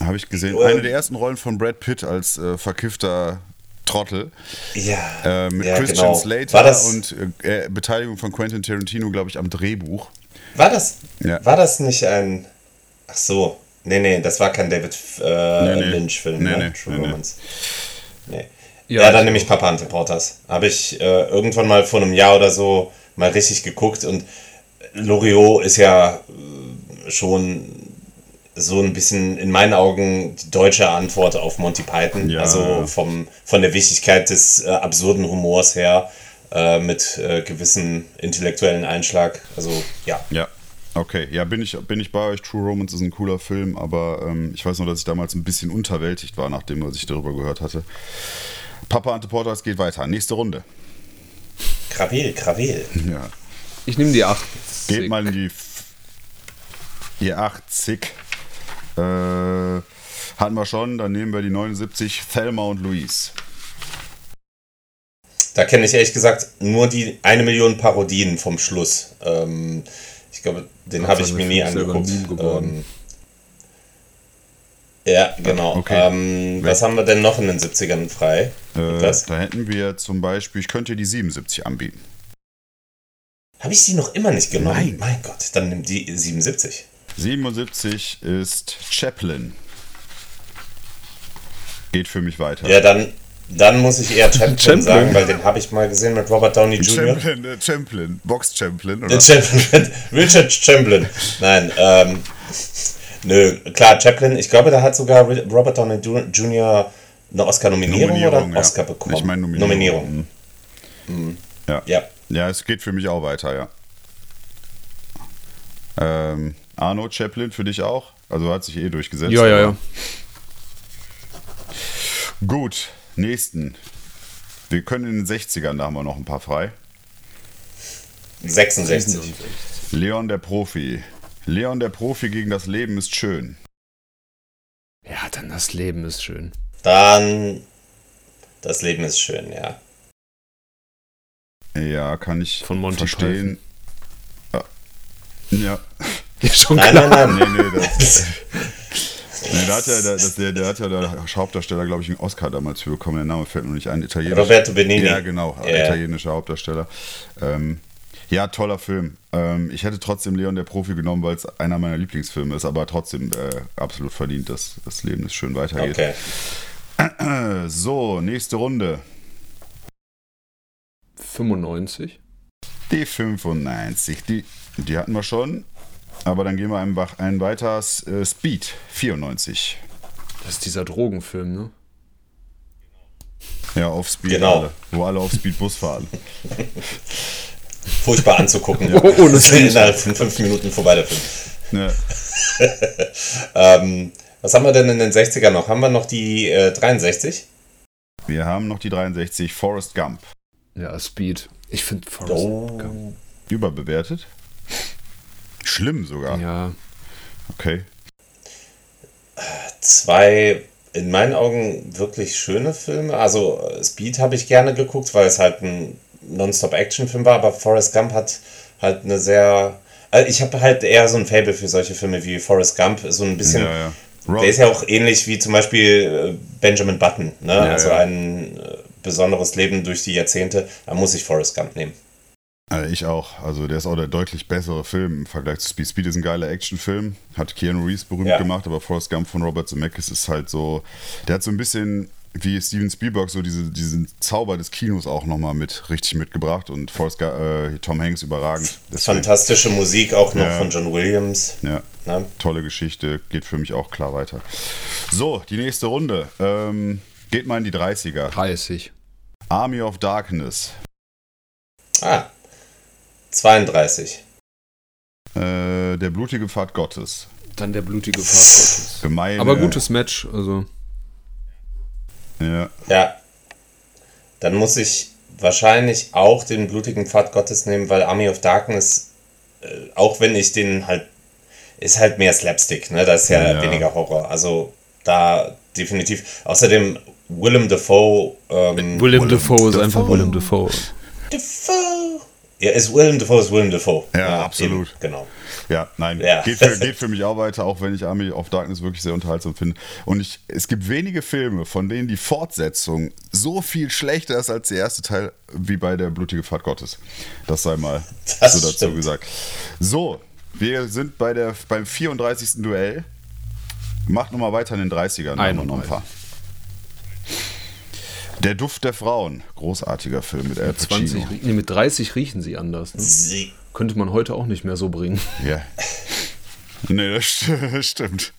[SPEAKER 1] Habe ich gesehen.
[SPEAKER 2] Ähm.
[SPEAKER 1] Eine der ersten Rollen von Brad Pitt als äh, verkiffter Trottel.
[SPEAKER 2] Ja.
[SPEAKER 1] Äh, mit
[SPEAKER 2] ja,
[SPEAKER 1] Christian
[SPEAKER 2] genau.
[SPEAKER 1] Slater und äh, äh, Beteiligung von Quentin Tarantino, glaube ich, am Drehbuch.
[SPEAKER 2] war das,
[SPEAKER 1] Ja.
[SPEAKER 2] war das nicht ein. Ach so. Nee, nee, das war kein David äh,
[SPEAKER 1] Nee, nee.
[SPEAKER 2] Lynch-Film,
[SPEAKER 1] Nee,
[SPEAKER 2] ne?
[SPEAKER 1] nee,
[SPEAKER 2] True. Romance. Nee.
[SPEAKER 3] Ja,
[SPEAKER 2] Ja, dann nehme ich Papa Ante Portas. Habe ich äh, irgendwann mal vor einem Jahr oder so mal richtig geguckt und Loriot ist ja äh, schon so ein bisschen in meinen Augen die deutsche Antwort auf Monty Python.
[SPEAKER 1] Ja.
[SPEAKER 2] Also vom, von der Wichtigkeit des äh, absurden Humors her äh, mit äh, gewissem intellektuellen Einschlag. Also ja.
[SPEAKER 1] Ja. Okay, ja, bin ich, bin ich bei euch. True Romance ist ein cooler Film, aber ähm, ich weiß nur, dass ich damals ein bisschen unterwältigt war, nachdem was ich darüber gehört hatte. Papa Ante Portas geht weiter. Nächste Runde.
[SPEAKER 2] Krawel, Krawel.
[SPEAKER 1] Ja.
[SPEAKER 3] ich nehme die 8.
[SPEAKER 1] Geht mal in die, F- die 80. Äh, hatten wir schon, dann nehmen wir die 79. Thelma und Louise.
[SPEAKER 2] Da kenne ich ehrlich gesagt nur die eine Million Parodien vom Schluss. Ähm, ich glaube, den habe ich mir nie angeguckt. Ähm, ja, genau.
[SPEAKER 1] Okay.
[SPEAKER 2] Ähm, was haben wir denn noch in den 70ern frei?
[SPEAKER 1] Äh, da hätten wir zum Beispiel, ich könnte dir die 77 anbieten.
[SPEAKER 2] Habe ich die noch immer nicht genommen?
[SPEAKER 1] Nein.
[SPEAKER 2] Mein Gott, dann nimm die 77.
[SPEAKER 1] 77 ist Chaplin. Geht für mich weiter.
[SPEAKER 2] Ja, dann, dann muss ich eher Champion
[SPEAKER 3] Champlin.
[SPEAKER 2] sagen, weil den habe ich mal gesehen mit Robert Downey Jr.
[SPEAKER 1] Champlin, äh, Champlin, Box Champlin,
[SPEAKER 2] Äh,
[SPEAKER 1] oder?
[SPEAKER 2] Chaplin, Richard Champlin. Nein, ähm, nö, klar, Chaplin, ich glaube, da hat sogar Robert Downey Jr. eine Oscar-Nominierung oder einen
[SPEAKER 1] ja.
[SPEAKER 2] Oscar bekommen.
[SPEAKER 1] Ich meine Nominierung.
[SPEAKER 2] Nominierung.
[SPEAKER 1] Mhm. Ja.
[SPEAKER 2] Ja.
[SPEAKER 1] ja, es geht für mich auch weiter, ja. Ähm, Arno Chaplin für dich auch? Also hat sich eh durchgesetzt.
[SPEAKER 3] Ja, ja, ja.
[SPEAKER 1] Gut, nächsten. Wir können in den 60ern, da haben wir noch ein paar frei.
[SPEAKER 2] 66.
[SPEAKER 1] Leon der Profi. Leon der Profi gegen das Leben ist schön.
[SPEAKER 3] Ja, dann das Leben ist schön.
[SPEAKER 2] Dann, das Leben ist schön, ja.
[SPEAKER 1] Ja, kann ich
[SPEAKER 3] Von Monty
[SPEAKER 1] verstehen. Ja. ja.
[SPEAKER 3] Ja, schon
[SPEAKER 2] Nein,
[SPEAKER 3] klar.
[SPEAKER 2] nein, nein.
[SPEAKER 1] Nee, nee, das, nee, da hat ja, der, das, der, der hat ja der Hauptdarsteller, glaube ich, einen Oscar damals für bekommen. Der Name fällt mir nicht ein. Italienischer.
[SPEAKER 2] Roberto Benigni.
[SPEAKER 1] Ja, genau.
[SPEAKER 2] Ja.
[SPEAKER 1] Italienischer Hauptdarsteller. Ähm, ja, toller Film. Ähm, ich hätte trotzdem Leon der Profi genommen, weil es einer meiner Lieblingsfilme ist, aber trotzdem äh, absolut verdient, dass das Leben ist schön weitergeht.
[SPEAKER 2] Okay.
[SPEAKER 1] So, nächste Runde.
[SPEAKER 3] 95.
[SPEAKER 1] Die 95. Die, die hatten wir schon. Aber dann gehen wir einen, Wach- einen weiter. Äh, Speed 94.
[SPEAKER 3] Das ist dieser Drogenfilm, ne?
[SPEAKER 1] Ja, auf Speed
[SPEAKER 2] Genau.
[SPEAKER 1] alle. Wo alle auf Speed Bus fahren.
[SPEAKER 2] Furchtbar anzugucken.
[SPEAKER 3] Oh, ohne
[SPEAKER 2] Das ist
[SPEAKER 3] Speed.
[SPEAKER 2] innerhalb von fünf Minuten vorbei der Film.
[SPEAKER 1] Ja.
[SPEAKER 2] Ähm, was haben wir denn in den 60ern noch? Haben wir noch die äh, 63?
[SPEAKER 1] Wir haben noch die 63. Forrest Gump.
[SPEAKER 3] Ja, Speed. Ich finde Forrest Gump.
[SPEAKER 2] Oh.
[SPEAKER 1] Überbewertet. Schlimm sogar.
[SPEAKER 3] Ja.
[SPEAKER 1] Okay.
[SPEAKER 2] Zwei in meinen Augen wirklich schöne Filme. Also äh, Speed habe ich gerne geguckt, weil es halt ein Nonstop-Action-Film war, aber Forrest Gump hat halt eine sehr. Also ich habe halt eher so ein Fable für solche Filme wie Forrest Gump. So ein bisschen.
[SPEAKER 1] Ja, ja.
[SPEAKER 2] Der ist ja auch ähnlich wie zum Beispiel äh, Benjamin Button. Ne? also
[SPEAKER 1] ja.
[SPEAKER 2] ein äh, besonderes Leben durch die Jahrzehnte. Da muss ich Forrest Gump nehmen.
[SPEAKER 1] äh, ich auch. Also der ist auch der deutlich bessere Film im Vergleich zu Speed. Speed ist ein geiler Actionfilm. Hat Keanu Reeves berühmt
[SPEAKER 2] Ja.
[SPEAKER 1] gemacht, aber Forrest Gump von Robert Zemeckis ist halt so. Der hat so ein bisschen wie Steven Spielberg so diese, diesen Zauber des Kinos auch nochmal mit richtig mitgebracht und Forrest, äh, Tom Hanks überragend.
[SPEAKER 2] Deswegen, Fantastische Musik auch noch ja. von John Williams.
[SPEAKER 1] Ja. ja. Tolle Geschichte, geht für mich auch klar weiter. So, die nächste Runde. Ähm, geht mal in die 30er.
[SPEAKER 3] 30.
[SPEAKER 1] Army of Darkness.
[SPEAKER 2] Ah. 32.
[SPEAKER 1] Äh, der blutige Pfad Gottes.
[SPEAKER 3] Dann der blutige Pfad Gottes.
[SPEAKER 1] Gemeine.
[SPEAKER 3] Aber gutes Match, also.
[SPEAKER 1] Ja.
[SPEAKER 2] Ja. Dann muss ich wahrscheinlich auch den blutigen Pfad Gottes nehmen, weil Army of Darkness, äh, auch wenn ich den halt, ist halt mehr Slapstick, ne? Das ist ja, ja. weniger Horror. Also da definitiv. Außerdem Willem Dafoe. Ähm,
[SPEAKER 3] Willem, Willem Dafoe ist einfach Willem Dafoe.
[SPEAKER 2] Dafoe. Ja, ist Willem Dafoe ist Willem Dafoe.
[SPEAKER 1] Ja, ja absolut.
[SPEAKER 2] Eben, genau.
[SPEAKER 1] Ja, nein, ja. Geht, für, geht für mich auch weiter, auch wenn ich Army of Darkness wirklich sehr unterhaltsam finde. Und ich, es gibt wenige Filme, von denen die Fortsetzung so viel schlechter ist als der erste Teil, wie bei der Blutige Fahrt Gottes. Das sei mal das so dazu stimmt. gesagt. So, wir sind bei der, beim 34. Duell. Macht nochmal weiter in den 30ern. Noch ein paar. Der Duft der Frauen, großartiger Film mit Al Pacino.
[SPEAKER 3] 20, nee, mit 30 riechen sie anders. Ne? Sie. Könnte man heute auch nicht mehr so bringen.
[SPEAKER 1] Ja. Nee, das stimmt.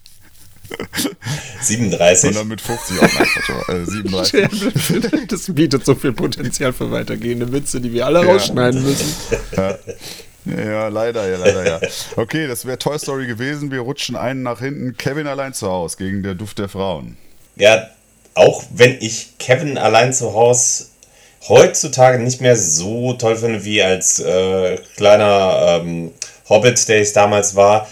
[SPEAKER 2] 37.
[SPEAKER 1] Und dann mit 50 auch einfach. Äh, 37.
[SPEAKER 3] Das bietet so viel Potenzial für weitergehende Witze, die wir alle ja. rausschneiden müssen.
[SPEAKER 1] Ja. ja. leider, ja, leider, ja. Okay, das wäre Toy Story gewesen. Wir rutschen einen nach hinten. Kevin allein zu Hause gegen der Duft der Frauen.
[SPEAKER 2] Ja, auch wenn ich Kevin allein zu Hause heutzutage nicht mehr so toll finde wie als äh, kleiner ähm, Hobbit, der ich damals war,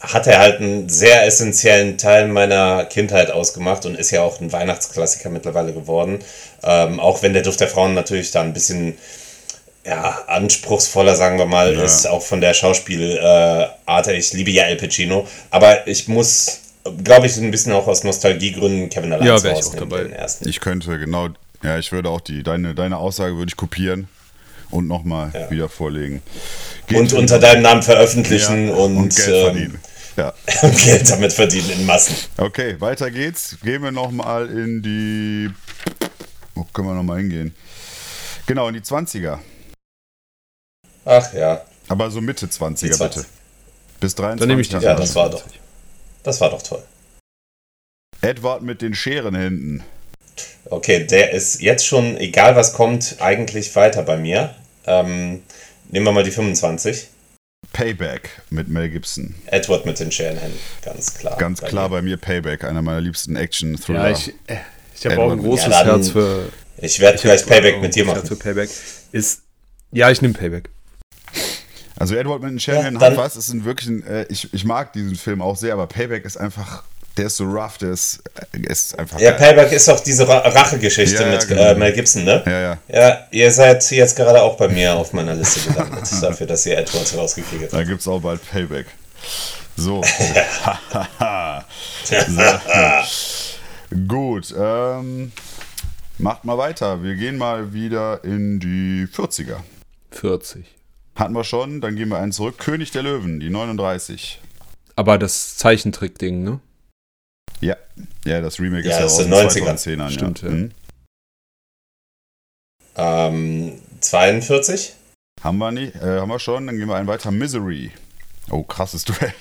[SPEAKER 2] hat er halt einen sehr essentiellen Teil meiner Kindheit ausgemacht und ist ja auch ein Weihnachtsklassiker mittlerweile geworden. Ähm, auch wenn der Duft der Frauen natürlich da ein bisschen ja, anspruchsvoller, sagen wir mal, ja. ist auch von der Schauspielart. Äh, ich liebe ja El Pacino, aber ich muss glaube ich, ein bisschen auch aus Nostalgiegründen Kevin allein
[SPEAKER 3] ja, wäre ich auch dabei.
[SPEAKER 1] Ich könnte, genau, ja, ich würde auch die, deine, deine Aussage würde ich kopieren und nochmal ja. wieder vorlegen.
[SPEAKER 2] Geht und unter deinem Namen veröffentlichen ja, und, und, Geld ähm, verdienen.
[SPEAKER 1] Ja.
[SPEAKER 2] Geld damit verdienen in Massen.
[SPEAKER 1] Okay, weiter geht's. Gehen wir nochmal in die. Wo können wir nochmal hingehen? Genau, in die 20er.
[SPEAKER 2] Ach ja.
[SPEAKER 1] Aber so Mitte 20er, 20. bitte. Bis 23.
[SPEAKER 3] Dann nehme ich die.
[SPEAKER 2] Ja, das war doch. Das war doch toll.
[SPEAKER 1] Edward mit den Scherenhänden.
[SPEAKER 2] Okay, der ist jetzt schon, egal was kommt, eigentlich weiter bei mir. Ähm, nehmen wir mal die 25.
[SPEAKER 1] Payback mit Mel Gibson.
[SPEAKER 2] Edward mit den Scherenhänden, ganz klar.
[SPEAKER 1] Ganz bei klar mir. bei mir Payback, einer meiner liebsten Action-Thriller.
[SPEAKER 3] Ja, ich, äh, ich habe auch ein großes ja, Herz für.
[SPEAKER 2] Ich werde gleich Payback mit dir machen. Herz für
[SPEAKER 3] Payback ist. Ja, ich nehme Payback.
[SPEAKER 1] Also Edward mit den Shanahan ja, hat was, ist ein wirklich ein, äh, ich, ich mag diesen Film auch sehr, aber Payback ist einfach, der ist so rough, der ist, äh, ist einfach.
[SPEAKER 2] Ja, Payback ist auch diese Rachegeschichte ja, mit genau. äh, Mel Gibson, ne?
[SPEAKER 1] Ja, ja.
[SPEAKER 2] Ja, ihr seid jetzt gerade auch bei mir auf meiner Liste gelandet, dafür, dass ihr Edwards rausgekriegt habt.
[SPEAKER 1] Da gibt es auch bald Payback. So. so. Gut, ähm, macht mal weiter. Wir gehen mal wieder in die 40er.
[SPEAKER 3] 40.
[SPEAKER 1] Hatten wir schon, dann gehen wir einen zurück. König der Löwen, die 39.
[SPEAKER 3] Aber das Zeichentrick-Ding, ne?
[SPEAKER 1] Ja, ja, das Remake
[SPEAKER 2] ja,
[SPEAKER 1] ist
[SPEAKER 2] ja aus den
[SPEAKER 1] 2010ern.
[SPEAKER 3] Stimmt, ja.
[SPEAKER 1] ja. Mhm.
[SPEAKER 2] Ähm, 42?
[SPEAKER 1] Haben wir nicht, äh, haben wir schon. Dann gehen wir einen weiter. Misery. Oh, krasses Duell.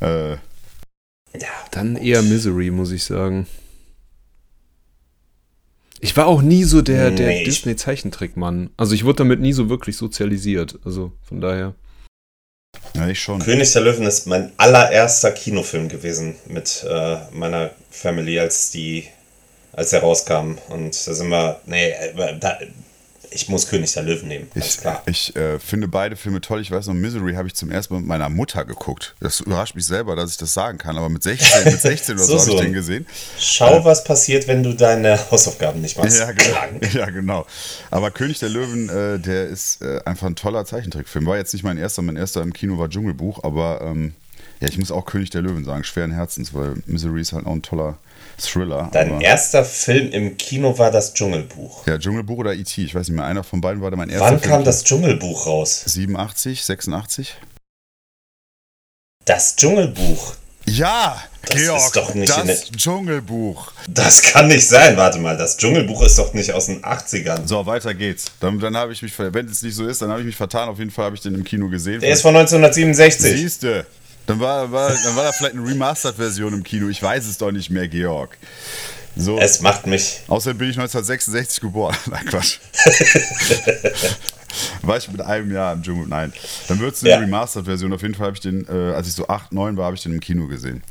[SPEAKER 1] äh,
[SPEAKER 3] ja. Dann eher Misery, muss ich sagen. Ich war auch nie so der, der nee, Disney-Zeichentrickmann. Also ich wurde damit nie so wirklich sozialisiert. Also von daher.
[SPEAKER 1] Ja, ich schon.
[SPEAKER 2] König der Löwen ist mein allererster Kinofilm gewesen mit äh, meiner Family, als die, als er rauskam. Und da sind wir, nee, äh, da, ich muss König der Löwen nehmen,
[SPEAKER 1] ich, klar. Ich äh, finde beide Filme toll. Ich weiß noch, Misery habe ich zum ersten Mal mit meiner Mutter geguckt. Das überrascht mich selber, dass ich das sagen kann, aber mit 16, mit 16 oder so, so habe ich den gesehen.
[SPEAKER 2] Schau, äh, was passiert, wenn du deine Hausaufgaben nicht machst.
[SPEAKER 1] Ja, genau. Ja, genau. Aber König der Löwen, äh, der ist äh, einfach ein toller Zeichentrickfilm. War jetzt nicht mein erster, mein erster im Kino war Dschungelbuch, aber ähm, ja, ich muss auch König der Löwen sagen, schweren Herzens, weil Misery ist halt auch ein toller Thriller.
[SPEAKER 2] Dein erster Film im Kino war das Dschungelbuch.
[SPEAKER 1] Ja, Dschungelbuch oder E.T., ich weiß nicht mehr, einer von beiden war mein erster
[SPEAKER 2] Wann
[SPEAKER 1] Film.
[SPEAKER 2] kam das Dschungelbuch raus?
[SPEAKER 1] 87, 86?
[SPEAKER 2] Das Dschungelbuch,
[SPEAKER 1] Ja,
[SPEAKER 2] Das
[SPEAKER 1] Georg,
[SPEAKER 2] ist doch nicht in
[SPEAKER 1] das
[SPEAKER 2] der-
[SPEAKER 1] Dschungelbuch.
[SPEAKER 2] Das kann nicht sein. Warte mal, das Dschungelbuch ist doch nicht aus den 80ern.
[SPEAKER 1] So, weiter geht's. Dann, dann habe ich mich, wenn es nicht so ist, dann habe ich mich vertan. Auf jeden Fall habe ich den im Kino gesehen.
[SPEAKER 2] Der ist von 1967.
[SPEAKER 1] Siehste. Dann war, war, dann war da vielleicht eine Remastered-Version im Kino. Ich weiß es doch nicht mehr, Georg. So.
[SPEAKER 2] Es macht mich.
[SPEAKER 1] Außerdem bin ich 1966 geboren. Nein, Quatsch. war ich mit einem Jahr im Dschungel? Nein. Dann wird es eine
[SPEAKER 2] Ja.
[SPEAKER 1] Remastered-Version. Auf jeden Fall habe ich den, äh, als ich so 8, 9 war, habe ich den im Kino gesehen.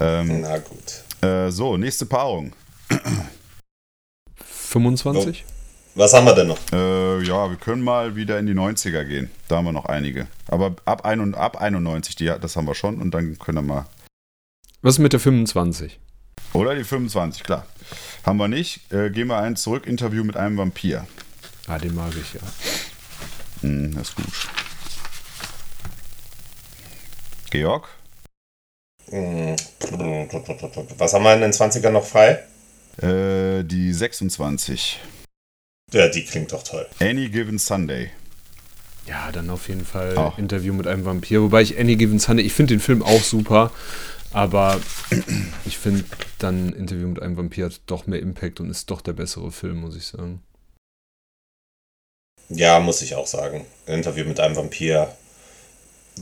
[SPEAKER 1] Ähm,
[SPEAKER 2] Na gut.
[SPEAKER 1] äh, so, nächste Paarung.
[SPEAKER 3] 25?
[SPEAKER 2] Was haben wir denn noch?
[SPEAKER 1] Äh, ja, wir können mal wieder in die 90er gehen. Da haben wir noch einige. Aber ab, ein, ab 91, die, das haben wir schon. Und dann können wir mal.
[SPEAKER 3] Was ist mit der 25?
[SPEAKER 1] Oder die 25, klar. Haben wir nicht. Äh, gehen wir ein zurück. Interview mit einem Vampir.
[SPEAKER 3] Ah, den mag ich ja.
[SPEAKER 1] Hm, das ist gut. Georg?
[SPEAKER 2] Hm, Was haben wir in den 20ern noch frei?
[SPEAKER 1] Äh, die 26.
[SPEAKER 2] Ja, die klingt doch toll.
[SPEAKER 1] Any Given Sunday.
[SPEAKER 3] Ja, dann auf jeden Fall
[SPEAKER 1] Auch.
[SPEAKER 3] Interview mit einem Vampir. Wobei ich Any Given Sunday, ich finde den Film auch super, aber ich finde dann Interview mit einem Vampir hat doch mehr Impact und ist doch der bessere Film, muss ich sagen.
[SPEAKER 2] Ja, muss ich auch sagen. Interview mit einem Vampir.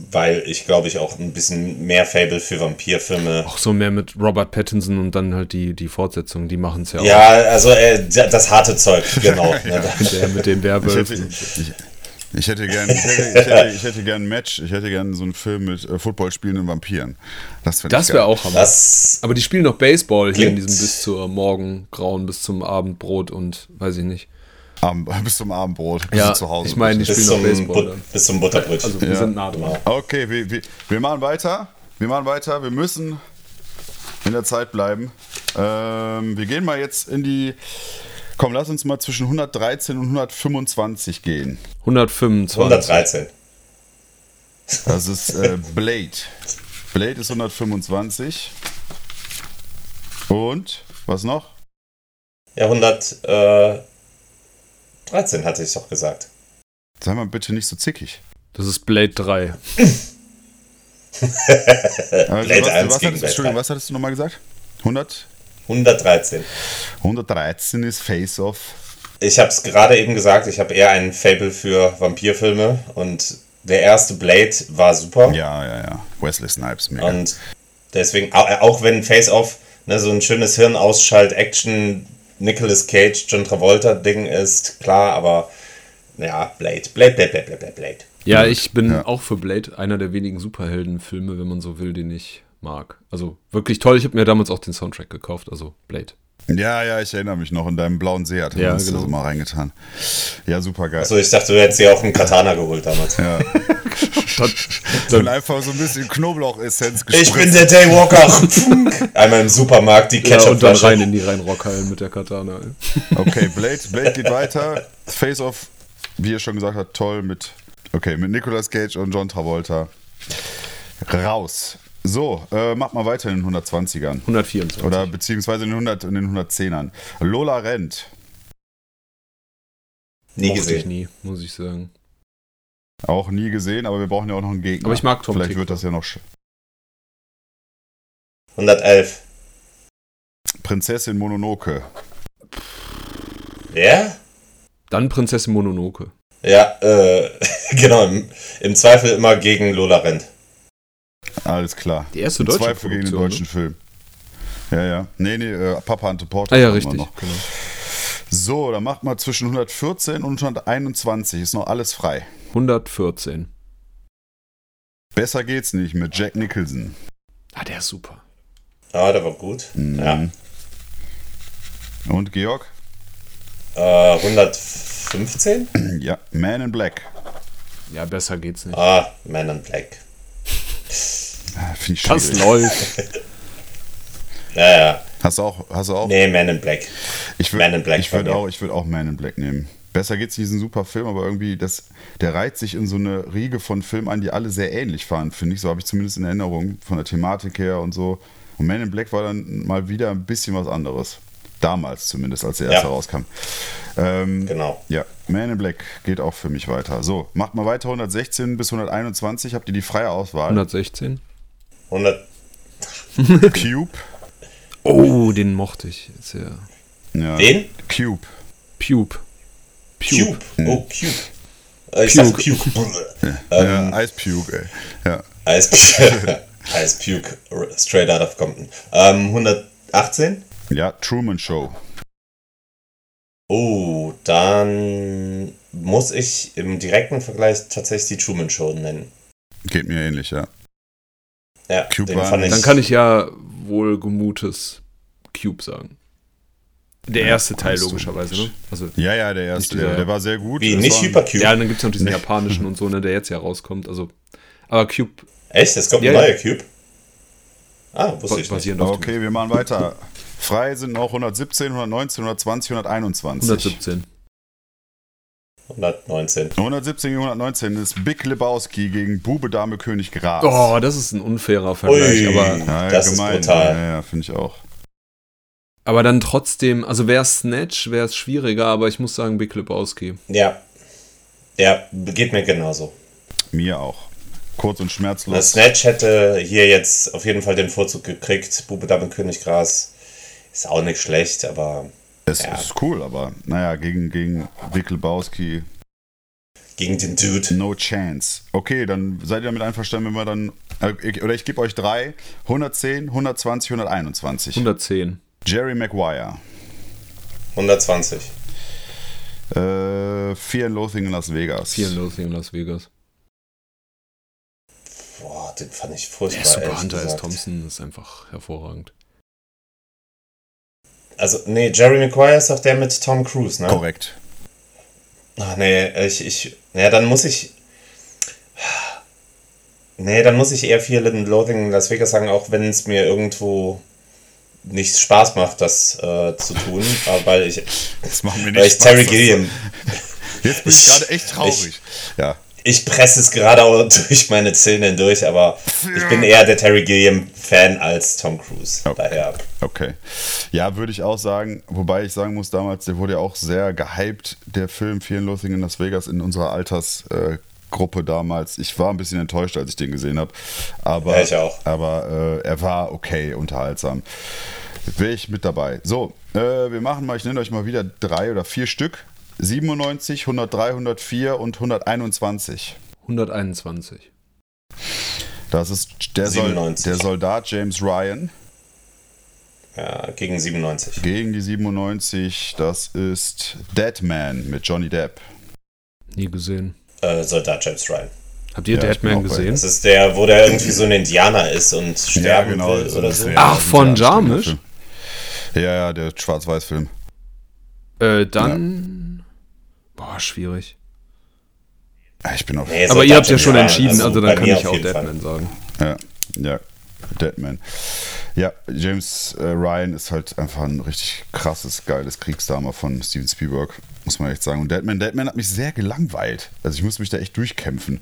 [SPEAKER 2] Weil ich glaube ich auch ein bisschen mehr Fable für Vampirfilme.
[SPEAKER 3] Auch so mehr mit Robert Pattinson und dann halt die, die Fortsetzung, die machen es ja,
[SPEAKER 2] Ja, also äh, das harte Zeug, genau. ne,
[SPEAKER 3] auch. Der mit
[SPEAKER 1] hätte,
[SPEAKER 3] Werwölfen.
[SPEAKER 1] ich, ich hätte gern, ich hätte, ich hätte, ich hätte gern ein Match. Ich hätte gern so einen Film mit äh, Football spielenden Vampiren. Das,
[SPEAKER 3] Das wäre auch Hammer.
[SPEAKER 2] das,
[SPEAKER 3] Aber die spielen noch Baseball hier in diesem bis zur Morgengrauen, bis zum Abendbrot und weiß ich nicht.
[SPEAKER 1] Abend, bis zum Abendbrot. Bis
[SPEAKER 3] Ja,
[SPEAKER 1] zu Hause.
[SPEAKER 3] ich meine, die
[SPEAKER 2] bis,
[SPEAKER 3] spielen noch
[SPEAKER 2] zum
[SPEAKER 3] Baseball.
[SPEAKER 2] But,
[SPEAKER 3] Dann.
[SPEAKER 2] bis zum Butterbrötchen.
[SPEAKER 3] Also wir
[SPEAKER 1] Ja.
[SPEAKER 3] sind nah dran.
[SPEAKER 1] Okay, wir, wir, wir machen weiter. Wir machen weiter. Wir müssen in der Zeit bleiben. Ähm, wir gehen mal jetzt in die. Komm, lass uns mal zwischen 113 und 125 gehen.
[SPEAKER 3] 125.
[SPEAKER 2] 113.
[SPEAKER 1] Das ist äh, Blade. Blade ist 125. Und was noch?
[SPEAKER 2] Ja, 113 hatte ich doch gesagt.
[SPEAKER 1] Sei mal bitte nicht so zickig.
[SPEAKER 3] Das ist Blade 3.
[SPEAKER 1] Also,
[SPEAKER 2] Blade
[SPEAKER 1] was,
[SPEAKER 2] 1
[SPEAKER 1] was,
[SPEAKER 2] gegen
[SPEAKER 1] hattest,
[SPEAKER 2] Blade
[SPEAKER 1] Entschuldigung,
[SPEAKER 2] 3.
[SPEAKER 1] was hattest du nochmal gesagt? 100?
[SPEAKER 2] 113.
[SPEAKER 1] 113 ist Face Off.
[SPEAKER 2] Ich habe es gerade eben gesagt, ich habe eher ein Fable für Vampirfilme und der erste Blade war super.
[SPEAKER 1] Ja, ja, ja. Wesley Snipes, mega.
[SPEAKER 2] Und deswegen, au- auch wenn Face Off ne, so ein schönes Hirnausschalt-Action Nicolas Cage, John Travolta-Ding ist, klar, aber ja, Blade, Blade, Blade, Blade, Blade, Blade, Blade.
[SPEAKER 3] Ja, ich bin
[SPEAKER 1] Ja.
[SPEAKER 3] auch für Blade einer der wenigen Superheldenfilme, wenn man so will, den ich mag. Also wirklich toll. Ich habe mir damals auch den Soundtrack gekauft, also Blade.
[SPEAKER 1] Ja, ja, ich erinnere mich noch. In deinem blauen See hat
[SPEAKER 3] Ja,
[SPEAKER 1] das
[SPEAKER 3] genau.
[SPEAKER 1] so mal reingetan. Ja, super geil.
[SPEAKER 2] Achso, ich dachte, du hättest dir auch einen Katana geholt damals.
[SPEAKER 1] Ja. Und einfach so ein bisschen Knoblauchessenz
[SPEAKER 2] Ich bin der Daywalker. Einmal im Supermarkt die
[SPEAKER 3] Ja, und dann rein in die Rheinrockhallen mit der Katana.
[SPEAKER 1] Okay, Blade, Blade geht weiter. Face Off, wie ihr schon gesagt habt, toll mit, okay, mit Nicolas Cage und John Travolta. Raus. So, äh, macht mal weiter in den 120ern.
[SPEAKER 3] 124.
[SPEAKER 1] Oder beziehungsweise in den, 100, in den 110ern. Lola Rent.
[SPEAKER 2] Nie
[SPEAKER 3] Mochte ich
[SPEAKER 2] gesehen.
[SPEAKER 3] nie, muss ich sagen.
[SPEAKER 1] Auch nie gesehen, aber wir brauchen ja auch noch einen Gegner.
[SPEAKER 3] Aber ich mag Tom
[SPEAKER 1] Vielleicht
[SPEAKER 3] Tick.
[SPEAKER 1] wird das ja noch. sch-
[SPEAKER 2] 111.
[SPEAKER 1] Prinzessin Mononoke.
[SPEAKER 2] Ja?
[SPEAKER 3] Dann Prinzessin Mononoke.
[SPEAKER 2] Ja, äh, genau. Im, Im Zweifel immer gegen Lola Rent.
[SPEAKER 1] Alles klar.
[SPEAKER 3] Die erste
[SPEAKER 1] Im
[SPEAKER 3] deutsche
[SPEAKER 1] Zweifel gegen den
[SPEAKER 3] Produktion,
[SPEAKER 1] deutschen Film. Ja, ja. Nee, nee, äh, Papa Ante Porter.
[SPEAKER 3] Ah ja,
[SPEAKER 1] haben wir
[SPEAKER 3] richtig.
[SPEAKER 1] noch.
[SPEAKER 3] Genau.
[SPEAKER 1] So, dann macht mal zwischen 114 und 121. Ist noch alles frei.
[SPEAKER 3] 114.
[SPEAKER 1] Besser geht's nicht mit Jack Nicholson.
[SPEAKER 3] Ah, der ist super.
[SPEAKER 2] Ah, der war gut.
[SPEAKER 1] Mhm.
[SPEAKER 2] Ja.
[SPEAKER 1] Und Georg?
[SPEAKER 2] Äh, 115?
[SPEAKER 1] Ja, Man in Black.
[SPEAKER 3] Ja, besser geht's nicht.
[SPEAKER 2] Ah, Man in Black.
[SPEAKER 1] Ah, Finde ich
[SPEAKER 3] Das
[SPEAKER 1] schwierig.
[SPEAKER 3] läuft.
[SPEAKER 2] Ja, ja.
[SPEAKER 1] Hast du auch? Hast du auch?
[SPEAKER 2] Nee, Man in Black.
[SPEAKER 1] ich würd,
[SPEAKER 2] Man in Black
[SPEAKER 1] Ich würde auch, ich würd auch Man in Black nehmen. Besser geht's nicht, ist ein super Film, aber irgendwie, das, der reiht sich in so eine Riege von Filmen ein, die alle sehr ähnlich waren, finde ich. So habe ich zumindest in Erinnerung, von der Thematik her und so. Und Man in Black war dann mal wieder ein bisschen was anderes. Damals zumindest, als der erste
[SPEAKER 2] Ja.
[SPEAKER 1] rauskam. Ähm,
[SPEAKER 2] Genau.
[SPEAKER 1] Ja, Man in Black geht auch für mich weiter. So, macht mal weiter 116 bis 121. Habt ihr die freie Auswahl?
[SPEAKER 3] 116.
[SPEAKER 2] 100.
[SPEAKER 1] Cube.
[SPEAKER 3] Oh, den mochte ich. Ist ja
[SPEAKER 1] Ja.
[SPEAKER 2] Den?
[SPEAKER 1] Cube.
[SPEAKER 3] Pube.
[SPEAKER 2] Cube. Oh, Cube. Äh, Ich sag Puke.
[SPEAKER 1] ja, Ice Puke, ey. Ja.
[SPEAKER 2] Ice Puke. Ice Puke. Straight out of Compton. Ähm, 118?
[SPEAKER 1] Ja, Truman Show.
[SPEAKER 2] Oh, dann muss ich im direkten Vergleich tatsächlich die Truman Show nennen.
[SPEAKER 1] Geht mir ähnlich, ja.
[SPEAKER 2] Ja,
[SPEAKER 1] Cube
[SPEAKER 2] den fand ich.
[SPEAKER 3] Dann kann ich ja wohl gemutes Cube sagen. Der
[SPEAKER 1] Ja,
[SPEAKER 3] erste Teil logischerweise, ne? Also,
[SPEAKER 1] Ja, ja, der erste,
[SPEAKER 3] Nicht dieser-
[SPEAKER 1] der war sehr gut.
[SPEAKER 2] Wie,
[SPEAKER 1] Das
[SPEAKER 2] nicht
[SPEAKER 1] war-
[SPEAKER 2] Hypercube?
[SPEAKER 3] ja, dann gibt es noch diesen
[SPEAKER 1] Nee.
[SPEAKER 3] japanischen und so, ne, der jetzt ja rauskommt. Also, aber Cube
[SPEAKER 2] Echt? Es kommt
[SPEAKER 3] Ja,
[SPEAKER 2] ein neuer Cube? Ah, wusste ich nicht.
[SPEAKER 1] Okay, wir machen weiter. Frei sind noch 117, 119, 120, 121.
[SPEAKER 3] 117.
[SPEAKER 2] 119.
[SPEAKER 1] 117 gegen 119 ist Big Lebowski gegen Bube, Dame, König, Gras.
[SPEAKER 3] Oh, das ist ein unfairer Vergleich,
[SPEAKER 2] Ui.
[SPEAKER 3] aber,
[SPEAKER 1] ja,
[SPEAKER 2] das ist
[SPEAKER 1] gemein.
[SPEAKER 2] brutal.
[SPEAKER 1] Ja, ja finde ich auch.
[SPEAKER 3] aber dann trotzdem, also wäre Snatch, wäre es schwieriger, aber ich muss sagen, Big Lebowski.
[SPEAKER 2] Ja. Ja, geht mir genauso.
[SPEAKER 1] Mir auch. Kurz und schmerzlos.
[SPEAKER 2] Das Snatch hätte hier jetzt auf jeden Fall den Vorzug gekriegt. Bube, Dame, König, Gras. Ist auch nicht schlecht, aber
[SPEAKER 1] Es
[SPEAKER 2] Ja.
[SPEAKER 1] ist cool, aber naja, gegen, gegen Big Lebowski,
[SPEAKER 2] gegen den Dude.
[SPEAKER 1] no chance. Okay, dann seid ihr damit einverstanden, wenn wir dann. Äh, oder ich gebe euch drei: 110, 120, 121.
[SPEAKER 3] 110.
[SPEAKER 1] Jerry Maguire.
[SPEAKER 2] 120.
[SPEAKER 1] Äh, Fear and Loathing in Las Vegas.
[SPEAKER 3] Vielen Loathing in Las Vegas.
[SPEAKER 2] Boah, den fand ich furchtbar.
[SPEAKER 3] Der Super Hunter S. Thompson ist einfach hervorragend.
[SPEAKER 2] Also, nee, Jerry Maguire ist doch der mit Tom Cruise, ne?
[SPEAKER 1] Korrekt.
[SPEAKER 2] Ach nee, ich, ich, ja, dann muss ich, nee, dann muss ich eher Fear and Loathing in Las Vegas sagen, auch wenn es mir irgendwo nicht Spaß macht, das äh, zu tun, aber weil ich,
[SPEAKER 1] Das macht mir
[SPEAKER 2] weil ich
[SPEAKER 1] Spaß,
[SPEAKER 2] Terry Gilliam,
[SPEAKER 1] Jetzt bin ich
[SPEAKER 2] Ich-
[SPEAKER 1] gerade echt traurig. ja.
[SPEAKER 2] Ich presse es gerade auch durch meine Zähne hindurch, aber ich bin eher der Terry Gilliam-Fan als Tom Cruise,
[SPEAKER 1] Okay.
[SPEAKER 2] daher,
[SPEAKER 1] Okay. Ja, würde ich auch sagen. Wobei ich sagen muss, damals, der wurde ja auch sehr gehypt, der Film Fear and in Las Vegas in unserer Altersgruppe äh, damals. Ich war ein bisschen enttäuscht, als ich den gesehen habe. Aber,
[SPEAKER 2] Ja, ich auch.
[SPEAKER 1] aber äh, er war okay, unterhaltsam. Wäre ich mit dabei. So, äh, wir machen mal, ich nenne euch mal wieder drei oder vier Stück. 97, 103, 104 und 121.
[SPEAKER 3] 121.
[SPEAKER 1] Das ist der, Sol
[SPEAKER 2] 97.
[SPEAKER 1] der Soldat James Ryan.
[SPEAKER 2] ja, gegen 97.
[SPEAKER 1] Gegen die 97, das ist Deadman mit Johnny Depp.
[SPEAKER 3] Nie gesehen.
[SPEAKER 2] Äh, Soldat James Ryan.
[SPEAKER 3] Habt ihr
[SPEAKER 1] Ja,
[SPEAKER 3] Deadman gesehen?
[SPEAKER 2] Das ist der, wo der irgendwie so ein Indianer ist und sterben will
[SPEAKER 1] so
[SPEAKER 2] oder
[SPEAKER 1] eine
[SPEAKER 2] so.
[SPEAKER 3] Ach, von Jarmusch?
[SPEAKER 1] Film. Ja, ja, der Schwarz-Weiß-Film.
[SPEAKER 3] Äh, dann. Boah, schwierig.
[SPEAKER 1] Ich bin auf.
[SPEAKER 2] Nee,
[SPEAKER 3] Aber ihr habt ja schon entschieden, also,
[SPEAKER 2] bei
[SPEAKER 3] dann kann ich auch
[SPEAKER 2] jeden Fall.
[SPEAKER 3] Deadman sagen.
[SPEAKER 1] Ja, ja, Deadman. Ja, James äh, Ryan ist halt einfach ein richtig krasses, geiles Kriegsdrama von Steven Spielberg, muss man echt sagen. Und Deadman, Deadman hat mich sehr gelangweilt. Also ich musste mich da echt durchkämpfen.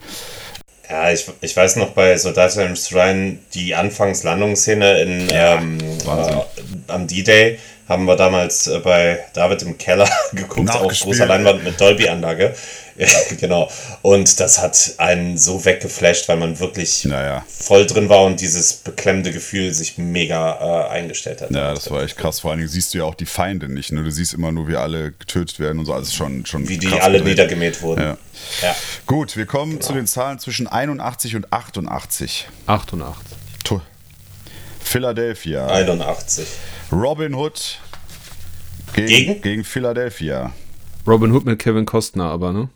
[SPEAKER 2] Ja, ich, ich weiß noch bei Soldat James Ryan die Anfangslandungsszene in ähm,
[SPEAKER 1] Wahnsinn.
[SPEAKER 2] äh, am D-Day haben wir damals äh, bei David im Keller geguckt auf großer Leinwand mit Dolby-Anlage. Ja, genau. Und das hat einen so weggeflasht, weil man wirklich
[SPEAKER 1] Naja,
[SPEAKER 2] voll drin war und dieses beklemmende Gefühl sich mega äh, eingestellt hat.
[SPEAKER 1] ja, das war echt krass. Vor allen Dingen siehst du ja auch die Feinde nicht. Ne? Du siehst immer nur, wie alle getötet werden und so. Also schon, schon
[SPEAKER 2] Wie die alle
[SPEAKER 1] gedreht.
[SPEAKER 2] niedergemäht wurden.
[SPEAKER 1] Ja.
[SPEAKER 2] Ja.
[SPEAKER 1] Gut, wir kommen zu den Zahlen zwischen 81 und 88.
[SPEAKER 3] 88.
[SPEAKER 1] Tu- Philadelphia.
[SPEAKER 2] 81.
[SPEAKER 1] Robin Hood gegen,
[SPEAKER 2] Gegen?
[SPEAKER 1] gegen Philadelphia.
[SPEAKER 3] Robin Hood mit Kevin Costner, aber, ne?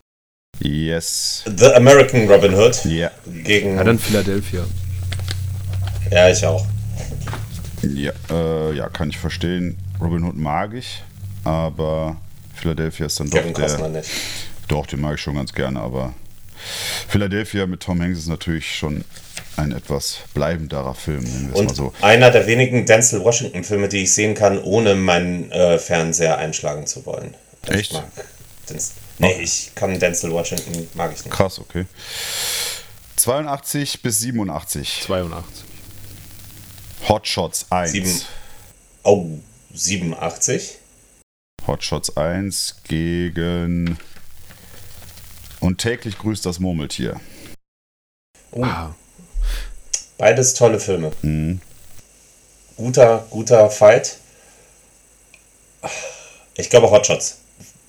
[SPEAKER 1] Yes.
[SPEAKER 2] The American Robin Hood
[SPEAKER 1] Ja.
[SPEAKER 2] gegen.
[SPEAKER 3] Ja, dann Philadelphia.
[SPEAKER 2] ja, ich auch.
[SPEAKER 1] Ja, äh, ja, kann ich verstehen. Robin Hood mag ich, aber Philadelphia ist dann doch
[SPEAKER 2] Kevin Costner
[SPEAKER 1] der.
[SPEAKER 2] nicht.
[SPEAKER 1] Doch, den mag ich schon ganz gerne, aber Philadelphia mit Tom Hanks ist natürlich schon ein etwas bleibenderer Film, nennen wir es mal
[SPEAKER 2] Und
[SPEAKER 1] so.
[SPEAKER 2] einer der wenigen Denzel Washington-Filme, die ich sehen kann, ohne meinen äh, Fernseher einschlagen zu wollen. Ich
[SPEAKER 1] Echt?
[SPEAKER 2] mag Denzel, nee, ich kann Denzel Washington, mag ich nicht.
[SPEAKER 1] Krass, okay. 82 bis 87.
[SPEAKER 3] 82.
[SPEAKER 1] Hot Shots 1.
[SPEAKER 2] Sieben. Oh, 87?
[SPEAKER 1] Hot Shots 1 gegen und täglich grüßt das Murmeltier.
[SPEAKER 3] Ah,
[SPEAKER 2] Beides tolle Filme.
[SPEAKER 1] Mhm.
[SPEAKER 2] guter, guter Fight. Ich glaube Hotshots.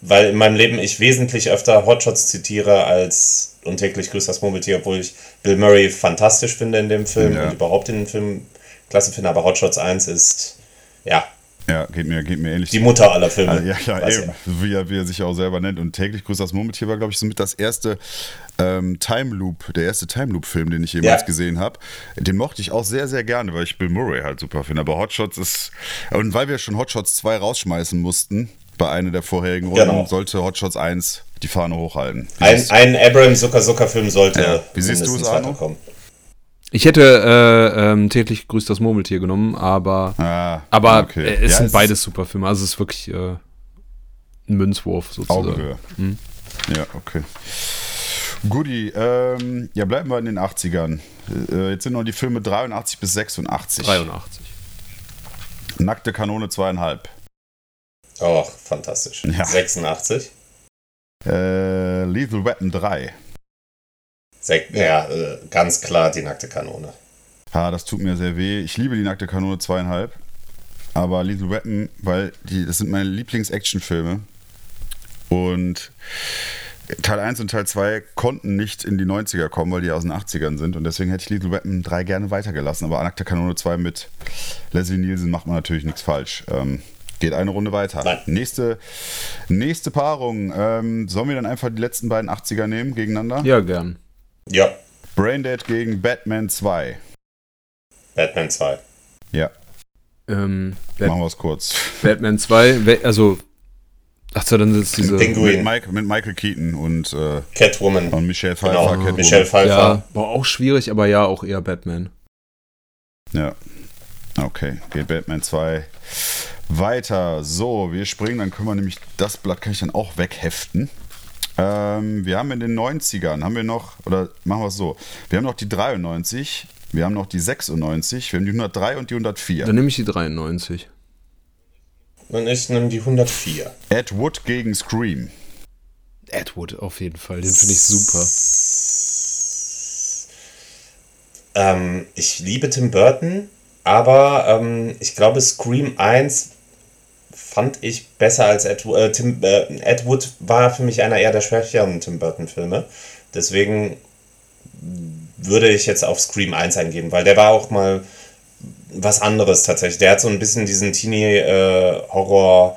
[SPEAKER 2] Weil in meinem Leben ich wesentlich öfter Hotshots zitiere als und täglich grüßt das Murmeltier, obwohl ich Bill Murray fantastisch finde in dem Film
[SPEAKER 1] Ja.
[SPEAKER 2] und überhaupt in dem Film klasse finde, aber Hotshots 1 ist, ja,
[SPEAKER 1] Ja, geht mir, geht mir ähnlich.
[SPEAKER 2] die Mutter aller Filme.
[SPEAKER 1] Also, ja, ja,
[SPEAKER 2] Weiß
[SPEAKER 1] eben. Wie, er, wie er sich auch selber nennt. Und täglich grüßt das Murmeltier war, glaube ich, somit das erste ähm, Time Loop, der erste Time Loop-Film, den ich jemals
[SPEAKER 2] Ja.
[SPEAKER 1] gesehen habe. Den mochte ich auch sehr, sehr gerne, weil ich Bill Murray halt super finde. Aber Hotshots ist. Und weil wir schon Hotshots 2 rausschmeißen mussten, bei einer der vorherigen Runden,
[SPEAKER 2] Genau.
[SPEAKER 1] sollte Hotshots 1 die Fahne hochhalten. Wie
[SPEAKER 2] Ein, ein Abrams Zucker Zucker Film sollte
[SPEAKER 1] Ja. Wie siehst du es, Arno?
[SPEAKER 2] weiterkommen.
[SPEAKER 3] Ich hätte äh, ähm, täglich grüßt das Murmeltier genommen, aber
[SPEAKER 1] Ah,
[SPEAKER 3] aber
[SPEAKER 1] okay.
[SPEAKER 3] äh, es
[SPEAKER 1] Ja,
[SPEAKER 3] sind
[SPEAKER 1] ist
[SPEAKER 3] beides super Filme. Also es ist wirklich äh, ein Münzwurf sozusagen.
[SPEAKER 1] Augenhöhe. Ja, okay. Guti, ähm, ja, bleiben wir in den 80ern. Äh, jetzt sind noch die Filme 83 bis 86.
[SPEAKER 3] 83.
[SPEAKER 1] Nackte Kanone zweieinhalb.
[SPEAKER 2] Oh, fantastisch.
[SPEAKER 1] Ja.
[SPEAKER 2] 86.
[SPEAKER 1] Äh, Lethal Weapon 3.
[SPEAKER 2] Ja, äh, ganz klar die nackte Kanone.
[SPEAKER 1] Ah, das tut mir sehr weh. Ich liebe die nackte Kanone zweieinhalb. Aber Lethal Weapon, weil die, das sind meine Lieblings-Action-Filme. Und Teil 1 und Teil 2 konnten nicht in die 90er kommen, weil die aus den 80ern sind. Und deswegen hätte ich Lethal Weapon 3 gerne weitergelassen. Aber nackte Kanone 2 mit Leslie Nielsen macht man natürlich nichts falsch. Ähm, geht eine Runde weiter.
[SPEAKER 2] Nein.
[SPEAKER 1] Nächste, nächste Paarung. Ähm, sollen wir dann einfach die letzten beiden 80er nehmen gegeneinander?
[SPEAKER 3] Ja, gern.
[SPEAKER 2] Ja,
[SPEAKER 1] Braindead gegen Batman 2.
[SPEAKER 2] Batman 2.
[SPEAKER 1] Ja,
[SPEAKER 3] Ähm, Bat
[SPEAKER 1] machen wir es kurz.
[SPEAKER 3] Batman 2, we- also ach so, dann ist diese
[SPEAKER 2] Pinguin.
[SPEAKER 1] Mit, Mike, mit Michael Keaton und, äh,
[SPEAKER 2] Catwoman.
[SPEAKER 1] und Michelle Pfeiffer.
[SPEAKER 2] Genau,
[SPEAKER 1] Catwoman.
[SPEAKER 2] Michelle Pfeiffer.
[SPEAKER 3] ja, boah, auch schwierig, aber ja, auch eher Batman.
[SPEAKER 1] Ja. Okay, geht Batman 2 weiter. So, wir springen, dann können wir nämlich, das Blatt kann ich dann auch wegheften. Ähm, wir haben in den 90ern, haben wir noch, oder machen wir es so, wir haben noch die 93, wir haben noch die 96, wir haben die 103 und die 104.
[SPEAKER 3] Dann nehme ich die 93.
[SPEAKER 2] Und ich nehme die 104.
[SPEAKER 1] Ed Wood gegen Scream.
[SPEAKER 3] Ed Wood auf jeden Fall, den finde ich super.
[SPEAKER 2] Ähm, ich liebe Tim Burton, aber ähm, ich glaube, Scream 1 fand ich besser als Ed, äh, Tim, äh, Ed Wood war für mich einer eher der schwächeren Tim Burton-Filme. Deswegen würde ich jetzt auf Scream 1 eingehen, weil der war auch mal was anderes tatsächlich. Der hat so ein bisschen diesen Teenie-Horror-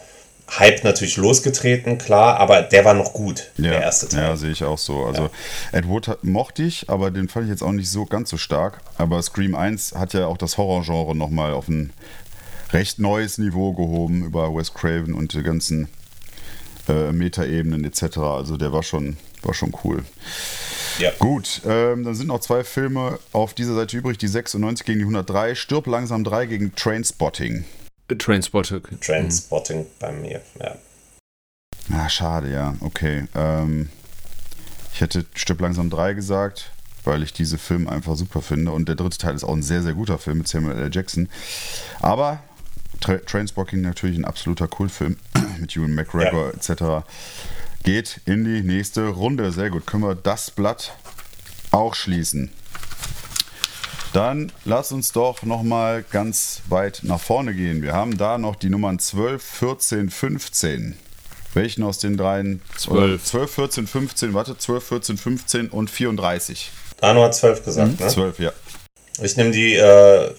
[SPEAKER 2] Hype natürlich losgetreten, klar, aber der war noch gut,
[SPEAKER 1] Ja,
[SPEAKER 2] der erste Teil.
[SPEAKER 1] ja sehe ich auch so. Also Ed Wood hat, mochte ich, aber den fand ich jetzt auch nicht so ganz so stark. Aber Scream 1 hat ja auch das Horrorgenre nochmal auf ein recht neues Niveau gehoben über Wes Craven und die ganzen äh, Metaebenen etc. Also der war schon, war schon cool.
[SPEAKER 2] Ja.
[SPEAKER 1] Gut, ähm, dann sind noch zwei Filme auf dieser Seite übrig, die 96 gegen die 103, Stirb langsam 3 gegen Trainspotting.
[SPEAKER 3] Trainspotting.
[SPEAKER 2] Trainspotting bei mir, ja.
[SPEAKER 1] Ah, schade, ja. Okay. Ähm, ich hätte Stirb langsam 3 gesagt, weil ich diese Filme einfach super finde. Und der dritte Teil ist auch ein sehr, sehr guter Film mit Samuel L. Jackson. Aber Tra Trainspotting natürlich ein absoluter Kultfilm mit Ewan McGregor etc. Geht in die nächste Runde. Sehr gut. Können wir das Blatt auch schließen. Dann lass uns doch noch mal ganz weit nach vorne gehen. Wir haben da noch die Nummern 12, 14, 15. Welchen aus den dreien?
[SPEAKER 3] 12.
[SPEAKER 1] 12, 14, 15, warte, 12, 14, 15 und 34.
[SPEAKER 2] Arno hat 12 gesagt, ne?
[SPEAKER 1] 12, ja.
[SPEAKER 2] Ich nehme die äh,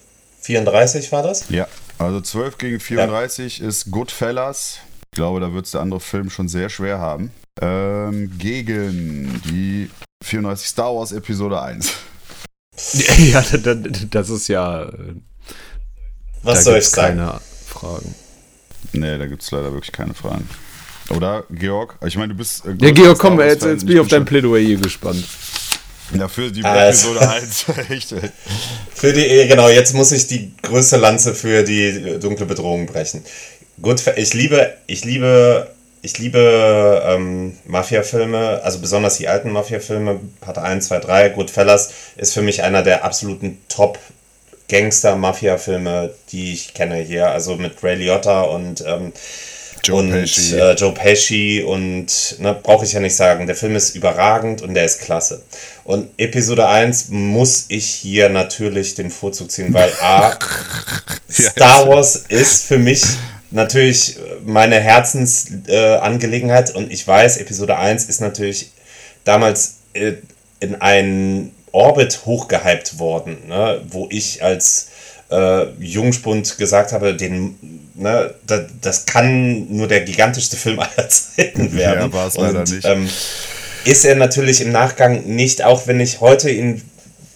[SPEAKER 2] 34, war das?
[SPEAKER 1] Ja, also 12 gegen 34 ist Goodfellas. Ich glaube, da wird es der andere Film schon sehr schwer haben. Ähm, gegen die 34 Star Wars Episode 1.
[SPEAKER 3] Ja, da- da- das ist ja. äh,
[SPEAKER 2] Was
[SPEAKER 3] da
[SPEAKER 2] soll ich
[SPEAKER 3] gibt's
[SPEAKER 2] sagen?
[SPEAKER 3] keine Fragen.
[SPEAKER 1] Nee, da gibt es leider wirklich keine Fragen. Oder, Georg? Ich meine, du bist. äh,
[SPEAKER 3] Ja, Georg, komm, jetzt, jetzt bin ich auf dein Plädoyer gespannt.
[SPEAKER 1] Ja, für die
[SPEAKER 2] Also-
[SPEAKER 1] Episode 1. Echt.
[SPEAKER 2] Für die, genau, jetzt muss ich die größte Lanze für die dunkle Bedrohung brechen. Gut, ich liebe, ich liebe, ich liebe ähm, Mafia-Filme, also besonders die alten Mafia-Filme, Part 1, 2, 3, Goodfellas ist für mich einer der absoluten Top Gangster-Mafia-Filme, die ich kenne hier, also mit Ray Liotta und ähm,
[SPEAKER 1] Joe
[SPEAKER 2] und
[SPEAKER 1] Pesci.
[SPEAKER 2] Äh, Joe Pesci und ne, brauche ich ja nicht sagen, der Film ist überragend und der ist klasse. Und Episode 1 muss ich hier natürlich den Vorzug ziehen, weil A, Star Wars ist für mich natürlich meine Herzensangelegenheit äh, und ich weiß, Episode 1 ist natürlich damals äh, in einen Orbit hochgehypt worden, ne, wo ich als äh, Jungspund gesagt habe, den, ne, das, das kann nur der gigantischste Film aller Zeiten werden.
[SPEAKER 1] Ja, war es leider nicht.
[SPEAKER 2] Ähm, ist er natürlich im Nachgang nicht, auch wenn ich heute ihn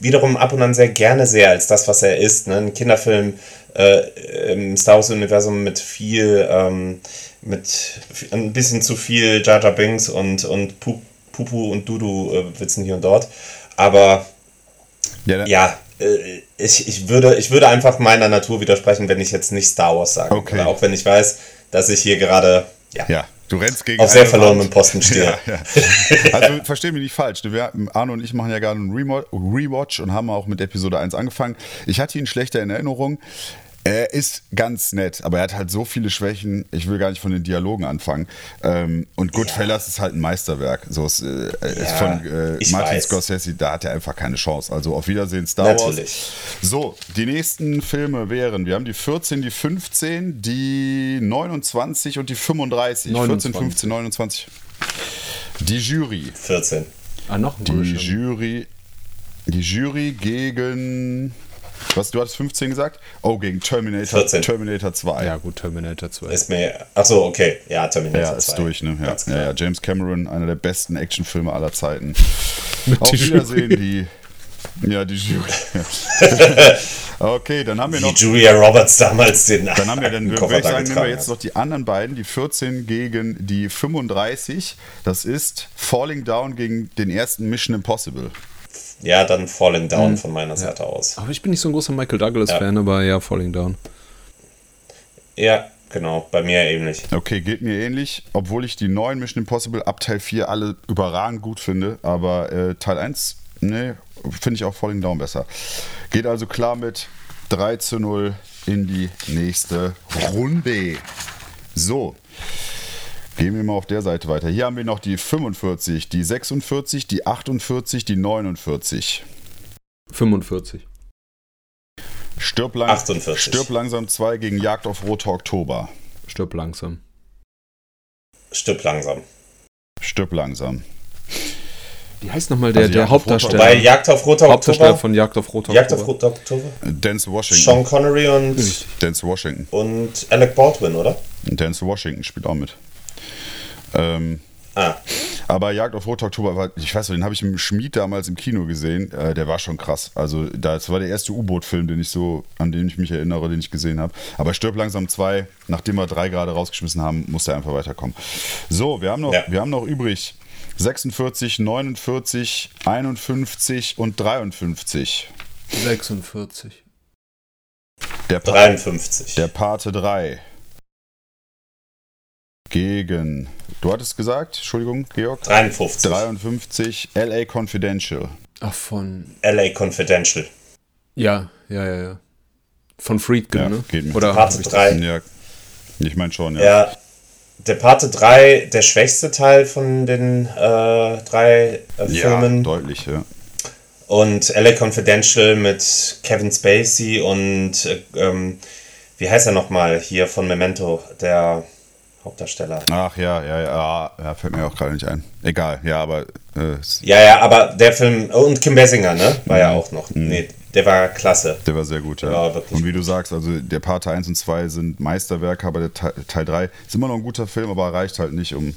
[SPEAKER 2] wiederum ab und an sehr gerne sehe als das, was er ist. Ne? Ein Kinderfilm äh, im Star Wars-Universum mit viel, ähm, mit ein bisschen zu viel Jar Jar Binks und, und Pup, Pupu und Dudu äh, Witzen hier und dort. Aber
[SPEAKER 1] Ja,
[SPEAKER 2] ja, ich, ich, würde, ich würde einfach meiner Natur widersprechen, wenn ich jetzt nicht Star Wars sage.
[SPEAKER 1] Okay.
[SPEAKER 2] Oder auch wenn ich weiß, dass ich hier gerade ja,
[SPEAKER 1] Ja, du rennst gegen
[SPEAKER 2] auf sehr
[SPEAKER 1] Wand.
[SPEAKER 2] Posten stehe.
[SPEAKER 1] Ja, ja. Also versteh mich nicht falsch. Wir, Arno und ich machen ja gerade einen Rewatch und haben auch mit Episode 1 angefangen. Ich hatte ihn schlechter in Erinnerung. Er ist ganz nett, aber er hat halt so viele Schwächen. Ich will gar nicht von den Dialogen anfangen. Ähm, und Goodfellas ist halt ein Meisterwerk. So ist, äh, ist
[SPEAKER 2] Ja,
[SPEAKER 1] von äh, Martin
[SPEAKER 2] weiß.
[SPEAKER 1] Scorsese, da hat er einfach keine Chance. Also auf Wiedersehen Star Wars.
[SPEAKER 2] Natürlich.
[SPEAKER 1] So, die nächsten Filme wären, wir haben die 14, die 15, die 29 und die 35.
[SPEAKER 3] 29.
[SPEAKER 1] 14, 15, 29. Die Jury.
[SPEAKER 2] 14.
[SPEAKER 3] Ah, noch ein
[SPEAKER 1] Die. Jury. Die Jury gegen. Was, du hattest 15 gesagt? Oh, gegen Terminator,
[SPEAKER 2] 14.
[SPEAKER 1] Terminator 2.
[SPEAKER 3] Ja, gut, Terminator 2.
[SPEAKER 2] Ist mir. Achso, okay. Ja, Terminator
[SPEAKER 1] Ja,
[SPEAKER 2] 2.
[SPEAKER 1] ist durch, ne? Ja.
[SPEAKER 2] Ganz
[SPEAKER 1] ja,
[SPEAKER 2] klar.
[SPEAKER 1] ja, James Cameron, einer der besten Actionfilme aller Zeiten.
[SPEAKER 3] Mit
[SPEAKER 1] Auf
[SPEAKER 3] die
[SPEAKER 1] Wiedersehen, die. Ja, die Jury. Ja. okay, dann haben wir
[SPEAKER 2] Wie
[SPEAKER 1] noch.
[SPEAKER 2] Julia Roberts damals den
[SPEAKER 1] Dann haben wir dann, würde ich sagen, nehmen wir jetzt noch die anderen beiden, die 14 gegen die 35. Das ist Falling Down gegen den ersten Mission Impossible.
[SPEAKER 2] Ja, dann Falling
[SPEAKER 1] Mhm.
[SPEAKER 2] Down von meiner Seite aus.
[SPEAKER 3] Aber ich bin nicht so ein großer Michael Douglas-Fan, aber ja, Falling Down.
[SPEAKER 2] Ja, genau. Bei mir ähnlich.
[SPEAKER 1] Okay, geht mir ähnlich, obwohl ich die neuen Mission Impossible ab Teil 4 alle überragend gut finde, aber äh, Teil 1, ne, finde ich auch Falling Down besser. Geht also klar mit 3 zu 0 in die nächste Runde. So. Gehen wir mal auf der Seite weiter. Hier haben wir noch die 45, die 46, die 48, die 49.
[SPEAKER 3] 45.
[SPEAKER 1] Stirb, lang
[SPEAKER 2] 48.
[SPEAKER 1] Stirb langsam 2 gegen Jagd auf Rote Oktober.
[SPEAKER 3] Stirb langsam.
[SPEAKER 2] Stirb langsam.
[SPEAKER 1] Stirb langsam.
[SPEAKER 3] Wie heißt nochmal der,
[SPEAKER 1] Also
[SPEAKER 3] der Hauptdarsteller?
[SPEAKER 2] Wobei Jagd auf Roter
[SPEAKER 3] Hauptdarsteller
[SPEAKER 2] Oktober.
[SPEAKER 3] von Jagd auf Roter
[SPEAKER 2] Jagd auf
[SPEAKER 3] Oktober.
[SPEAKER 2] Roter Oktober.
[SPEAKER 1] Denzel Washington.
[SPEAKER 2] Sean Connery und,
[SPEAKER 1] Denzel Washington.
[SPEAKER 2] und Alec Baldwin, oder?
[SPEAKER 1] Denzel Washington spielt auch mit. Ähm,
[SPEAKER 2] Ah,
[SPEAKER 1] aber Jagd auf Roter Oktober, war, ich weiß nicht, den habe ich im Schmied damals im Kino gesehen. Äh, der war schon krass. Also das war der erste U-Boot-Film, den ich so, an den ich mich erinnere, den ich gesehen habe. Aber Stirb langsam 2, nachdem wir drei gerade rausgeschmissen haben, musste er einfach weiterkommen. So, wir haben noch,
[SPEAKER 2] Ja.
[SPEAKER 1] wir haben noch übrig 46, 49, 51 und 53.
[SPEAKER 3] 46.
[SPEAKER 1] Der, pa
[SPEAKER 2] 53.
[SPEAKER 1] der Pate 3. Gegen, du hattest gesagt, Entschuldigung, Georg?
[SPEAKER 2] 53.
[SPEAKER 1] 53, LA Confidential.
[SPEAKER 3] Ach, von.
[SPEAKER 2] LA Confidential.
[SPEAKER 3] Ja, ja, ja, ja. Von Friedkin,
[SPEAKER 1] Ja,
[SPEAKER 3] ne?
[SPEAKER 1] geht mir.
[SPEAKER 3] Oder
[SPEAKER 2] Part
[SPEAKER 3] hab ich das-
[SPEAKER 2] 3.
[SPEAKER 1] Ja, ich meine schon, ja.
[SPEAKER 2] Ja, der Pate 3, der schwächste Teil von den äh, drei äh,
[SPEAKER 1] Ja,
[SPEAKER 2] Filmen.
[SPEAKER 1] deutlich, ja.
[SPEAKER 2] Und LA Confidential mit Kevin Spacey und äh, ähm, wie heißt er nochmal hier von Memento, der Hauptdarsteller.
[SPEAKER 1] Ach ja, ja, ja, ja, fällt mir auch gerade nicht ein. Egal, ja, aber äh,
[SPEAKER 2] Ja, ja, aber der Film, und Kim Basinger, ne? War
[SPEAKER 1] Mhm.
[SPEAKER 2] ja auch noch. Nee, der war klasse.
[SPEAKER 1] der war sehr gut, ja.
[SPEAKER 2] Ja, wirklich
[SPEAKER 1] und wie du sagst, also der Part 1 und 2 sind Meisterwerke, aber der Teil, Teil 3 ist immer noch ein guter Film, aber reicht halt nicht, um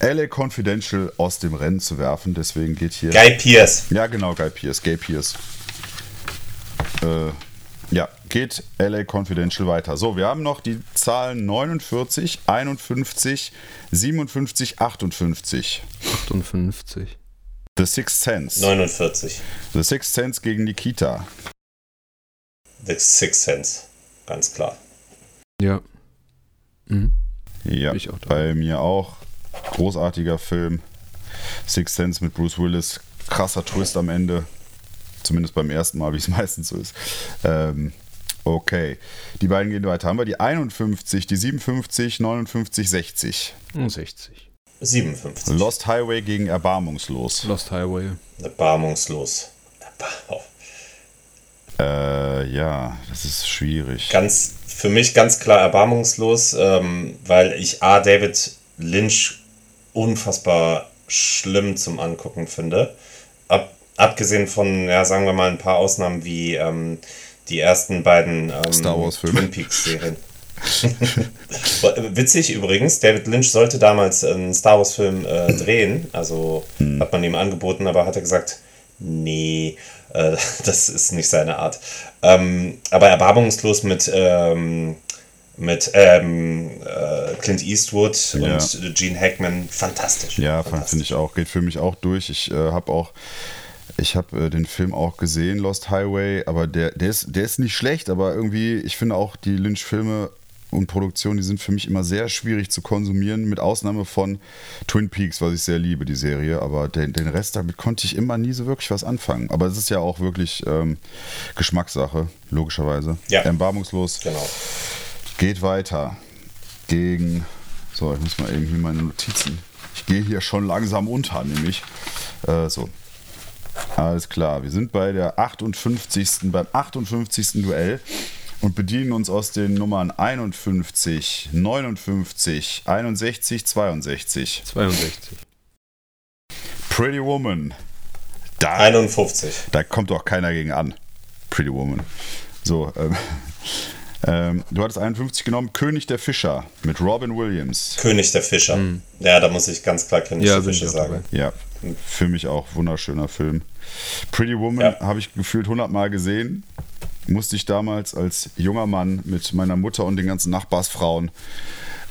[SPEAKER 1] LA Confidential aus dem Rennen zu werfen. Deswegen geht hier.
[SPEAKER 2] Guy Pearce.
[SPEAKER 1] Ja, genau, Guy Pierce, Gay Pierce. Äh, ja, geht LA Confidential weiter. So, wir haben noch die Zahlen 49, 51, 57, 58.
[SPEAKER 3] 58.
[SPEAKER 1] The Sixth Sense.
[SPEAKER 2] 49.
[SPEAKER 1] The Sixth Sense gegen Nikita.
[SPEAKER 2] The Sixth Sense. Ganz klar.
[SPEAKER 3] Ja. Mhm.
[SPEAKER 1] Ja, bei mir auch. Großartiger Film. Sixth Sense mit Bruce Willis. Krasser Twist am Ende. Zumindest beim ersten Mal, wie es meistens so ist. Ähm, Okay. Die beiden gehen weiter. Haben wir die 51, die 57, 59, 60.
[SPEAKER 3] 60.
[SPEAKER 2] 57.
[SPEAKER 1] Lost Highway gegen Erbarmungslos.
[SPEAKER 3] Lost Highway.
[SPEAKER 2] Erbarmungslos. Erbar
[SPEAKER 1] äh, ja, das ist schwierig.
[SPEAKER 2] Ganz, für mich ganz klar erbarmungslos, ähm, weil ich A. David Lynch unfassbar schlimm zum Angucken finde. Ab, abgesehen von, ja, sagen wir mal, ein paar Ausnahmen wie ähm, die ersten beiden ähm,
[SPEAKER 1] Star Wars Filme.
[SPEAKER 2] Twin Peaks Serien. Witzig übrigens, David Lynch sollte damals einen Star Wars Film äh, drehen, also hm. hat man ihm angeboten, aber hat er gesagt, nee, äh, das ist nicht seine Art. Ähm, aber erbarmungslos mit, ähm, mit ähm, äh, Clint Eastwood ja. und Gene Hackman, fantastisch.
[SPEAKER 1] Ja, finde ich auch, geht für mich auch durch. Ich äh, habe auch ich habe äh, den Film auch gesehen, Lost Highway, aber der, der, ist, der ist nicht schlecht, aber irgendwie, ich finde auch die Lynch-Filme und Produktionen, die sind für mich immer sehr schwierig zu konsumieren, mit Ausnahme von Twin Peaks, was ich sehr liebe, die Serie. Aber den, den Rest damit konnte ich immer nie so wirklich was anfangen. Aber es ist ja auch wirklich ähm, Geschmackssache, logischerweise.
[SPEAKER 2] Ja.
[SPEAKER 1] Erbarmungslos.
[SPEAKER 2] Genau.
[SPEAKER 1] Geht weiter gegen. So, ich muss mal eben hier meine Notizen. Ich gehe hier schon langsam unter, nämlich. Äh, so. Alles klar, wir sind bei der 58. beim 58. Duell und bedienen uns aus den Nummern 51, 59, 61, 62.
[SPEAKER 3] 62.
[SPEAKER 1] Pretty Woman.
[SPEAKER 2] Da, 51.
[SPEAKER 1] Da kommt doch keiner gegen an. Pretty Woman. So, ähm, ähm, du hattest 51 genommen, König der Fischer mit Robin Williams.
[SPEAKER 2] König der Fischer. Mhm. Ja, da muss ich ganz klar König ja, der Fischer sagen.
[SPEAKER 1] Ja, für mich auch wunderschöner Film. Pretty Woman ja. habe ich gefühlt 100 Mal gesehen musste ich damals als junger Mann mit meiner Mutter und den ganzen Nachbarsfrauen,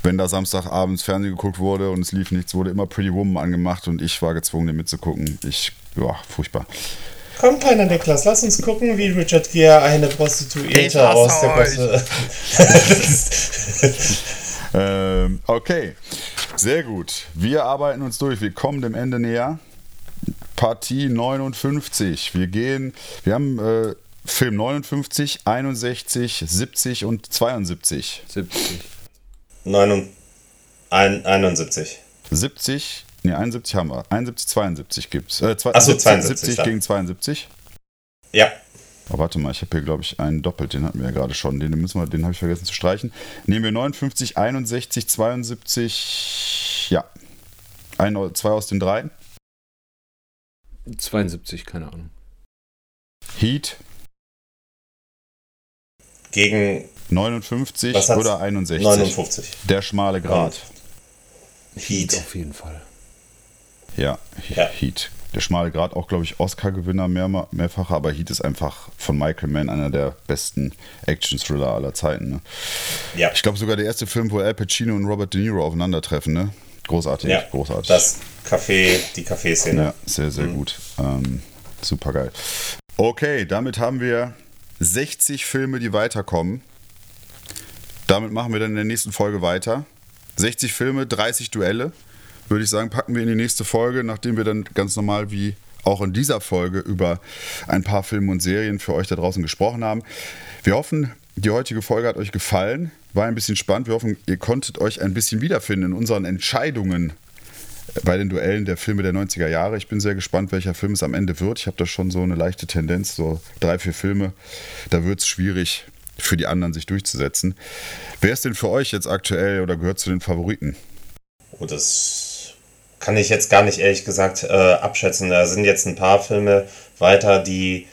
[SPEAKER 1] wenn da Samstagabends Fernsehen geguckt wurde und es lief nichts, wurde immer Pretty Woman angemacht und ich war gezwungen, den mitzugucken. Ich, ja, furchtbar.
[SPEAKER 2] Kommt keiner, Niklas, lass uns gucken, wie Richard Gere eine Prostituierte aus der Gosse.
[SPEAKER 1] ähm, okay, sehr gut. Wir arbeiten uns durch. Wir kommen dem Ende näher. Partie 59. Wir gehen, wir haben äh, Film 59, 61, 70 und 72.
[SPEAKER 3] 70.
[SPEAKER 2] 9, 71.
[SPEAKER 1] 70, ne, 71 haben wir. 71, 72 gibt es. Äh,
[SPEAKER 2] Achso, 72.
[SPEAKER 1] 70 gegen 72?
[SPEAKER 2] Ja.
[SPEAKER 1] Oh, warte mal, ich habe hier, glaube ich, einen doppelt, den hatten wir ja gerade schon. Den, müssen wir, den habe ich vergessen zu streichen. Nehmen wir 59, 61, 72, ja. Ein, zwei aus den dreien.
[SPEAKER 3] 72, keine Ahnung.
[SPEAKER 1] Heat
[SPEAKER 2] gegen
[SPEAKER 1] 59 oder 61.
[SPEAKER 2] 59.
[SPEAKER 1] Der schmale Grat.
[SPEAKER 3] Heat. Heat auf jeden Fall.
[SPEAKER 1] Ja, ja. Heat. Der schmale Grat auch, glaube ich, Oscar-Gewinner mehr, mehrfach, aber Heat ist einfach von Michael Mann einer der besten Action-Thriller aller Zeiten. Ne?
[SPEAKER 2] Ja.
[SPEAKER 1] Ich glaube sogar der erste Film, wo Al Pacino und Robert De Niro aufeinandertreffen. Ne? Großartig,
[SPEAKER 2] ja,
[SPEAKER 1] großartig.
[SPEAKER 2] Das Café, die Café-Szene.
[SPEAKER 1] Ja, sehr, sehr mhm. gut. Ähm, Super geil. Okay, damit haben wir 60 Filme, die weiterkommen. Damit machen wir dann in der nächsten Folge weiter. 60 Filme, 30 Duelle. Würde ich sagen, packen wir in die nächste Folge, nachdem wir dann ganz normal wie auch in dieser Folge über ein paar Filme und Serien für euch da draußen gesprochen haben. Wir hoffen, die heutige Folge hat euch gefallen. War ein bisschen spannend. Wir hoffen, ihr konntet euch ein bisschen wiederfinden in unseren Entscheidungen bei den Duellen der Filme der 90er Jahre. Ich bin sehr gespannt, welcher Film es am Ende wird. Ich habe da schon so eine leichte Tendenz, so drei, vier Filme. Da wird es schwierig für die anderen sich durchzusetzen. Wer ist denn für euch jetzt aktuell oder gehört zu den Favoriten?
[SPEAKER 2] Oh, das kann ich jetzt gar nicht ehrlich gesagt äh, abschätzen. Da sind jetzt ein paar Filme weiter, die,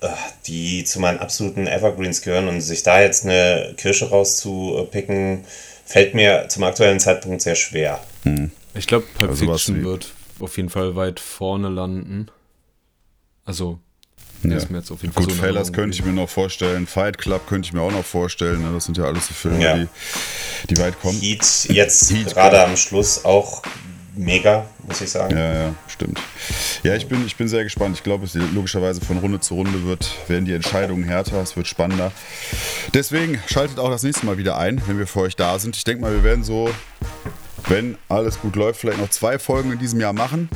[SPEAKER 2] äh, die zu meinen absoluten Evergreens gehören und sich da jetzt eine Kirsche rauszupicken, fällt mir zum aktuellen Zeitpunkt sehr schwer.
[SPEAKER 3] Hm. Ich glaube, Pulp also Fiction wird auf jeden Fall weit vorne landen. Also,
[SPEAKER 1] ja. ist mir jetzt auf jeden Fall Goodfellas so könnte ich mir noch vorstellen. Fight Club könnte ich mir auch noch vorstellen. Ne? Das sind ja alles so Filme, ja. die, die weit kommen.
[SPEAKER 2] Heat jetzt gerade am Schluss auch mega, muss ich sagen.
[SPEAKER 1] Ja, ja, stimmt. Ja, ich bin, ich bin sehr gespannt. Ich glaube, logischerweise von Runde zu Runde wird, werden die Entscheidungen härter, es wird spannender. Deswegen schaltet auch das nächste Mal wieder ein, wenn wir für euch da sind. Ich denke mal, wir werden so wenn alles gut läuft, vielleicht noch zwei Folgen in diesem Jahr machen.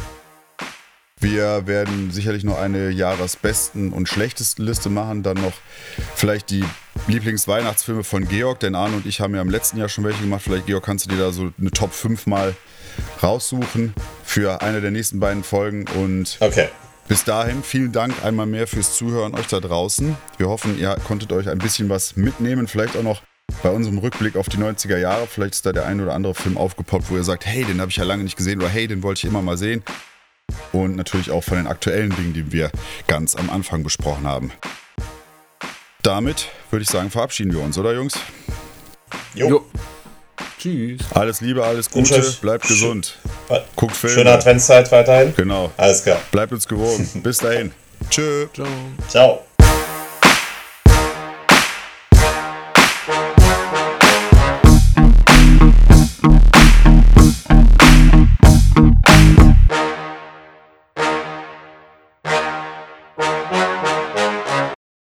[SPEAKER 1] Wir werden sicherlich noch eine Jahresbesten und schlechtesten Liste machen, dann noch vielleicht die Lieblingsweihnachtsfilme von Georg, denn Arne und ich haben ja im letzten Jahr schon welche gemacht. Vielleicht, Georg, kannst du dir da so eine Top 5 mal raussuchen für eine der nächsten beiden Folgen. Und
[SPEAKER 4] okay.
[SPEAKER 1] bis dahin, vielen Dank einmal mehr fürs Zuhören euch da draußen. Wir hoffen, ihr konntet euch ein bisschen was mitnehmen, vielleicht auch noch bei unserem Rückblick auf die 90er Jahre. Vielleicht ist da der ein oder andere Film aufgepoppt, wo ihr sagt, hey, den habe ich ja lange nicht gesehen oder hey, den wollte ich immer mal sehen. Und natürlich auch von den aktuellen Dingen, die wir ganz am Anfang besprochen haben. Damit würde ich sagen, verabschieden wir uns, oder Jungs?
[SPEAKER 3] Jo. jo. Tschüss.
[SPEAKER 1] Alles Liebe, alles Gute, bleibt gesund. Guckt Filme.
[SPEAKER 4] Schöne Adventszeit weiterhin.
[SPEAKER 1] Genau.
[SPEAKER 4] Alles klar.
[SPEAKER 1] Bleibt uns gewogen. Bis dahin. Tschö.
[SPEAKER 3] Ciao.
[SPEAKER 4] Ciao.